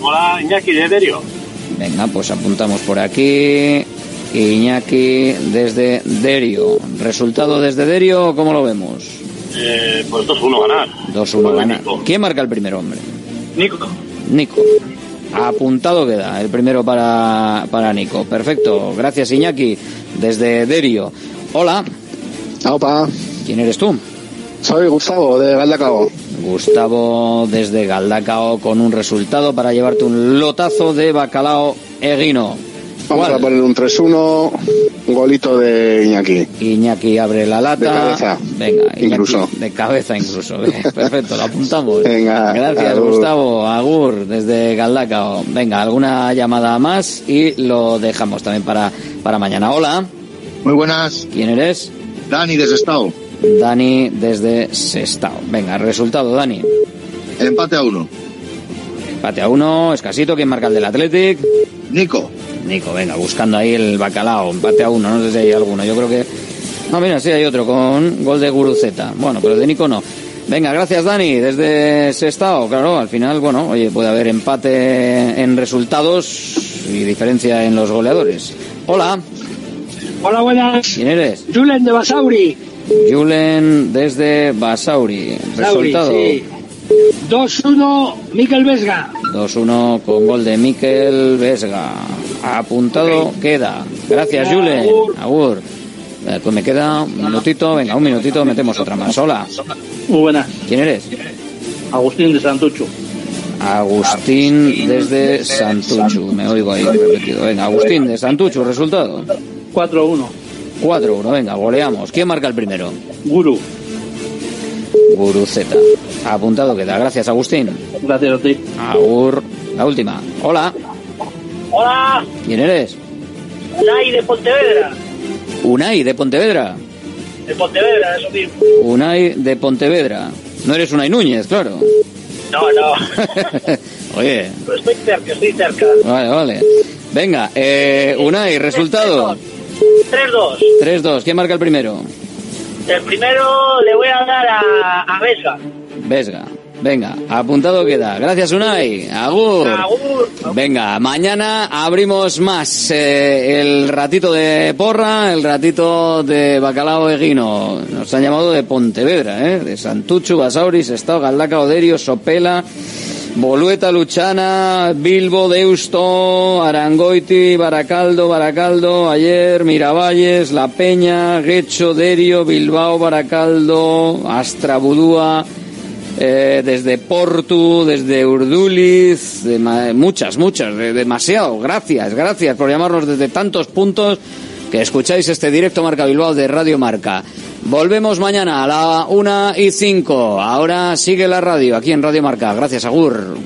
Hola, Iñaki de Derio. Venga, pues apuntamos por aquí. Iñaki desde Derio. ¿Resultado desde Derio cómo lo vemos? Eh, pues 2-1 ganar. 2-1 gana. ¿Quién marca el primer hombre? Nico. Nico. Apuntado queda el primero para, para Nico. Perfecto. Gracias Iñaki desde Derio. Hola. Opa. ¿Quién eres tú? Soy Gustavo de Galdacao. Gustavo desde Galdacao con un resultado para llevarte un lotazo de bacalao eguino. Vamos ¿Cuál? a poner un 3-1, un golito de Iñaki. Iñaki abre la lata. De cabeza. Venga, Iñaki, Incluso. De cabeza incluso. Perfecto, lo apuntamos. Venga, Gracias, agur. Gustavo. Agur, desde Galdacao. Venga, alguna llamada más y lo dejamos también para, para mañana. Hola. Muy buenas. ¿Quién eres? Dani de Sestao. Dani desde Sestao. Venga, resultado, Dani. Empate a uno. Empate a uno, escasito. ¿Quién marca el del Athletic? Nico. Nico, venga, buscando ahí el bacalao. Empate a uno, no sé si hay alguno. Yo creo que. No, mira, sí hay otro con gol de Guruceta. Bueno, pero de Nico no. Venga, gracias Dani, desde Sestao. Claro, al final, bueno, oye, puede haber empate en resultados y diferencia en los goleadores. Hola, Hola, buenas. ¿quién eres? Julen de Basauri. Julen desde Basauri. Basauri, Resultado sí. 2-1 Miquel Vesga. 2-1 con gol de Miquel Vesga. Apuntado queda. Gracias, Julen. Agur. Eh, Pues me queda un minutito. Venga, un minutito, metemos otra más. Hola. Muy buenas. ¿Quién eres? Agustín de Santucho. Agustín desde Santuchu. Me oigo ahí repetido. Venga, Agustín de Santuchu, resultado. 4-1. 4-1, venga, goleamos. ¿Quién marca el primero? Guru. Guru Z. Apuntado queda. Gracias, Agustín. Gracias a ti. Agur. La última. Hola. Hola, ¿Quién eres? Unai de Pontevedra. Unai de Pontevedra. De Pontevedra, eso mismo. Unai de Pontevedra. No eres Unai Núñez, claro. No, no. Oye, Pero estoy cerca, estoy cerca. vale, vale. Venga, eh, Unai, resultado. 3-2. 3-2. ¿Quién marca el primero? El primero le voy a dar a, a Vesga. Vesga. Venga, apuntado queda. Gracias, Unai. Agur. Agur. Venga, mañana abrimos más eh, el ratito de porra, el ratito de bacalao eguino. Nos han llamado de Pontevedra, ¿eh? de Santuchu, Basauris, Estado, Galdaca, Oderio, Sopela, Bolueta, Luchana, Bilbo, Deusto, Arangoiti, Baracaldo, Baracaldo, ayer, Miravalles, La Peña, Guecho, Derio, Bilbao, Baracaldo, Astrabudúa, eh, desde Portu, desde Urduliz, de muchas, muchas, de- demasiado. Gracias, gracias por llamarnos desde tantos puntos. que escucháis este directo Marca Bilbao de Radio Marca. Volvemos mañana a la una y cinco. Ahora sigue la radio aquí en Radio Marca. Gracias, Agur.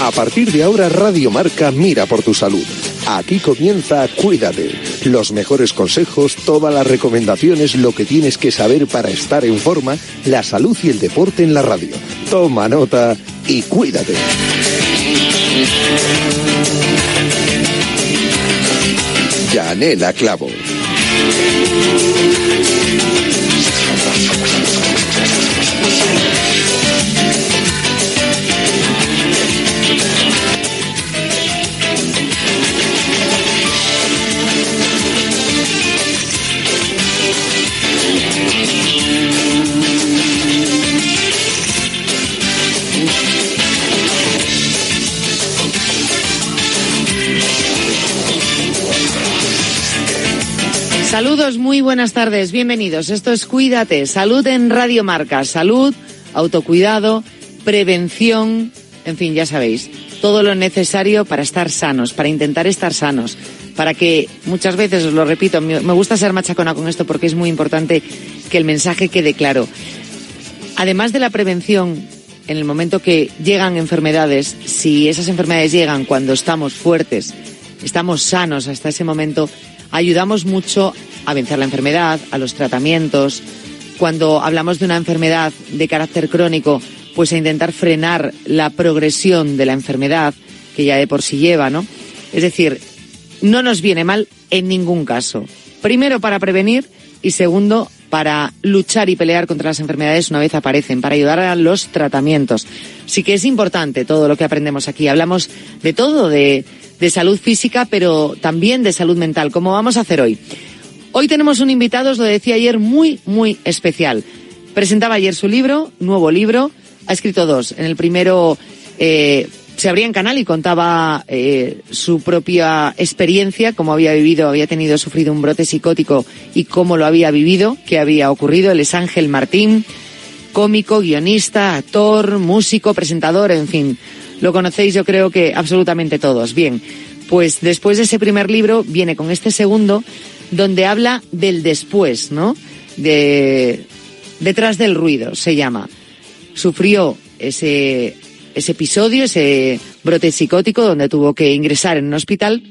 A partir de ahora, Radio Marca mira por tu salud. Aquí comienza Cuídate. Los mejores consejos, todas las recomendaciones, lo que tienes que saber para estar en forma, la salud y el deporte en la radio. Toma nota y cuídate. Yanela Clavo. Saludos, muy buenas tardes, bienvenidos. Esto es Cuídate, salud en Radio Marca, salud, autocuidado, prevención, en fin, ya sabéis, todo lo necesario para estar sanos, para intentar estar sanos, para que muchas veces, os lo repito, me gusta ser machacona con esto porque es muy importante que el mensaje quede claro. Además de la prevención, en el momento que llegan enfermedades, si esas enfermedades llegan cuando estamos fuertes, estamos sanos hasta ese momento, ayudamos mucho a vencer la enfermedad, a los tratamientos. Cuando hablamos de una enfermedad de carácter crónico, pues a intentar frenar la progresión de la enfermedad que ya de por sí lleva, ¿no? Es decir, no nos viene mal en ningún caso. Primero para prevenir y segundo para luchar y pelear contra las enfermedades una vez aparecen, para ayudar a los tratamientos. Sí que es importante todo lo que aprendemos aquí. Hablamos de todo, de, de salud física, pero también de salud mental, como vamos a hacer hoy. Hoy tenemos un invitado, os lo decía ayer, muy, muy especial. Presentaba ayer su libro, nuevo libro, ha escrito dos. En el primero eh, se abría en canal y contaba eh, su propia experiencia, cómo había vivido, había tenido, sufrido un brote psicótico y cómo lo había vivido, qué había ocurrido. Él es Ángel Martín, cómico, guionista, actor, músico, presentador, en fin. Lo conocéis yo creo que absolutamente todos. Bien, pues después de ese primer libro viene con este segundo donde habla del después, ¿no? De detrás del ruido se llama. Sufrió ese ese episodio, ese brote psicótico donde tuvo que ingresar en un hospital.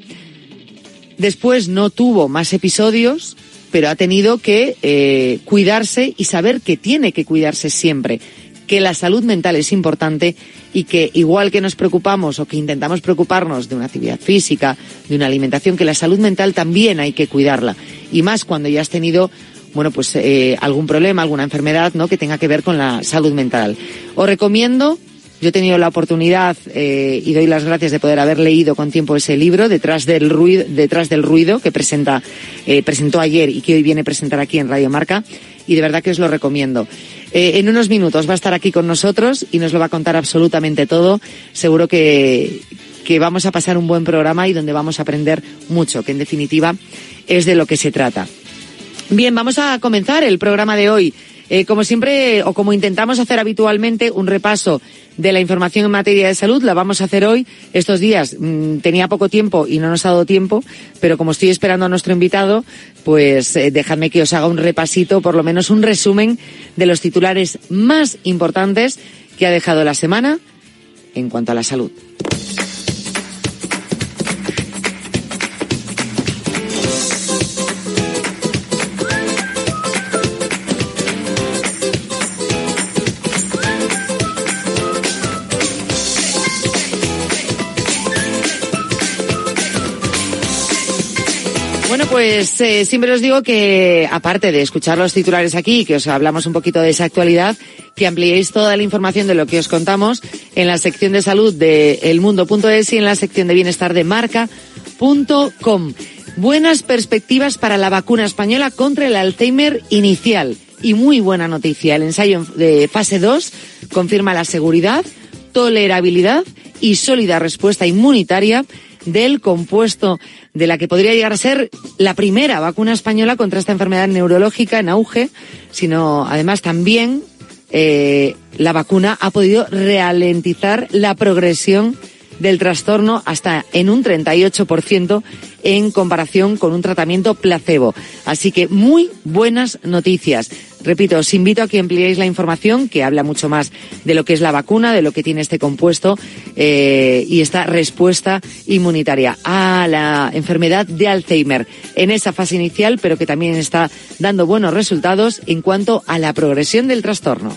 Después no tuvo más episodios, pero ha tenido que eh, cuidarse y saber que tiene que cuidarse siempre, que la salud mental es importante y que igual que nos preocupamos o que intentamos preocuparnos de una actividad física, de una alimentación, que la salud mental también hay que cuidarla. Y más cuando ya has tenido bueno, pues eh, algún problema, alguna enfermedad, ¿no? Que tenga que ver con la salud mental. Os recomiendo yo he tenido la oportunidad eh, y doy las gracias de poder haber leído con tiempo ese libro, Detrás del Ruido, detrás del ruido que presenta, eh, presentó ayer y que hoy viene a presentar aquí en Radio Marca. Y de verdad que os lo recomiendo. Eh, en unos minutos va a estar aquí con nosotros y nos lo va a contar absolutamente todo. Seguro que, que vamos a pasar un buen programa y donde vamos a aprender mucho, que en definitiva es de lo que se trata. Bien, vamos a comenzar el programa de hoy. Eh, como siempre, o como intentamos hacer habitualmente, un repaso de la información en materia de salud. La vamos a hacer hoy. Estos días mmm, tenía poco tiempo y no nos ha dado tiempo, pero como estoy esperando a nuestro invitado, pues eh, dejadme que os haga un repasito, por lo menos un resumen de los titulares más importantes que ha dejado la semana en cuanto a la salud. Pues eh, siempre os digo que, aparte de escuchar los titulares aquí, que os hablamos un poquito de esa actualidad, que ampliéis toda la información de lo que os contamos en la sección de salud de elmundo.es y en la sección de bienestar de marca.com. Buenas perspectivas para la vacuna española contra el Alzheimer inicial. Y muy buena noticia, el ensayo de fase 2 confirma la seguridad, tolerabilidad y sólida respuesta inmunitaria del compuesto de la que podría llegar a ser la primera vacuna española contra esta enfermedad neurológica en auge, sino además también eh, la vacuna ha podido ralentizar la progresión del trastorno hasta en un 38% en comparación con un tratamiento placebo. Así que muy buenas noticias. Repito, os invito a que ampliéis la información, que habla mucho más de lo que es la vacuna, de lo que tiene este compuesto eh, y esta respuesta inmunitaria a la enfermedad de Alzheimer en esa fase inicial, pero que también está dando buenos resultados en cuanto a la progresión del trastorno.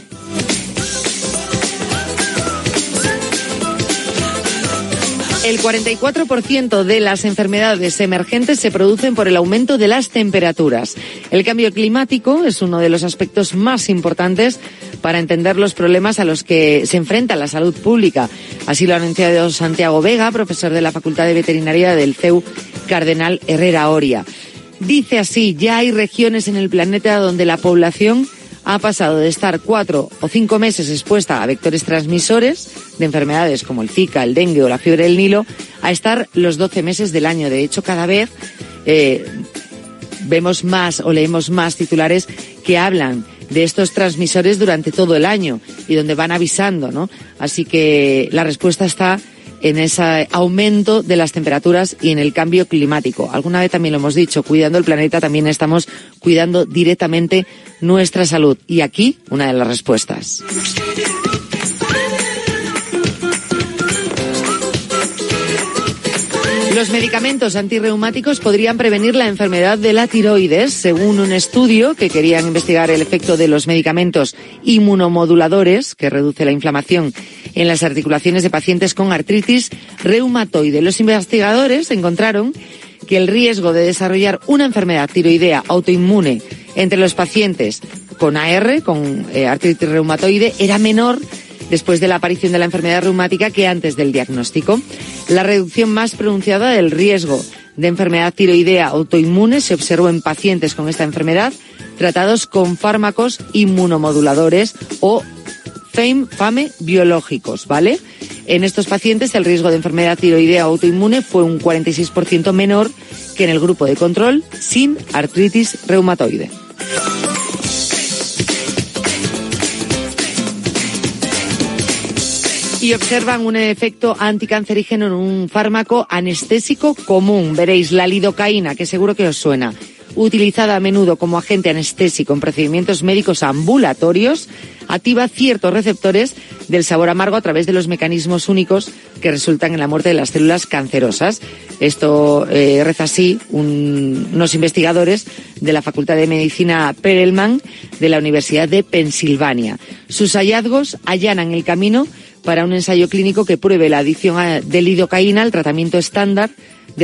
El 44% de las enfermedades emergentes se producen por el aumento de las temperaturas. El cambio climático es uno de los aspectos más importantes para entender los problemas a los que se enfrenta la salud pública. Así lo ha anunciado Santiago Vega, profesor de la Facultad de Veterinaria del CEU Cardenal Herrera Oria. Dice así, ya hay regiones en el planeta donde la población ha pasado de estar cuatro o cinco meses expuesta a vectores transmisores de enfermedades como el Zika, el dengue o la fiebre del Nilo, a estar los 12 meses del año. De hecho, cada vez eh, vemos más o leemos más titulares que hablan de estos transmisores durante todo el año y donde van avisando, ¿no? Así que la respuesta está en ese aumento de las temperaturas y en el cambio climático. Alguna vez también lo hemos dicho, cuidando el planeta también estamos cuidando directamente nuestra salud. Y aquí una de las respuestas. Los medicamentos antirreumáticos podrían prevenir la enfermedad de la tiroides, según un estudio que querían investigar el efecto de los medicamentos inmunomoduladores, que reduce la inflamación en las articulaciones de pacientes con artritis reumatoide. Los investigadores encontraron que el riesgo de desarrollar una enfermedad tiroidea autoinmune entre los pacientes con AR, con eh, artritis reumatoide, era menor después de la aparición de la enfermedad reumática que antes del diagnóstico. La reducción más pronunciada del riesgo de enfermedad tiroidea autoinmune se observó en pacientes con esta enfermedad tratados con fármacos inmunomoduladores o FAME, FAME biológicos, ¿vale? En estos pacientes el riesgo de enfermedad tiroidea autoinmune fue un 46% menor que en el grupo de control sin artritis reumatoide. Y observan un efecto anticancerígeno en un fármaco anestésico común. Veréis la lidocaína, que seguro que os suena. Utilizada a menudo como agente anestésico en procedimientos médicos ambulatorios, activa ciertos receptores del sabor amargo a través de los mecanismos únicos que resultan en la muerte de las células cancerosas. Esto eh, reza así un, unos investigadores de la Facultad de Medicina Perelman de la Universidad de Pensilvania. Sus hallazgos allanan el camino para un ensayo clínico que pruebe la adición de lidocaína al tratamiento estándar